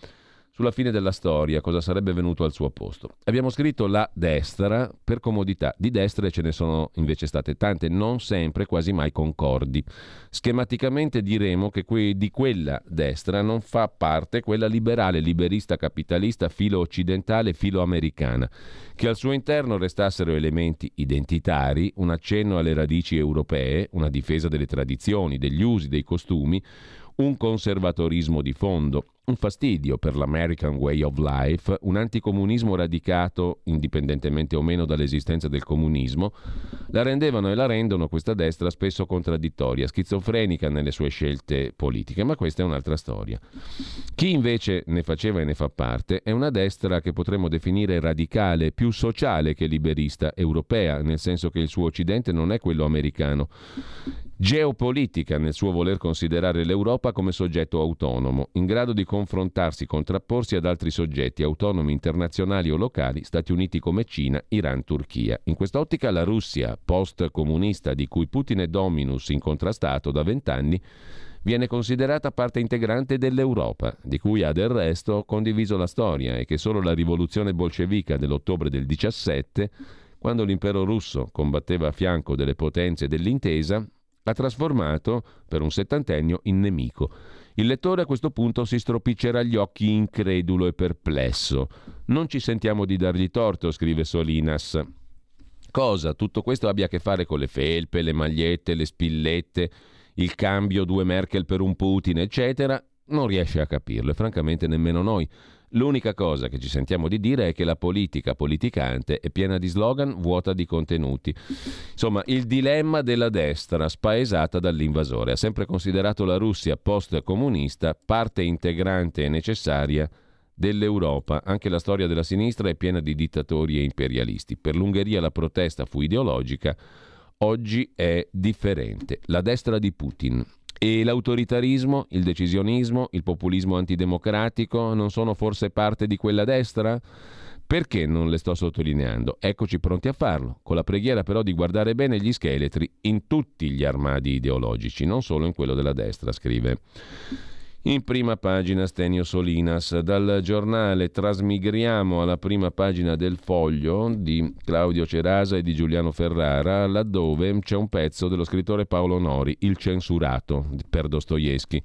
sulla fine della storia, cosa sarebbe venuto al suo posto. Abbiamo scritto la destra per comodità, di destre ce ne sono invece state tante, non sempre, quasi mai concordi. Schematicamente diremo che que- di quella destra non fa parte quella liberale, liberista, capitalista, filo occidentale, filo americana, che al suo interno restassero elementi identitari, un accenno alle radici europee, una difesa delle tradizioni, degli usi, dei costumi, un conservatorismo di fondo, un fastidio per l'American Way of Life, un anticomunismo radicato, indipendentemente o meno dall'esistenza del comunismo, la rendevano e la rendono questa destra spesso contraddittoria, schizofrenica nelle sue scelte politiche, ma questa è un'altra storia. Chi invece ne faceva e ne fa parte è una destra che potremmo definire radicale, più sociale che liberista, europea, nel senso che il suo occidente non è quello americano geopolitica nel suo voler considerare l'Europa come soggetto autonomo, in grado di confrontarsi, contrapporsi ad altri soggetti autonomi internazionali o locali, Stati Uniti come Cina, Iran, Turchia. In quest'ottica la Russia, post-comunista di cui Putin è dominus incontrastato da vent'anni, viene considerata parte integrante dell'Europa, di cui ha del resto condiviso la storia e che solo la rivoluzione bolscevica dell'ottobre del 17, quando l'impero russo combatteva a fianco delle potenze dell'intesa, ha trasformato per un settantennio in nemico. Il lettore a questo punto si stropiccerà gli occhi incredulo e perplesso. Non ci sentiamo di dargli torto, scrive Solinas. Cosa tutto questo abbia a che fare con le felpe, le magliette, le spillette, il cambio due Merkel per un Putin, eccetera, non riesce a capirlo e francamente nemmeno noi. L'unica cosa che ci sentiamo di dire è che la politica politicante è piena di slogan, vuota di contenuti. Insomma, il dilemma della destra spaesata dall'invasore ha sempre considerato la Russia post-comunista parte integrante e necessaria dell'Europa. Anche la storia della sinistra è piena di dittatori e imperialisti. Per l'Ungheria la protesta fu ideologica. oggi è differente. La destra di Putin e l'autoritarismo, il decisionismo, il populismo antidemocratico non sono forse parte di quella destra? Perché non le sto sottolineando? Eccoci pronti a farlo, con la preghiera però di guardare bene gli scheletri in tutti gli armadi ideologici, non solo in quello della destra, scrive. In prima pagina Stenio Solinas, dal giornale trasmigriamo alla prima pagina del foglio di Claudio Cerasa e di Giuliano Ferrara, laddove c'è un pezzo dello scrittore Paolo Nori, Il censurato, per Dostoevsky.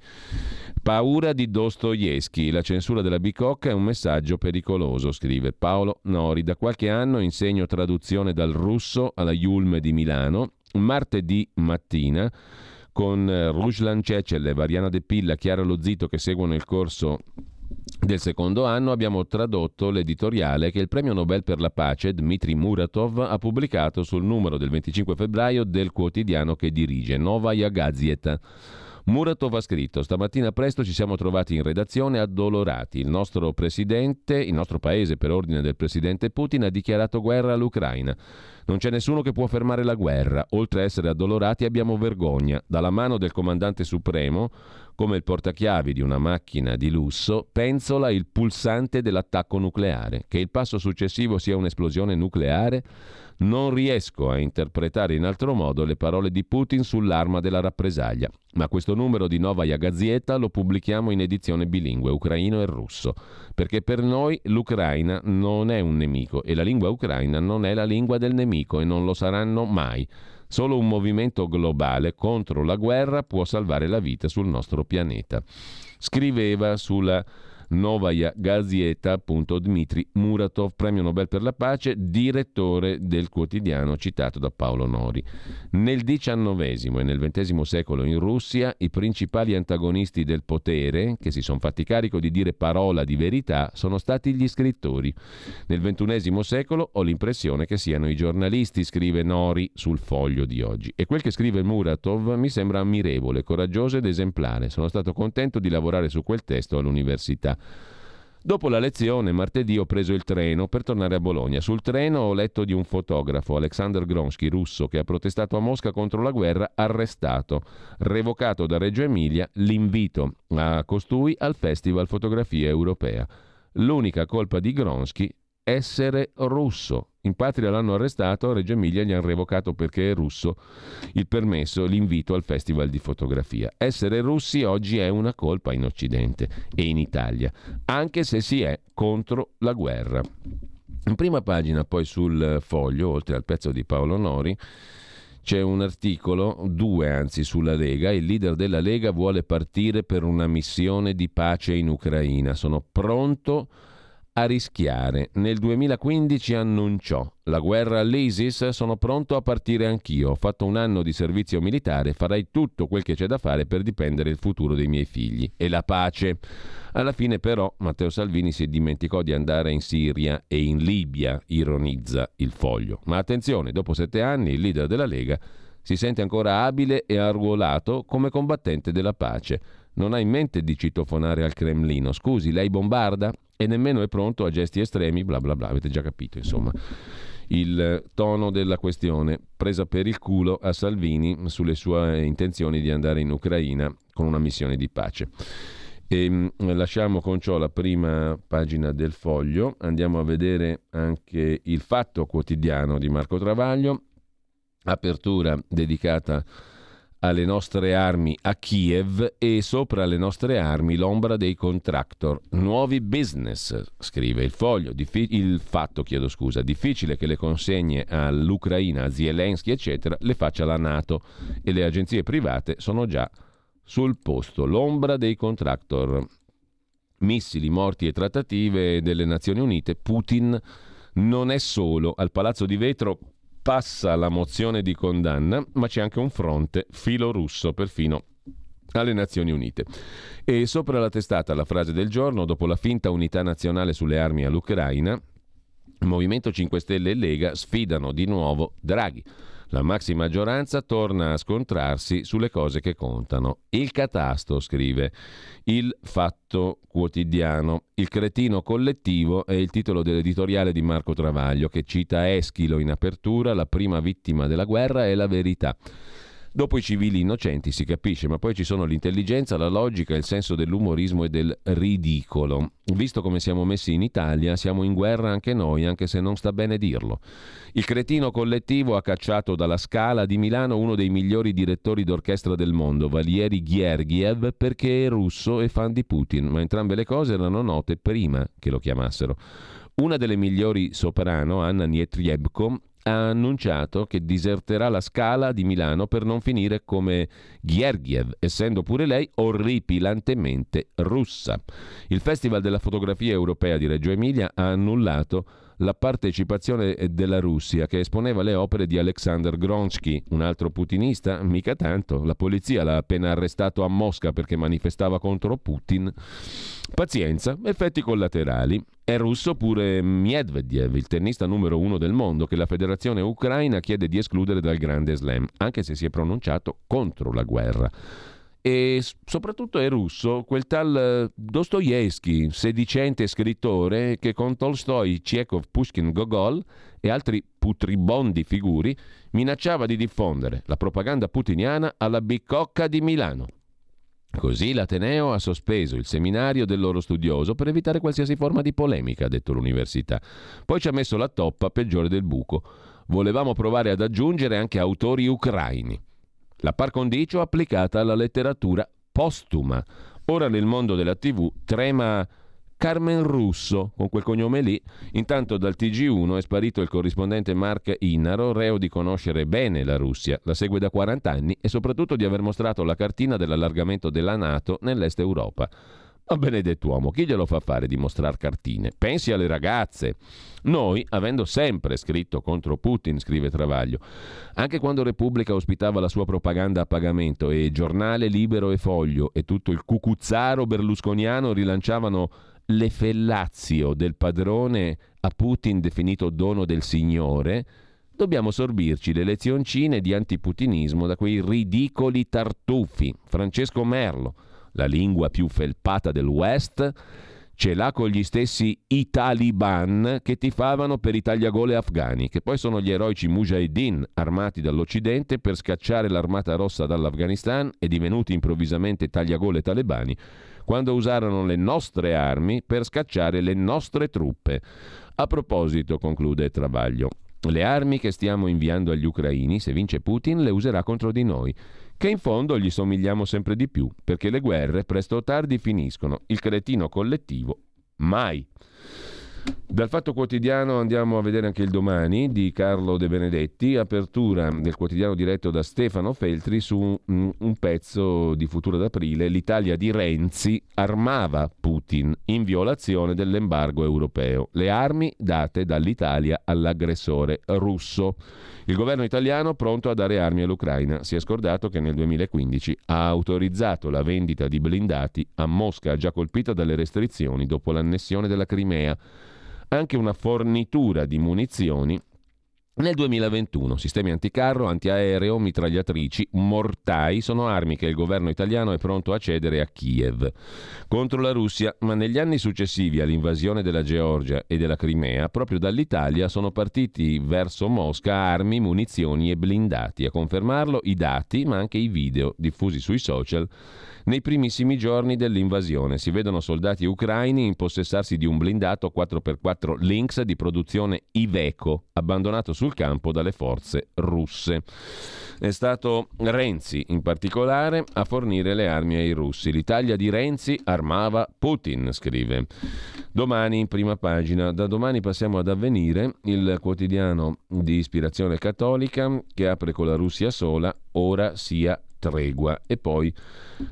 Paura di Dostoevsky, la censura della bicocca è un messaggio pericoloso, scrive Paolo Nori. Da qualche anno insegno traduzione dal russo alla Yulm di Milano. Martedì mattina con eh, Ruslan Cecel, Variana De Pilla, Chiara Lo Zito che seguono il corso del secondo anno abbiamo tradotto l'editoriale che il premio Nobel per la pace Dmitry Muratov ha pubblicato sul numero del 25 febbraio del quotidiano che dirige, Novaya Gazeta. Muratov ha scritto: Stamattina presto ci siamo trovati in redazione addolorati. Il nostro presidente, il nostro paese, per ordine del presidente Putin, ha dichiarato guerra all'Ucraina. Non c'è nessuno che può fermare la guerra. Oltre a essere addolorati, abbiamo vergogna. Dalla mano del comandante supremo, come il portachiavi di una macchina di lusso, penzola il pulsante dell'attacco nucleare. Che il passo successivo sia un'esplosione nucleare? Non riesco a interpretare in altro modo le parole di Putin sull'arma della rappresaglia, ma questo numero di Novaya Gazeta lo pubblichiamo in edizione bilingue, ucraino e russo, perché per noi l'Ucraina non è un nemico e la lingua ucraina non è la lingua del nemico e non lo saranno mai. Solo un movimento globale contro la guerra può salvare la vita sul nostro pianeta. Scriveva sulla Novaya Gazieta, Dmitry Muratov, premio Nobel per la pace, direttore del quotidiano citato da Paolo Nori. Nel XIX e nel XX secolo in Russia i principali antagonisti del potere, che si sono fatti carico di dire parola di verità, sono stati gli scrittori. Nel XXI secolo ho l'impressione che siano i giornalisti, scrive Nori sul foglio di oggi. E quel che scrive Muratov mi sembra ammirevole, coraggioso ed esemplare. Sono stato contento di lavorare su quel testo all'università. Dopo la lezione, martedì, ho preso il treno per tornare a Bologna. Sul treno ho letto di un fotografo, Alexander Gronsky, russo, che ha protestato a Mosca contro la guerra, arrestato. Revocato da Reggio Emilia l'invito a costui al Festival Fotografia Europea. L'unica colpa di Gronsky essere russo. In patria l'hanno arrestato, a Reggio Emilia gli hanno revocato perché è russo il permesso, l'invito al festival di fotografia. Essere russi oggi è una colpa in Occidente e in Italia, anche se si è contro la guerra. In prima pagina poi sul foglio, oltre al pezzo di Paolo Nori, c'è un articolo, due anzi, sulla Lega. Il leader della Lega vuole partire per una missione di pace in Ucraina. Sono pronto a rischiare. Nel 2015 annunciò la guerra all'ISIS, sono pronto a partire anch'io, ho fatto un anno di servizio militare, farai tutto quel che c'è da fare per dipendere il futuro dei miei figli e la pace. Alla fine però Matteo Salvini si dimenticò di andare in Siria e in Libia, ironizza il foglio. Ma attenzione, dopo sette anni il leader della Lega si sente ancora abile e arruolato come combattente della pace. Non ha in mente di citofonare al Cremlino. Scusi, lei bombarda? e nemmeno è pronto a gesti estremi, bla bla bla, avete già capito insomma il tono della questione, presa per il culo a Salvini sulle sue intenzioni di andare in Ucraina con una missione di pace. E, ehm, lasciamo con ciò la prima pagina del foglio, andiamo a vedere anche il fatto quotidiano di Marco Travaglio, apertura dedicata a alle nostre armi a Kiev e sopra le nostre armi l'ombra dei contractor. Nuovi business, scrive il foglio, diffi- il fatto, chiedo scusa, difficile che le consegne all'Ucraina, a Zelensky, eccetera, le faccia la Nato e le agenzie private sono già sul posto. L'ombra dei contractor. Missili, morti e trattative delle Nazioni Unite. Putin non è solo al Palazzo di Vetro passa la mozione di condanna, ma c'è anche un fronte filorusso perfino alle Nazioni Unite. E sopra la testata la frase del giorno, dopo la finta unità nazionale sulle armi all'Ucraina, Movimento 5 Stelle e Lega sfidano di nuovo Draghi. La maxi maggioranza torna a scontrarsi sulle cose che contano. Il catasto, scrive il Fatto Quotidiano. Il cretino collettivo è il titolo dell'editoriale di Marco Travaglio che cita Eschilo in apertura, la prima vittima della guerra è la verità. Dopo i civili innocenti si capisce, ma poi ci sono l'intelligenza, la logica, il senso dell'umorismo e del ridicolo. Visto come siamo messi in Italia, siamo in guerra anche noi, anche se non sta bene dirlo. Il cretino collettivo ha cacciato dalla Scala di Milano uno dei migliori direttori d'orchestra del mondo, Valieri Ghergiev, perché è russo e fan di Putin, ma entrambe le cose erano note prima che lo chiamassero. Una delle migliori soprano, Anna Nietriebko, ha annunciato che diserterà la Scala di Milano per non finire come Ghergiev, essendo pure lei orripilantemente russa. Il Festival della fotografia europea di Reggio Emilia ha annullato la partecipazione della Russia che esponeva le opere di Alexander Gronsky, un altro putinista, mica tanto, la polizia l'ha appena arrestato a Mosca perché manifestava contro Putin. Pazienza, effetti collaterali. È russo pure Medvedev, il tennista numero uno del mondo, che la federazione ucraina chiede di escludere dal Grande Slam, anche se si è pronunciato contro la guerra e soprattutto è russo quel tal eh, Dostoevsky, sedicente scrittore che con Tolstoi, Chekhov, Pushkin, Gogol e altri putribondi figuri minacciava di diffondere la propaganda putiniana alla bicocca di Milano. Così l'Ateneo ha sospeso il seminario del loro studioso per evitare qualsiasi forma di polemica, ha detto l'università. Poi ci ha messo la toppa peggiore del buco. Volevamo provare ad aggiungere anche autori ucraini. La par condicio applicata alla letteratura postuma. Ora nel mondo della TV trema Carmen Russo, con quel cognome lì. Intanto dal TG1 è sparito il corrispondente Mark Inaro, reo di conoscere bene la Russia, la segue da 40 anni e soprattutto di aver mostrato la cartina dell'allargamento della Nato nell'est Europa. Ma benedetto uomo, chi glielo fa fare di mostrare cartine? Pensi alle ragazze. Noi, avendo sempre scritto contro Putin, scrive Travaglio, anche quando Repubblica ospitava la sua propaganda a pagamento e Giornale Libero e Foglio e tutto il cucuzzaro berlusconiano rilanciavano le fellazio del padrone a Putin definito dono del Signore, dobbiamo sorbirci le lezioncine di antiputinismo da quei ridicoli tartufi. Francesco Merlo, la lingua più felpata del West, ce l'ha con gli stessi i taliban che tifavano per i tagliagole afghani, che poi sono gli eroici mujahideen armati dall'Occidente per scacciare l'armata rossa dall'Afghanistan e divenuti improvvisamente tagliagole talebani quando usarono le nostre armi per scacciare le nostre truppe. A proposito, conclude Travaglio, le armi che stiamo inviando agli ucraini, se vince Putin, le userà contro di noi che in fondo gli somigliamo sempre di più, perché le guerre presto o tardi finiscono, il cretino collettivo mai. Dal Fatto Quotidiano andiamo a vedere anche il domani di Carlo De Benedetti, apertura del quotidiano diretto da Stefano Feltri su un, pezzo di Futuro d'Aprile, l'Italia di Renzi armava Putin in violazione dell'embargo europeo, le armi date dall'Italia all'aggressore russo. Il governo italiano pronto a dare armi all'Ucraina. Si è scordato che nel 2015 ha autorizzato la vendita di blindati a Mosca, già colpita dalle restrizioni dopo l'annessione della Crimea anche una fornitura di munizioni nel 2021 sistemi anticarro, antiaereo, mitragliatrici, mortai sono armi che il governo italiano è pronto a cedere a Kiev contro la Russia, ma negli anni successivi all'invasione della Georgia e della Crimea, proprio dall'Italia sono partiti verso Mosca armi, munizioni e blindati. A confermarlo i dati, ma anche i video diffusi sui social nei primissimi giorni dell'invasione si vedono soldati ucraini impossessarsi di un blindato 4x4 Lynx di produzione Iveco, abbandonato sul campo dalle forze russe. È stato Renzi, in particolare, a fornire le armi ai russi. L'Italia di Renzi armava Putin, scrive. Domani in prima pagina. Da domani passiamo ad avvenire il quotidiano di ispirazione cattolica che apre con la Russia sola, ora sia tregua. E poi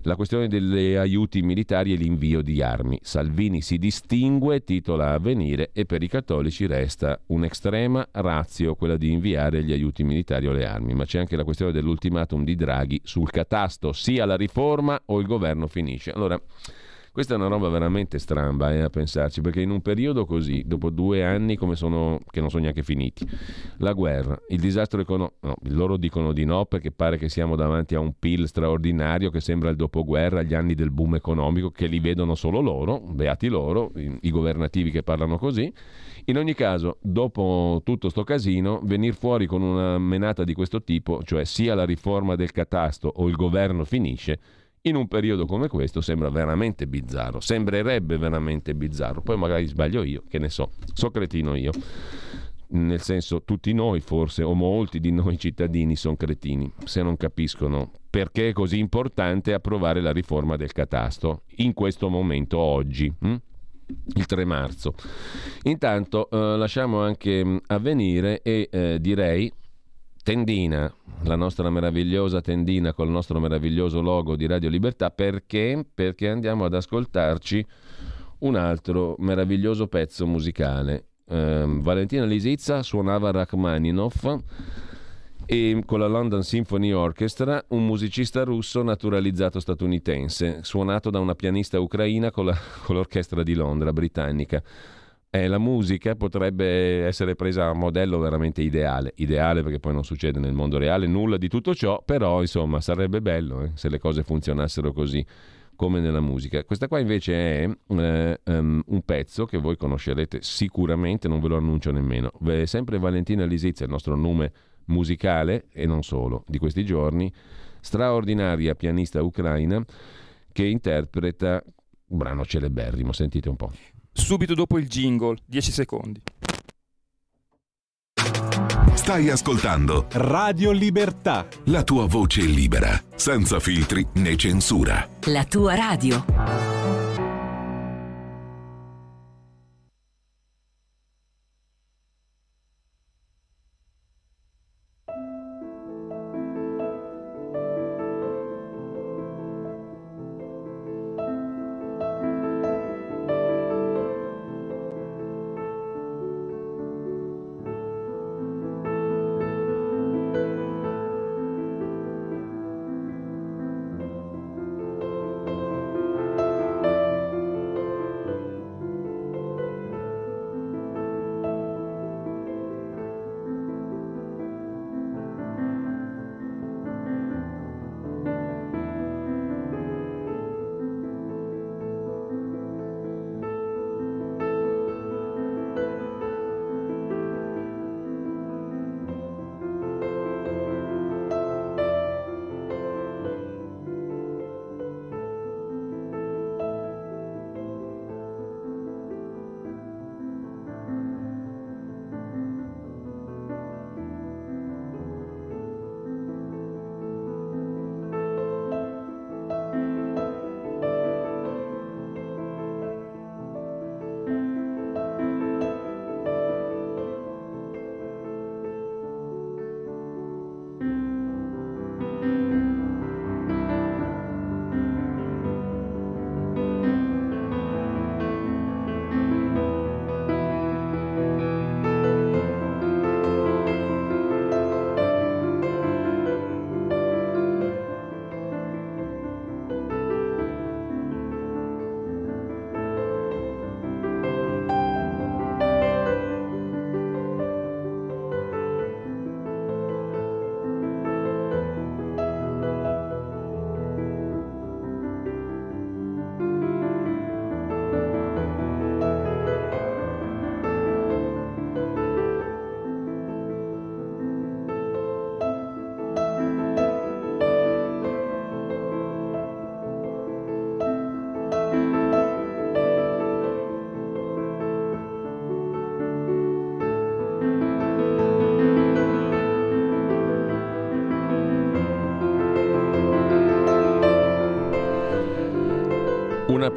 la questione degli aiuti militari e l'invio di armi. Salvini si distingue, titola Avvenire, e per i cattolici resta un'estrema razio quella di inviare gli aiuti militari o le armi. Ma c'è anche la questione dell'ultimatum di Draghi sul catasto, sia la riforma o il governo finisce. Allora, Questa è una roba veramente stramba eh, a pensarci, perché in un periodo così, dopo due anni come sono, che non sono neanche finiti, la guerra, il disastro economico, no, loro dicono di no perché pare che siamo davanti a un PIL straordinario che sembra il dopoguerra, gli anni del boom economico, che li vedono solo loro, beati loro, i, i governativi che parlano così. In ogni caso, dopo tutto sto casino, venire fuori con una menata di questo tipo, cioè sia la riforma del catasto o il governo finisce, in un periodo come questo sembra veramente bizzarro, sembrerebbe veramente bizzarro, poi magari sbaglio io, che ne so, so cretino io, nel senso tutti noi forse, o molti di noi cittadini sono cretini, se non capiscono perché è così importante approvare la riforma del catasto in questo momento, oggi. Hm? il 3 marzo. Intanto eh, lasciamo anche hm, avvenire e eh, direi tendina, la nostra meravigliosa tendina col nostro meraviglioso logo di Radio Libertà, perché? Perché andiamo ad ascoltarci un altro meraviglioso pezzo musicale. Eh, Valentina Lisizza suonava Rachmaninov e con la London Symphony Orchestra un musicista russo naturalizzato statunitense, suonato da una pianista ucraina con, la, con l'orchestra di Londra britannica eh, la musica potrebbe essere presa a modello veramente ideale, ideale perché poi non succede nel mondo reale nulla di tutto ciò, però insomma sarebbe bello eh, se le cose funzionassero così come nella musica. Questa qua invece è eh, um, un pezzo che voi conoscerete sicuramente, non ve lo annuncio nemmeno. È sempre Valentina Lisizia, il nostro nome musicale e non solo di questi giorni, straordinaria pianista ucraina che interpreta un brano celeberrimo, sentite un po' subito dopo il jingle, 10 secondi. Stai ascoltando Radio Libertà. La tua voce libera, senza filtri né censura. La tua radio.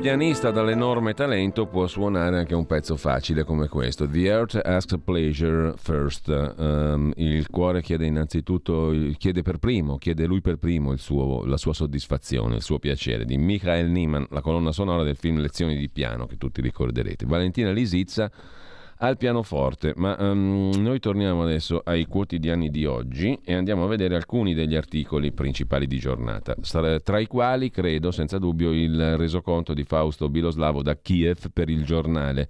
Pianista dall'enorme talento può suonare anche un pezzo facile come questo. The Earth asks pleasure first. Um, il cuore chiede innanzitutto, chiede per primo, chiede lui per primo suo, la sua soddisfazione, il suo piacere. Di Michael Niemann, la colonna sonora del film Lezioni di piano che tutti ricorderete. Valentina Lisizza al pianoforte. Ma um, noi torniamo adesso ai quotidiani di oggi e andiamo a vedere alcuni degli articoli principali di giornata, tra i quali credo senza dubbio il resoconto di Fausto Biloslavo da Kiev per il giornale.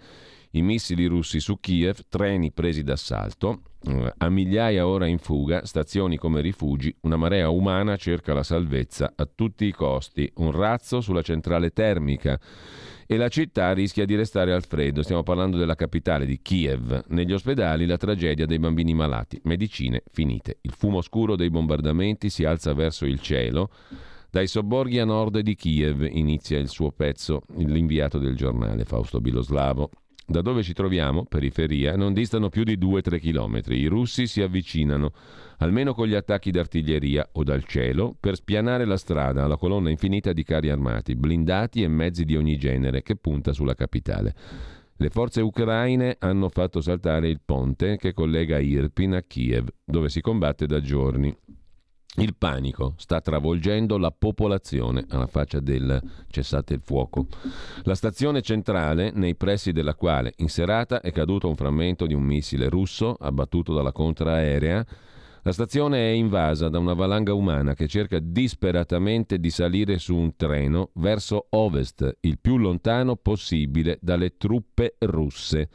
I missili russi su Kiev, treni presi d'assalto, eh, a migliaia ora in fuga, stazioni come rifugi, una marea umana cerca la salvezza a tutti i costi, un razzo sulla centrale termica e la città rischia di restare al freddo. Stiamo parlando della capitale di Kiev. Negli ospedali la tragedia dei bambini malati, medicine finite. Il fumo scuro dei bombardamenti si alza verso il cielo. Dai sobborghi a nord di Kiev inizia il suo pezzo, l'inviato del giornale Fausto Biloslavo. Da dove ci troviamo, periferia, non distano più di 2-3 chilometri. I russi si avvicinano, almeno con gli attacchi d'artiglieria o dal cielo, per spianare la strada alla colonna infinita di carri armati, blindati e mezzi di ogni genere che punta sulla capitale. Le forze ucraine hanno fatto saltare il ponte che collega Irpin a Kiev, dove si combatte da giorni. Il panico sta travolgendo la popolazione alla faccia del cessate il fuoco. La stazione centrale, nei pressi della quale in serata è caduto un frammento di un missile russo abbattuto dalla contraerea, la stazione è invasa da una valanga umana che cerca disperatamente di salire su un treno verso ovest, il più lontano possibile dalle truppe russe.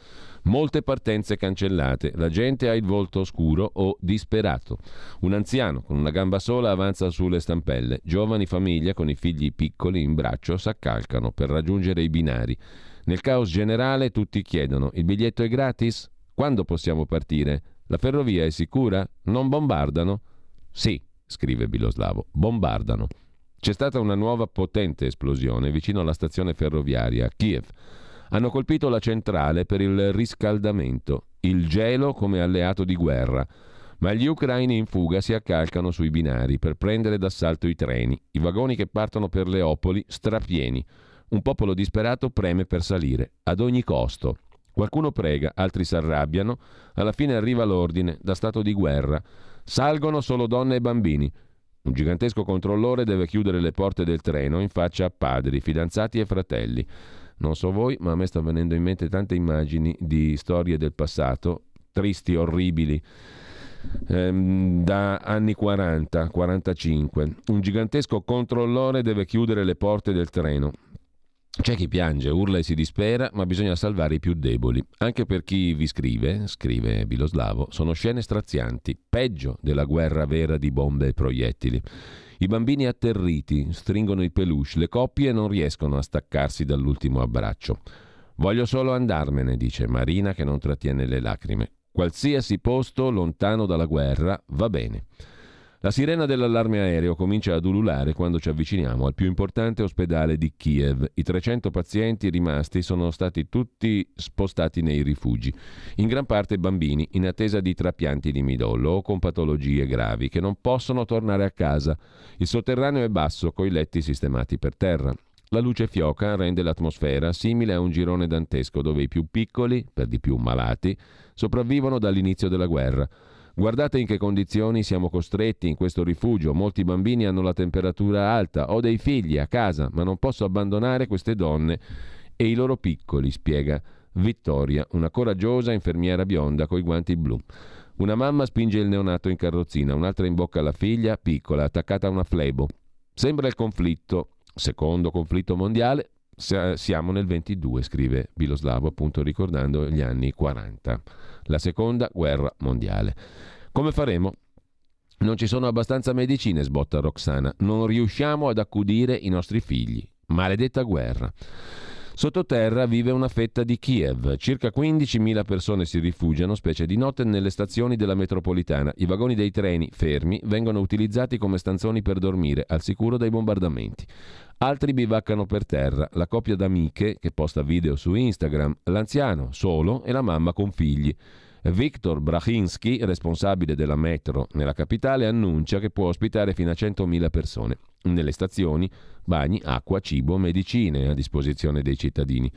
Molte partenze cancellate, la gente ha il volto oscuro o disperato. Un anziano con una gamba sola avanza sulle stampelle, giovani famiglie con i figli piccoli in braccio s'accalcano per raggiungere i binari. Nel caos generale tutti chiedono: il biglietto è gratis? Quando possiamo partire? La ferrovia è sicura? Non bombardano? Sì, scrive Biloslavo, bombardano. C'è stata una nuova potente esplosione vicino alla stazione ferroviaria a Kiev hanno colpito la centrale per il riscaldamento, il gelo come alleato di guerra. Ma gli ucraini in fuga si accalcano sui binari per prendere d'assalto i treni, i vagoni che partono per Leopoli strapieni. Un popolo disperato preme per salire, ad ogni costo. Qualcuno prega, altri si arrabbiano, alla fine arriva l'ordine, da stato di guerra. Salgono solo donne e bambini. Un gigantesco controllore deve chiudere le porte del treno in faccia a padri, fidanzati e fratelli. Non so voi, ma a me stanno venendo in mente tante immagini di storie del passato, tristi, orribili, ehm, da anni 40, 45. Un gigantesco controllore deve chiudere le porte del treno. C'è chi piange, urla e si dispera, ma bisogna salvare i più deboli. Anche per chi vi scrive, scrive Biloslavo, sono scene strazianti, peggio della guerra vera di bombe e proiettili. I bambini atterriti stringono i peluche, le coppie non riescono a staccarsi dall'ultimo abbraccio. Voglio solo andarmene, dice Marina che non trattiene le lacrime. Qualsiasi posto lontano dalla guerra va bene. La sirena dell'allarme aereo comincia ad ululare quando ci avviciniamo al più importante ospedale di Kiev. I 300 pazienti rimasti sono stati tutti spostati nei rifugi, in gran parte bambini in attesa di trapianti di midollo o con patologie gravi che non possono tornare a casa. Il sotterraneo è basso, coi letti sistemati per terra. La luce fioca rende l'atmosfera simile a un girone dantesco dove i più piccoli, per di più malati, sopravvivono dall'inizio della guerra. Guardate in che condizioni siamo costretti in questo rifugio. Molti bambini hanno la temperatura alta. Ho dei figli a casa, ma non posso abbandonare queste donne e i loro piccoli, spiega Vittoria, una coraggiosa infermiera bionda coi guanti blu. Una mamma spinge il neonato in carrozzina, un'altra in bocca alla figlia, piccola, attaccata a una flebo. Sembra il conflitto, secondo conflitto mondiale, siamo nel 22, scrive Biloslavo, appunto ricordando gli anni 40 la seconda guerra mondiale. Come faremo? Non ci sono abbastanza medicine, sbotta Roxana. Non riusciamo ad accudire i nostri figli. Maledetta guerra. Sottoterra vive una fetta di Kiev. Circa 15.000 persone si rifugiano, specie di notte, nelle stazioni della metropolitana. I vagoni dei treni, fermi, vengono utilizzati come stanzoni per dormire, al sicuro dai bombardamenti. Altri bivaccano per terra, la coppia d'amiche che posta video su Instagram, l'anziano solo e la mamma con figli. Viktor Brachinski, responsabile della metro nella capitale, annuncia che può ospitare fino a 100.000 persone. Nelle stazioni, bagni, acqua, cibo, medicine a disposizione dei cittadini.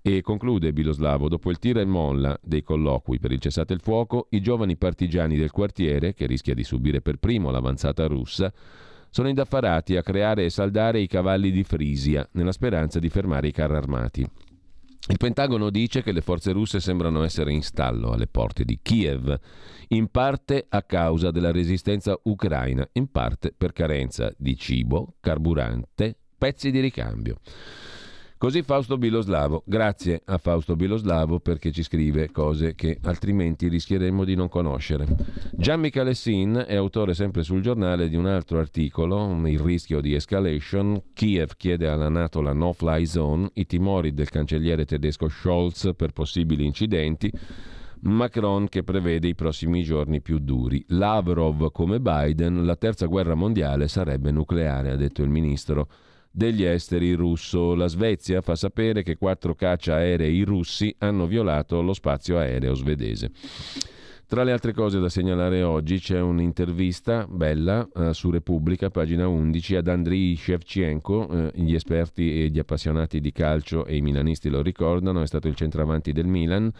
E conclude Biloslavo, dopo il tira e molla dei colloqui per il cessate il fuoco, i giovani partigiani del quartiere, che rischia di subire per primo l'avanzata russa, sono indaffarati a creare e saldare i cavalli di Frisia nella speranza di fermare i carri armati. Il Pentagono dice che le forze russe sembrano essere in stallo alle porte di Kiev, in parte a causa della resistenza ucraina, in parte per carenza di cibo, carburante, pezzi di ricambio. Così Fausto Biloslavo. Grazie a Fausto Biloslavo perché ci scrive cose che altrimenti rischieremmo di non conoscere. Gian Michalessin è autore sempre sul giornale di un altro articolo, Il rischio di escalation. Kiev chiede alla Nato la no-fly zone, i timori del cancelliere tedesco Scholz per possibili incidenti. Macron che prevede i prossimi giorni più duri. Lavrov come Biden, la terza guerra mondiale sarebbe nucleare, ha detto il ministro degli esteri russo. La Svezia fa sapere che quattro caccia aerei russi hanno violato lo spazio aereo svedese. Tra le altre cose da segnalare oggi c'è un'intervista bella eh, su Repubblica, pagina 11, ad Andriy Shevchenko, eh, gli esperti e gli appassionati di calcio e i milanisti lo ricordano, è stato il centravanti del Milan,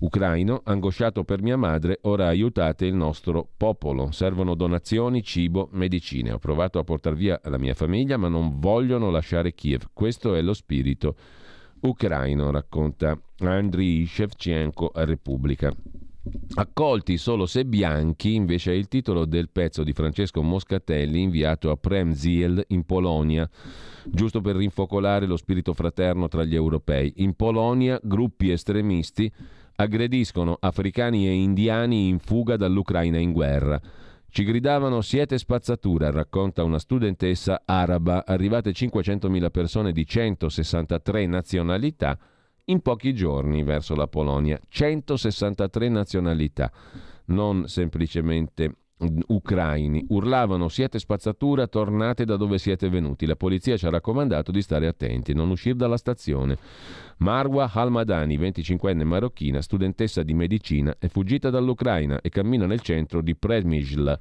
ucraino, angosciato per mia madre, ora aiutate il nostro popolo, servono donazioni, cibo, medicine. Ho provato a portare via la mia famiglia, ma non vogliono lasciare Kiev. Questo è lo spirito ucraino, racconta Andriy Shevchenko a Repubblica. Accolti solo se bianchi, invece è il titolo del pezzo di Francesco Moscatelli inviato a Premziel in Polonia, giusto per rinfocolare lo spirito fraterno tra gli europei. In Polonia gruppi estremisti aggrediscono africani e indiani in fuga dall'Ucraina in guerra. Ci gridavano siete spazzatura, racconta una studentessa araba, arrivate 500.000 persone di 163 nazionalità in pochi giorni verso la Polonia. 163 nazionalità, non semplicemente ucraini urlavano siete spazzatura, tornate da dove siete venuti. La polizia ci ha raccomandato di stare attenti, non uscire dalla stazione. Marwa Halmadani, 25enne marocchina, studentessa di medicina, è fuggita dall'Ucraina e cammina nel centro di Przemysl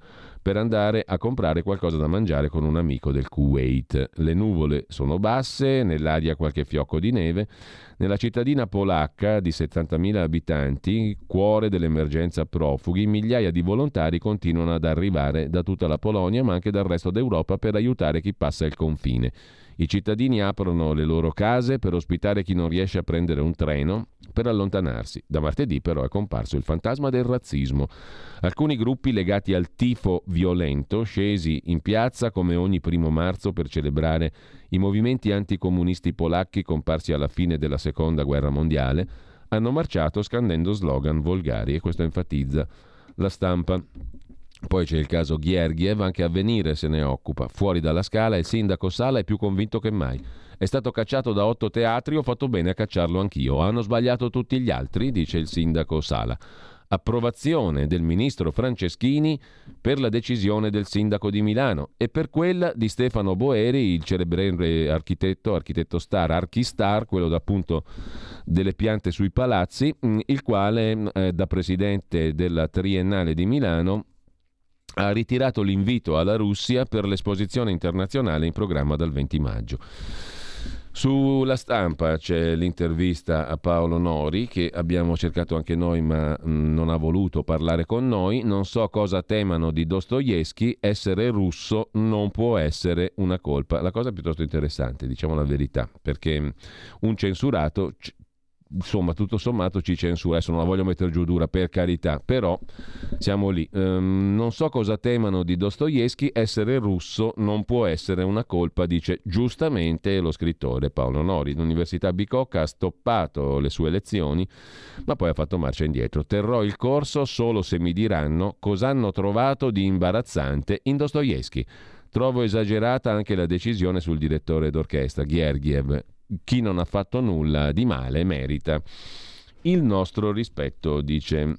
per andare a comprare qualcosa da mangiare con un amico del Kuwait. Le nuvole sono basse, nell'aria qualche fiocco di neve. Nella cittadina polacca di 70.000 abitanti, cuore dell'emergenza profughi, migliaia di volontari continuano ad arrivare da tutta la Polonia ma anche dal resto d'Europa per aiutare chi passa il confine. I cittadini aprono le loro case per ospitare chi non riesce a prendere un treno per allontanarsi. Da martedì però è comparso il fantasma del razzismo. Alcuni gruppi legati al tifo violento, scesi in piazza come ogni primo marzo per celebrare i movimenti anticomunisti polacchi comparsi alla fine della seconda guerra mondiale, hanno marciato scandendo slogan volgari e questo enfatizza la stampa. Poi c'è il caso Ghergiev, anche a venire se ne occupa. Fuori dalla scala il sindaco Sala è più convinto che mai. È stato cacciato da otto teatri, ho fatto bene a cacciarlo anch'io. Hanno sbagliato tutti gli altri, dice il sindaco Sala. Approvazione del ministro Franceschini per la decisione del sindaco di Milano e per quella di Stefano Boeri, il celebre architetto, architetto star, archistar, quello d'appunto delle piante sui palazzi, il quale eh, da presidente della Triennale di Milano ha ritirato l'invito alla Russia per l'esposizione internazionale in programma dal 20 maggio. Sulla stampa c'è l'intervista a Paolo Nori che abbiamo cercato anche noi ma mm, non ha voluto parlare con noi. Non so cosa temano di Dostoevsky, essere russo non può essere una colpa. La cosa è piuttosto interessante, diciamo la verità, perché un censurato insomma, tutto sommato ci censura. Adesso non la voglio mettere giù dura, per carità, però siamo lì. Um, non so cosa temano di Dostoevsky, essere russo non può essere una colpa, dice giustamente lo scrittore Paolo Nori. L'Università Bicocca ha stoppato le sue lezioni, ma poi ha fatto marcia indietro. Terrò il corso solo se mi diranno cosa hanno trovato di imbarazzante in Dostoevsky. Trovo esagerata anche la decisione sul direttore d'orchestra, Ghergiev, chi non ha fatto nulla di male merita il nostro rispetto, dice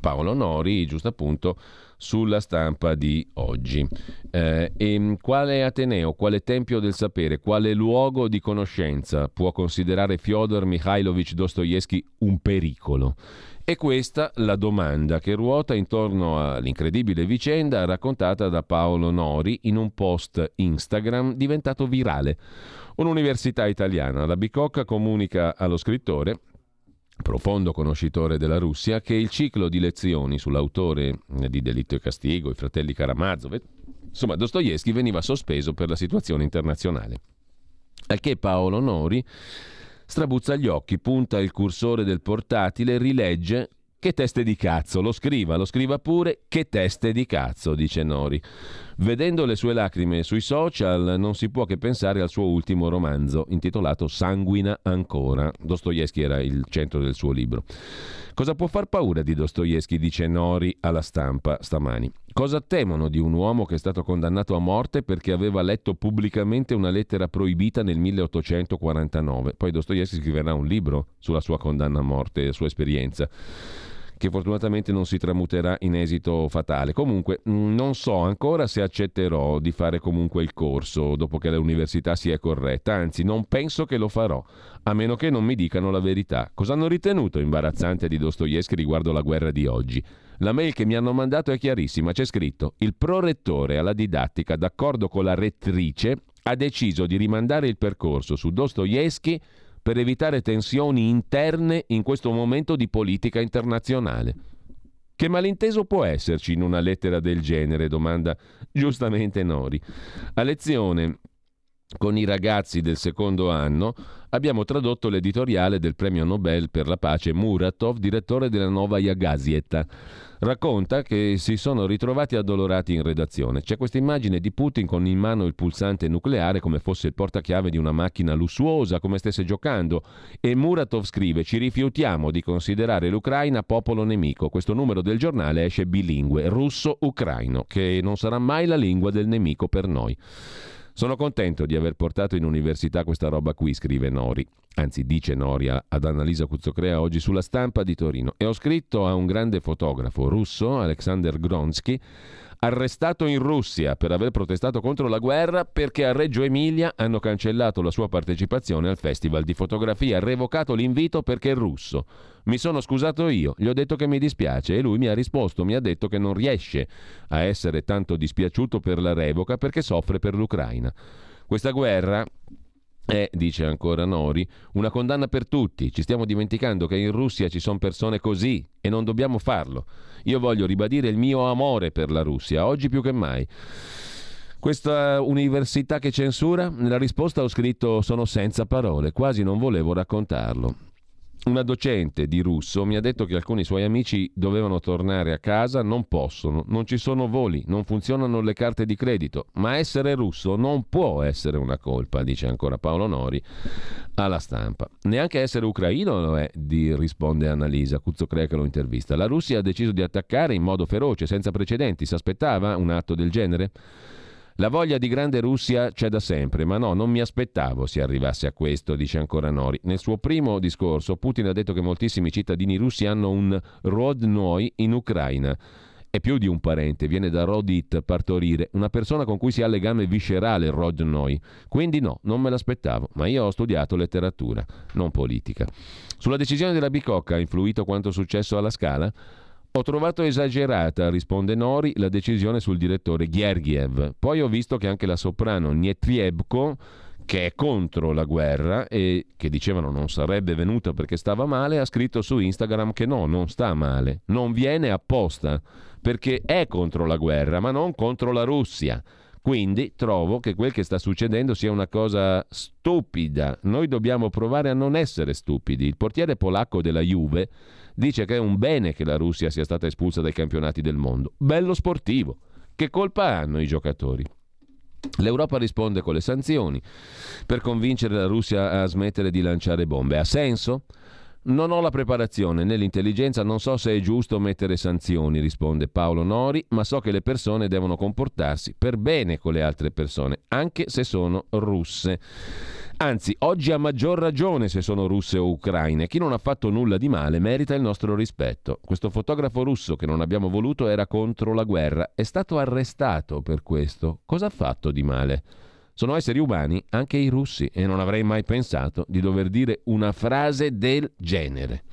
Paolo Nori, giusto appunto sulla stampa di oggi. Eh, e quale Ateneo, quale tempio del sapere, quale luogo di conoscenza può considerare Fyodor Mikhailovich Dostoevsky un pericolo? E questa la domanda che ruota intorno all'incredibile vicenda raccontata da Paolo Nori in un post Instagram diventato virale. Un'università italiana, la Bicocca, comunica allo scrittore profondo conoscitore della Russia, che il ciclo di lezioni sull'autore di Delitto e Castigo, i fratelli Karamazov, insomma Dostoevsky veniva sospeso per la situazione internazionale. Al che Paolo Nori Strabuzza gli occhi, punta il cursore del portatile, rilegge che teste di cazzo, lo scriva, lo scriva pure, che teste di cazzo, dice Nori. Vedendo le sue lacrime sui social non si può che pensare al suo ultimo romanzo, intitolato Sanguina ancora. Dostoevsky era il centro del suo libro. Cosa può far paura di Dostoevsky, dice Nori alla stampa stamani? Cosa temono di un uomo che è stato condannato a morte perché aveva letto pubblicamente una lettera proibita nel 1849? Poi Dostoevsky scriverà un libro sulla sua condanna a morte e la sua esperienza che fortunatamente non si tramuterà in esito fatale. Comunque mm, non so ancora se accetterò di fare comunque il corso dopo che l'università si è corretta, anzi non penso che lo farò, a meno che non mi dicano la verità. Cosa hanno ritenuto imbarazzante di Dostoevsky riguardo la guerra di oggi? La mail che mi hanno mandato è chiarissima, c'è scritto il prorettore alla didattica, d'accordo con la rettrice, ha deciso di rimandare il percorso su Dostoevsky per evitare tensioni interne in questo momento di politica internazionale. Che malinteso può esserci in una lettera del genere? domanda giustamente Nori. A lezione con i ragazzi del secondo anno abbiamo tradotto l'editoriale del premio Nobel per la pace Muratov, direttore della Novaya Gazeta racconta che si sono ritrovati addolorati in redazione. C'è questa immagine di Putin con in mano il pulsante nucleare come fosse il portachiave di una macchina lussuosa, come stesse giocando. E Muratov scrive: Ci rifiutiamo di considerare l'Ucraina popolo nemico. Questo numero del giornale esce bilingue, russo-ucraino, che non sarà mai la lingua del nemico per noi. Sono contento di aver portato in università questa roba qui, scrive Nori. Anzi, dice Nori ad Annalisa Cuzzocrea oggi sulla stampa di Torino. E ho scritto a un grande fotografo russo, Alexander Gronsky, arrestato in Russia per aver protestato contro la guerra perché a Reggio Emilia hanno cancellato la sua partecipazione al Festival di fotografia, revocato l'invito perché è russo. Mi sono scusato io, gli ho detto che mi dispiace e lui mi ha risposto, mi ha detto che non riesce a essere tanto dispiaciuto per la revoca perché soffre per l'Ucraina. Questa guerra è, dice ancora Nori, una condanna per tutti. Ci stiamo dimenticando che in Russia ci sono persone così e non dobbiamo farlo. Io voglio ribadire il mio amore per la Russia, oggi più che mai. Questa università che censura? Nella risposta ho scritto sono senza parole, quasi non volevo raccontarlo. Una docente di russo mi ha detto che alcuni suoi amici dovevano tornare a casa, non possono, non ci sono voli, non funzionano le carte di credito, ma essere russo non può essere una colpa, dice ancora Paolo Nori alla stampa. Neanche essere ucraino lo è, di, risponde Annalisa, Cuzzo Crea che lo intervista. La Russia ha deciso di attaccare in modo feroce, senza precedenti, si aspettava un atto del genere? La voglia di grande Russia c'è da sempre, ma no, non mi aspettavo si arrivasse a questo, dice ancora Nori. Nel suo primo discorso Putin ha detto che moltissimi cittadini russi hanno un Rodnoi in Ucraina. È più di un parente, viene da Rodit, partorire, una persona con cui si ha legame viscerale Rodnoi. Quindi no, non me l'aspettavo, ma io ho studiato letteratura, non politica. Sulla decisione della Bicocca ha influito quanto successo alla Scala? Ho trovato esagerata, risponde Nori, la decisione sul direttore Gergiev. Poi ho visto che anche la soprano Nietriebko, che è contro la guerra e che dicevano non sarebbe venuta perché stava male, ha scritto su Instagram che no, non sta male, non viene apposta perché è contro la guerra, ma non contro la Russia. Quindi trovo che quel che sta succedendo sia una cosa stupida. Noi dobbiamo provare a non essere stupidi. Il portiere polacco della Juve dice che è un bene che la Russia sia stata espulsa dai campionati del mondo. Bello sportivo. Che colpa hanno i giocatori? L'Europa risponde con le sanzioni per convincere la Russia a smettere di lanciare bombe. Ha senso? Non ho la preparazione né l'intelligenza, non so se è giusto mettere sanzioni, risponde Paolo Nori, ma so che le persone devono comportarsi per bene con le altre persone, anche se sono russe. Anzi, oggi ha maggior ragione se sono russe o ucraine. Chi non ha fatto nulla di male merita il nostro rispetto. Questo fotografo russo che non abbiamo voluto era contro la guerra. È stato arrestato per questo. Cosa ha fatto di male? Sono esseri umani anche i russi e non avrei mai pensato di dover dire una frase del genere.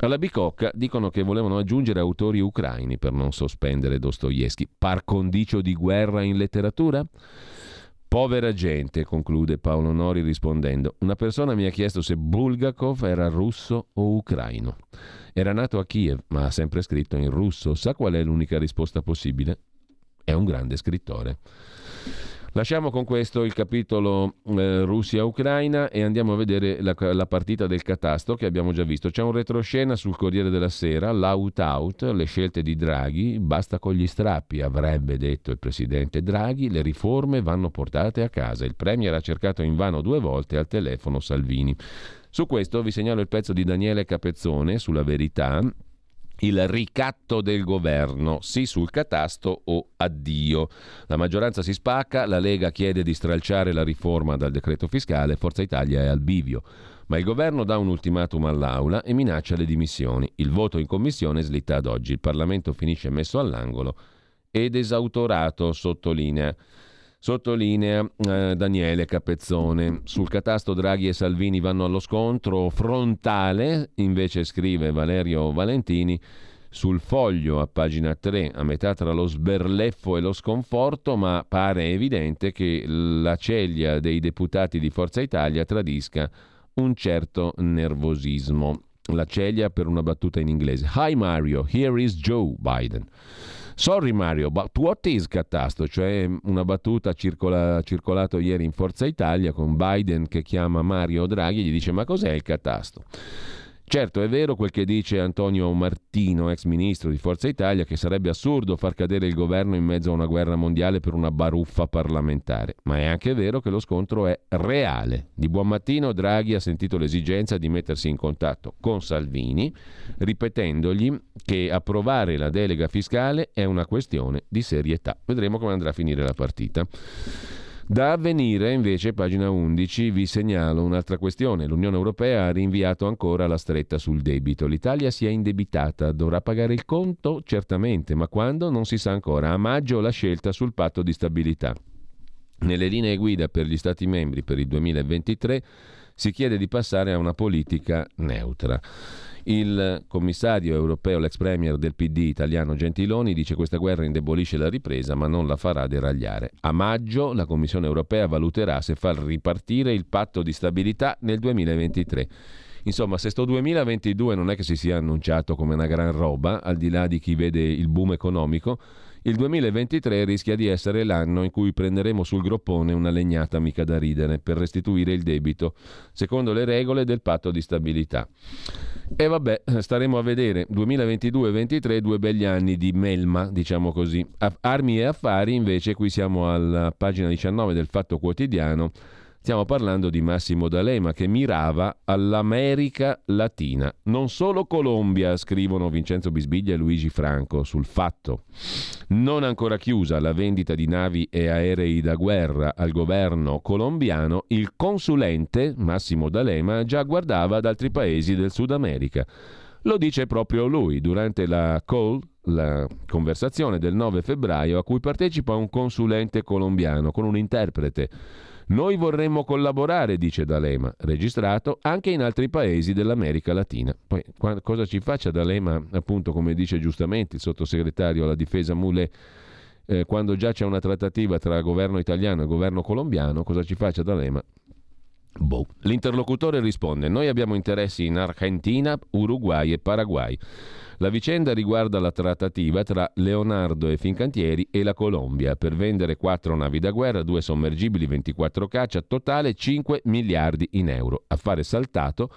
Alla bicocca dicono che volevano aggiungere autori ucraini per non sospendere Dostoevsky. Par condicio di guerra in letteratura? Povera gente, conclude Paolo Nori rispondendo. Una persona mi ha chiesto se Bulgakov era russo o ucraino. Era nato a Kiev, ma ha sempre scritto in russo. Sa qual è l'unica risposta possibile? È un grande scrittore. Lasciamo con questo il capitolo eh, Russia-Ucraina e andiamo a vedere la, la, partita del catasto che abbiamo già visto. C'è un retroscena sul Corriere della Sera, l'out-out, le scelte di Draghi, basta con gli strappi, avrebbe detto il presidente Draghi, le riforme vanno portate a casa. Il Premier ha cercato invano due volte al telefono Salvini. Su questo vi segnalo il pezzo di Daniele Capezzone sulla verità il ricatto del governo, sì sul catasto o addio. La maggioranza si spacca, la Lega chiede di stralciare la riforma dal decreto fiscale, Forza Italia è al bivio. Ma il governo dà un ultimatum all'Aula e minaccia le dimissioni. Il voto in commissione slitta ad oggi. Il Parlamento finisce messo all'angolo ed esautorato, sottolinea. Sottolinea eh, Daniele Capezzone. Sul catasto Draghi e Salvini vanno allo scontro frontale, invece scrive Valerio Valentini. Sul foglio a pagina 3, a metà tra lo sberleffo e lo sconforto, ma pare evidente che la ceglia dei deputati di Forza Italia tradisca un certo nervosismo. La ceglia per una battuta in inglese. Hi Mario, here is Joe Biden. Sorry Mario, but what is catasto? Cioè una battuta circola, circolato ieri in Forza Italia con Biden che chiama Mario Draghi e gli dice ma cos'è il catasto? Certo, è vero quel che dice Antonio Martino, ex ministro di Forza Italia, che sarebbe assurdo far cadere il governo in mezzo a una guerra mondiale per una baruffa parlamentare, ma è anche vero che lo scontro è reale. Di buon mattino Draghi ha sentito l'esigenza di mettersi in contatto con Salvini, ripetendogli che approvare la delega fiscale è una questione di serietà. Vedremo come andrà a finire la partita. Da avvenire, invece, pagina 11, vi segnalo un'altra questione. L'Unione Europea ha rinviato ancora la stretta sul debito. L'Italia si è indebitata, dovrà pagare il conto? Certamente, ma quando? Non si sa ancora. A maggio la scelta sul patto di stabilità. Nelle linee guida per gli Stati membri per il 2023 si chiede di passare a una politica neutra. Il commissario europeo, l'ex premier del PD italiano Gentiloni, dice che questa guerra indebolisce la ripresa ma non la farà deragliare. A maggio la Commissione europea valuterà se far ripartire il patto di stabilità nel 2023. Insomma, se sto 2022 non è che si sia annunciato come una gran roba, al di là di chi vede il boom economico, il 2023 rischia di essere l'anno in cui prenderemo sul groppone una legnata mica da ridere per restituire il debito, secondo le regole del patto di stabilità. E vabbè, staremo a vedere 2022-2023, due begli anni di melma, diciamo così. Armi e affari, invece, qui siamo alla pagina 19 del Fatto Quotidiano Stiamo parlando di Massimo D'Alema che mirava all'America Latina. Non solo Colombia, scrivono Vincenzo Bisbiglia e Luigi Franco sul fatto. Non ancora chiusa la vendita di navi e aerei da guerra al governo colombiano, il consulente Massimo D'Alema già guardava ad altri paesi del Sud America. Lo dice proprio lui durante la call, la conversazione del 9 febbraio a cui partecipa un consulente colombiano con un interprete noi vorremmo collaborare, dice D'Alema, registrato anche in altri paesi dell'America Latina. Poi cosa ci faccia D'Alema, appunto, come dice giustamente il sottosegretario alla difesa Mule, eh, quando già c'è una trattativa tra governo italiano e governo colombiano, cosa ci faccia D'Alema? Boh. L'interlocutore risponde: Noi abbiamo interessi in Argentina, Uruguay e Paraguay. La vicenda riguarda la trattativa tra Leonardo e Fincantieri e la Colombia per vendere quattro navi da guerra, due sommergibili, 24 caccia, totale 5 miliardi in euro. Affare saltato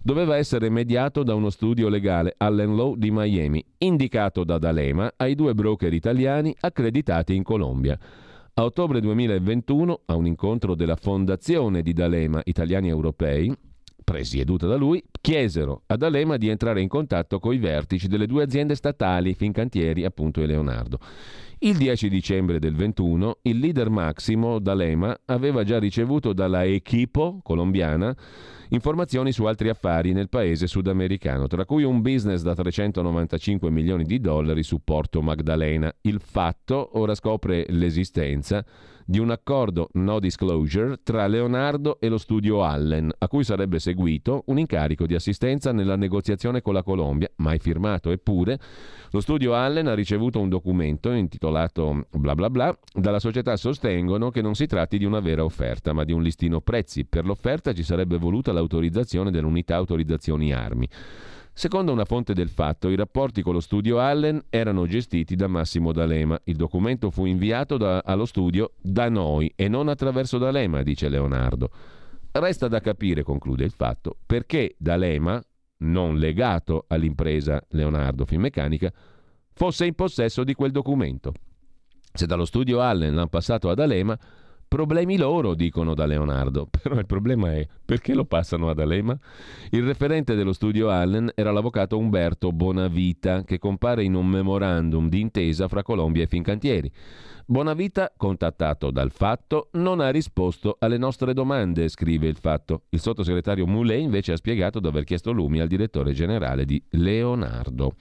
doveva essere mediato da uno studio legale Allen Law di Miami, indicato da D'Alema ai due broker italiani accreditati in Colombia. A ottobre 2021, a un incontro della Fondazione di D'Alema Italiani Europei, presieduta da lui, chiesero ad Alema di entrare in contatto con i vertici delle due aziende statali, Fincantieri appunto e Leonardo. Il 10 dicembre del 21 il leader massimo D'Alema aveva già ricevuto dalla Equipo colombiana informazioni su altri affari nel paese sudamericano, tra cui un business da 395 milioni di dollari su Porto Magdalena. Il fatto ora scopre l'esistenza di un accordo no disclosure tra Leonardo e lo studio Allen, a cui sarebbe seguito un incarico di assistenza nella negoziazione con la Colombia, mai firmato. Eppure, lo studio Allen ha ricevuto un documento intitolato bla bla bla dalla società sostengono che non si tratti di una vera offerta, ma di un listino prezzi. Per l'offerta ci sarebbe voluta l'autorizzazione dell'unità autorizzazioni armi. Secondo una fonte del fatto, i rapporti con lo studio Allen erano gestiti da Massimo D'Alema. Il documento fu inviato da, allo studio da noi e non attraverso D'Alema, dice Leonardo. Resta da capire, conclude il fatto, perché D'Alema, non legato all'impresa Leonardo Finmeccanica, fosse in possesso di quel documento. Se dallo studio Allen l'hanno passato ad Alema, Problemi loro, dicono da Leonardo. [LAUGHS] Però il problema è perché lo passano ad Alema? Il referente dello studio Allen era l'avvocato Umberto Bonavita, che compare in un memorandum di intesa fra Colombia e Fincantieri. Bonavita, contattato dal Fatto, non ha risposto alle nostre domande, scrive il Fatto. Il sottosegretario Moulet invece ha spiegato di aver chiesto lumi al direttore generale di Leonardo.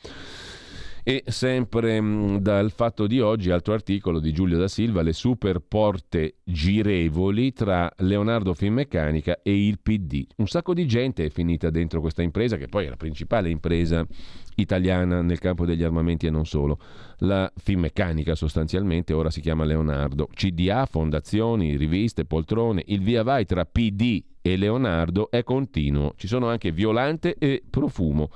E sempre mh, mm, dal fatto di oggi, altro articolo di Giulio da Silva, le super porte girevoli tra Leonardo Finmeccanica e il PD. Un sacco di gente è finita dentro questa impresa, che poi è la principale impresa italiana nel campo degli armamenti e non solo. La Finmeccanica sostanzialmente ora si chiama Leonardo. CDA, fondazioni, riviste, poltrone, il via vai tra PD e Leonardo è continuo. Ci sono anche Violante e Profumo.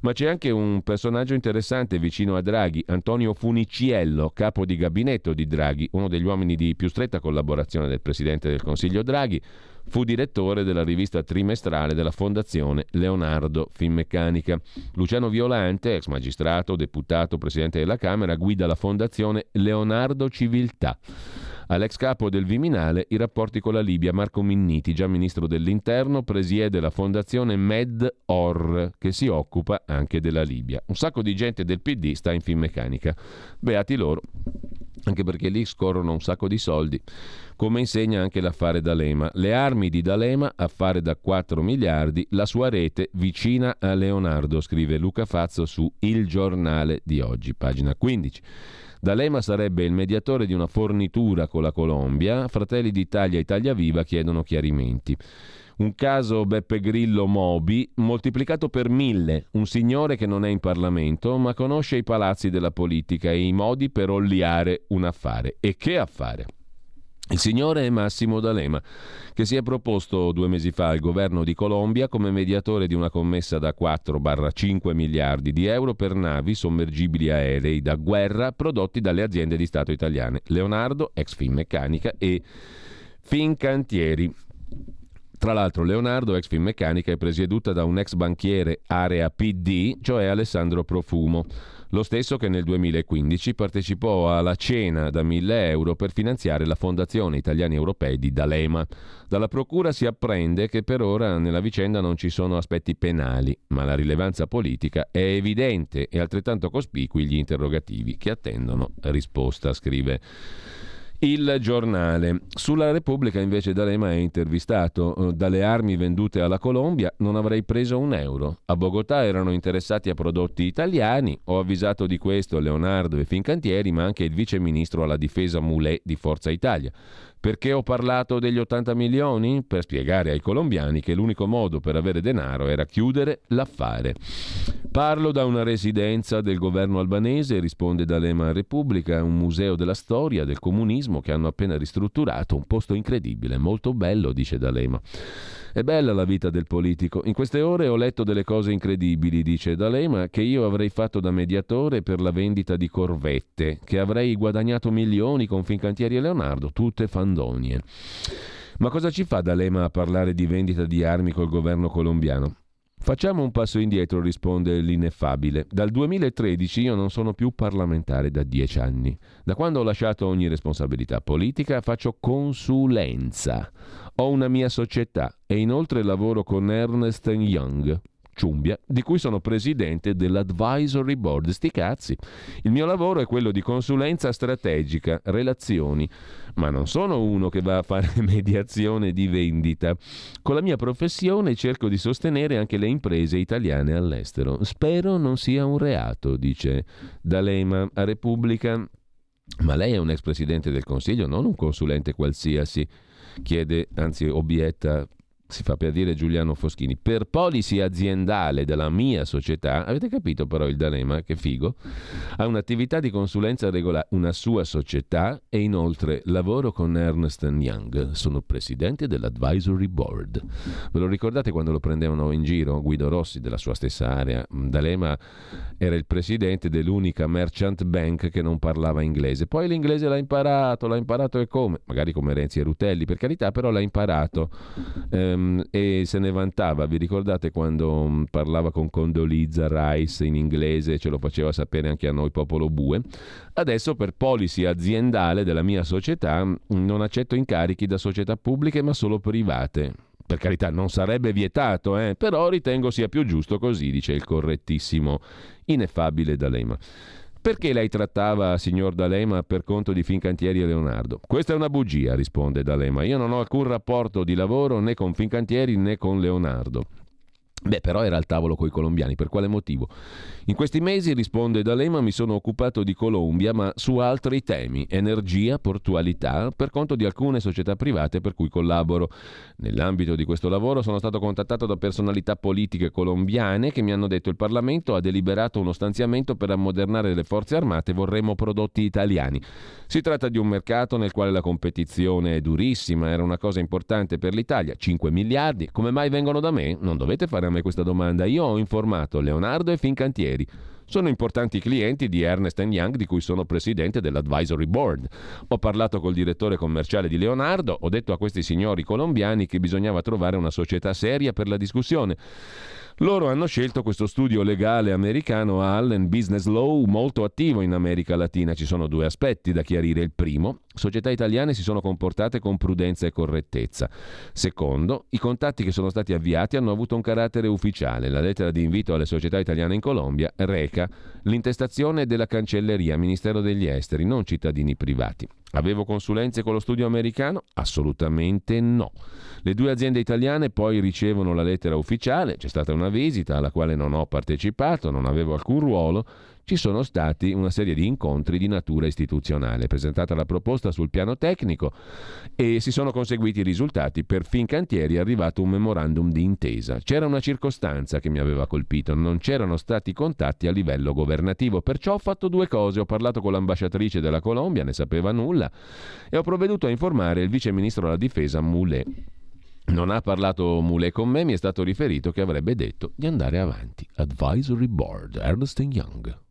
Ma c'è anche un personaggio interessante vicino a Draghi, Antonio Funiciello, capo di gabinetto di Draghi, uno degli uomini di più stretta collaborazione del Presidente del Consiglio Draghi. Fu direttore della rivista trimestrale della Fondazione Leonardo Finmeccanica. Luciano Violante, ex magistrato, deputato, presidente della Camera, guida la Fondazione Leonardo Civiltà. All'ex capo del Viminale i rapporti con la Libia, Marco Minniti, già ministro dell'Interno, presiede la fondazione Med-Or, che si occupa anche della Libia. Un sacco di gente del PD sta in Finmeccanica. Beati loro anche perché lì scorrono un sacco di soldi, come insegna anche l'affare D'Alema. Le armi di D'Alema, affare da 4 miliardi, la sua rete vicina a Leonardo, scrive Luca Fazzo su Il Giornale di oggi, pagina 15. D'Alema sarebbe il mediatore di una fornitura con la Colombia, Fratelli d'Italia e Italia Viva chiedono chiarimenti. Un caso Beppe Grillo Mobi moltiplicato per mille, un signore che non è in Parlamento ma conosce i palazzi della politica e i modi per olliare un affare. E che affare? Il signore è Massimo D'Alema, che si è proposto due mesi fa al governo di Colombia come mediatore di una commessa da 4-5 miliardi di euro per navi sommergibili aerei da guerra prodotti dalle aziende di Stato italiane, Leonardo, ex Finmeccanica e Fincantieri. Tra l'altro Leonardo, ex Finmeccanica, è presieduta da un ex banchiere area PD, cioè Alessandro Profumo lo stesso che nel 2015 partecipò alla cena da 1000 euro per finanziare la Fondazione Italiani Europei di D'Alema. Dalla Procura si apprende che per ora nella vicenda non ci sono aspetti penali, ma la rilevanza politica è evidente e altrettanto cospicui gli interrogativi che attendono risposta, scrive il giornale. Sulla Repubblica invece D'Alema è intervistato. Eh, dalle armi vendute alla Colombia non avrei preso un euro. A Bogotà erano interessati a prodotti italiani. Ho avvisato di questo Leonardo e Fincantieri, ma anche il vice ministro alla difesa Moulet di Forza Italia. Perché ho parlato degli 80 milioni? Per spiegare ai colombiani che l'unico modo per avere denaro era chiudere l'affare. Parlo da una residenza del governo albanese, risponde D'Alema Repubblica, un museo della storia del comunismo che hanno appena ristrutturato, un posto incredibile, molto bello, dice D'Alema. È bella la vita del politico. In queste ore ho letto delle cose incredibili, dice D'Alema, che io avrei fatto da mediatore per la vendita di corvette, che avrei guadagnato milioni con Fincantieri e Leonardo, tutte fandonie. Ma cosa ci fa D'Alema a parlare di vendita di armi col governo colombiano? Facciamo un passo indietro, risponde l'ineffabile. Dal 2013 io non sono più parlamentare da dieci anni. Da quando ho lasciato ogni responsabilità politica faccio consulenza. Ho una mia società e inoltre lavoro con Ernest Young. Ciumbia, di cui sono presidente dell'advisory board. Sti cazzi. Il mio lavoro è quello di consulenza strategica, relazioni, ma non sono uno che va a fare [LAUGHS] mediazione di vendita. Con la mia professione cerco di sostenere anche le imprese italiane all'estero. Spero non sia un reato, dice D'Alema a Repubblica. Ma lei è un ex presidente del Consiglio, non un consulente qualsiasi, chiede, anzi obietta si fa per dire Giuliano Foschini, per policy aziendale della mia società, avete capito però il D'Alema, che figo, ha un'attività di consulenza regolare, una sua società e inoltre lavoro con Ernst Young, sono presidente dell'advisory board. Ve lo ricordate quando lo prendevano in giro Guido Rossi della sua stessa area? D'Alema era il presidente dell'unica merchant bank che non parlava inglese, poi l'inglese l'ha imparato, l'ha imparato e come, magari come Renzi e Rutelli per carità, però l'ha imparato. Ehm, e se ne vantava. Vi ricordate quando mm, parlava con Condolizza Rice in inglese, ce lo faceva sapere anche a noi popolo bue? Adesso per policy aziendale della mia società mm, non accetto incarichi da società pubbliche ma solo private. Per carità, non sarebbe vietato, eh? però ritengo sia più giusto così, dice il correttissimo, ineffabile D'Alema. Perché lei trattava signor D'Alema per conto di Fincantieri e Leonardo? Questa è una bugia, risponde D'Alema. Io non ho alcun rapporto di lavoro né con Fincantieri né con Leonardo. Beh, però era al tavolo coi colombiani, per quale motivo? In questi mesi, risponde D'Alema, mi sono occupato di Colombia, ma su altri temi, energia, portualità, per conto di alcune società private per cui collaboro. Nell'ambito di questo lavoro sono stato contattato da personalità politiche colombiane che mi hanno detto il Parlamento ha deliberato uno stanziamento per ammodernare le forze armate, vorremmo prodotti italiani. Si tratta di un mercato nel quale la competizione è durissima, era una cosa importante per l'Italia, 5 miliardi, come mai vengono da me? Non dovete fare me questa domanda, io ho informato Leonardo e Fincantieri ieri. Sono importanti clienti di Ernest Young di cui sono presidente dell'advisory board. Ho parlato col direttore commerciale di Leonardo, ho detto a questi signori colombiani che bisognava trovare una società seria per la discussione. Loro hanno scelto questo studio legale americano Allen Business Law molto attivo in America Latina. Ci sono due aspetti da chiarire. Il primo, società italiane si sono comportate con prudenza e correttezza. Secondo, i contatti che sono stati avviati hanno avuto un carattere ufficiale. La lettera di invito alle società italiane in Colombia reca l'intestazione della cancelleria, Ministero degli Esteri, non cittadini privati. Avevo consulenze con lo studio americano? Assolutamente no. Le due aziende italiane poi ricevono la lettera ufficiale, c'è stata una visita alla quale non ho partecipato, non avevo alcun ruolo, ci sono stati una serie di incontri di natura istituzionale, presentata la proposta sul piano tecnico e si sono conseguiti i risultati. Per Fincantieri è arrivato un memorandum di intesa. C'era una circostanza che mi aveva colpito, non c'erano stati contatti a livello governativo, perciò ho fatto due cose, ho parlato con l'ambasciatrice della Colombia, ne sapeva nulla, e ho provveduto a informare il vice ministro della difesa Moulet. Non ha parlato Moulet con me, mi è stato riferito che avrebbe detto di andare avanti. Advisory Board, Ernst Young.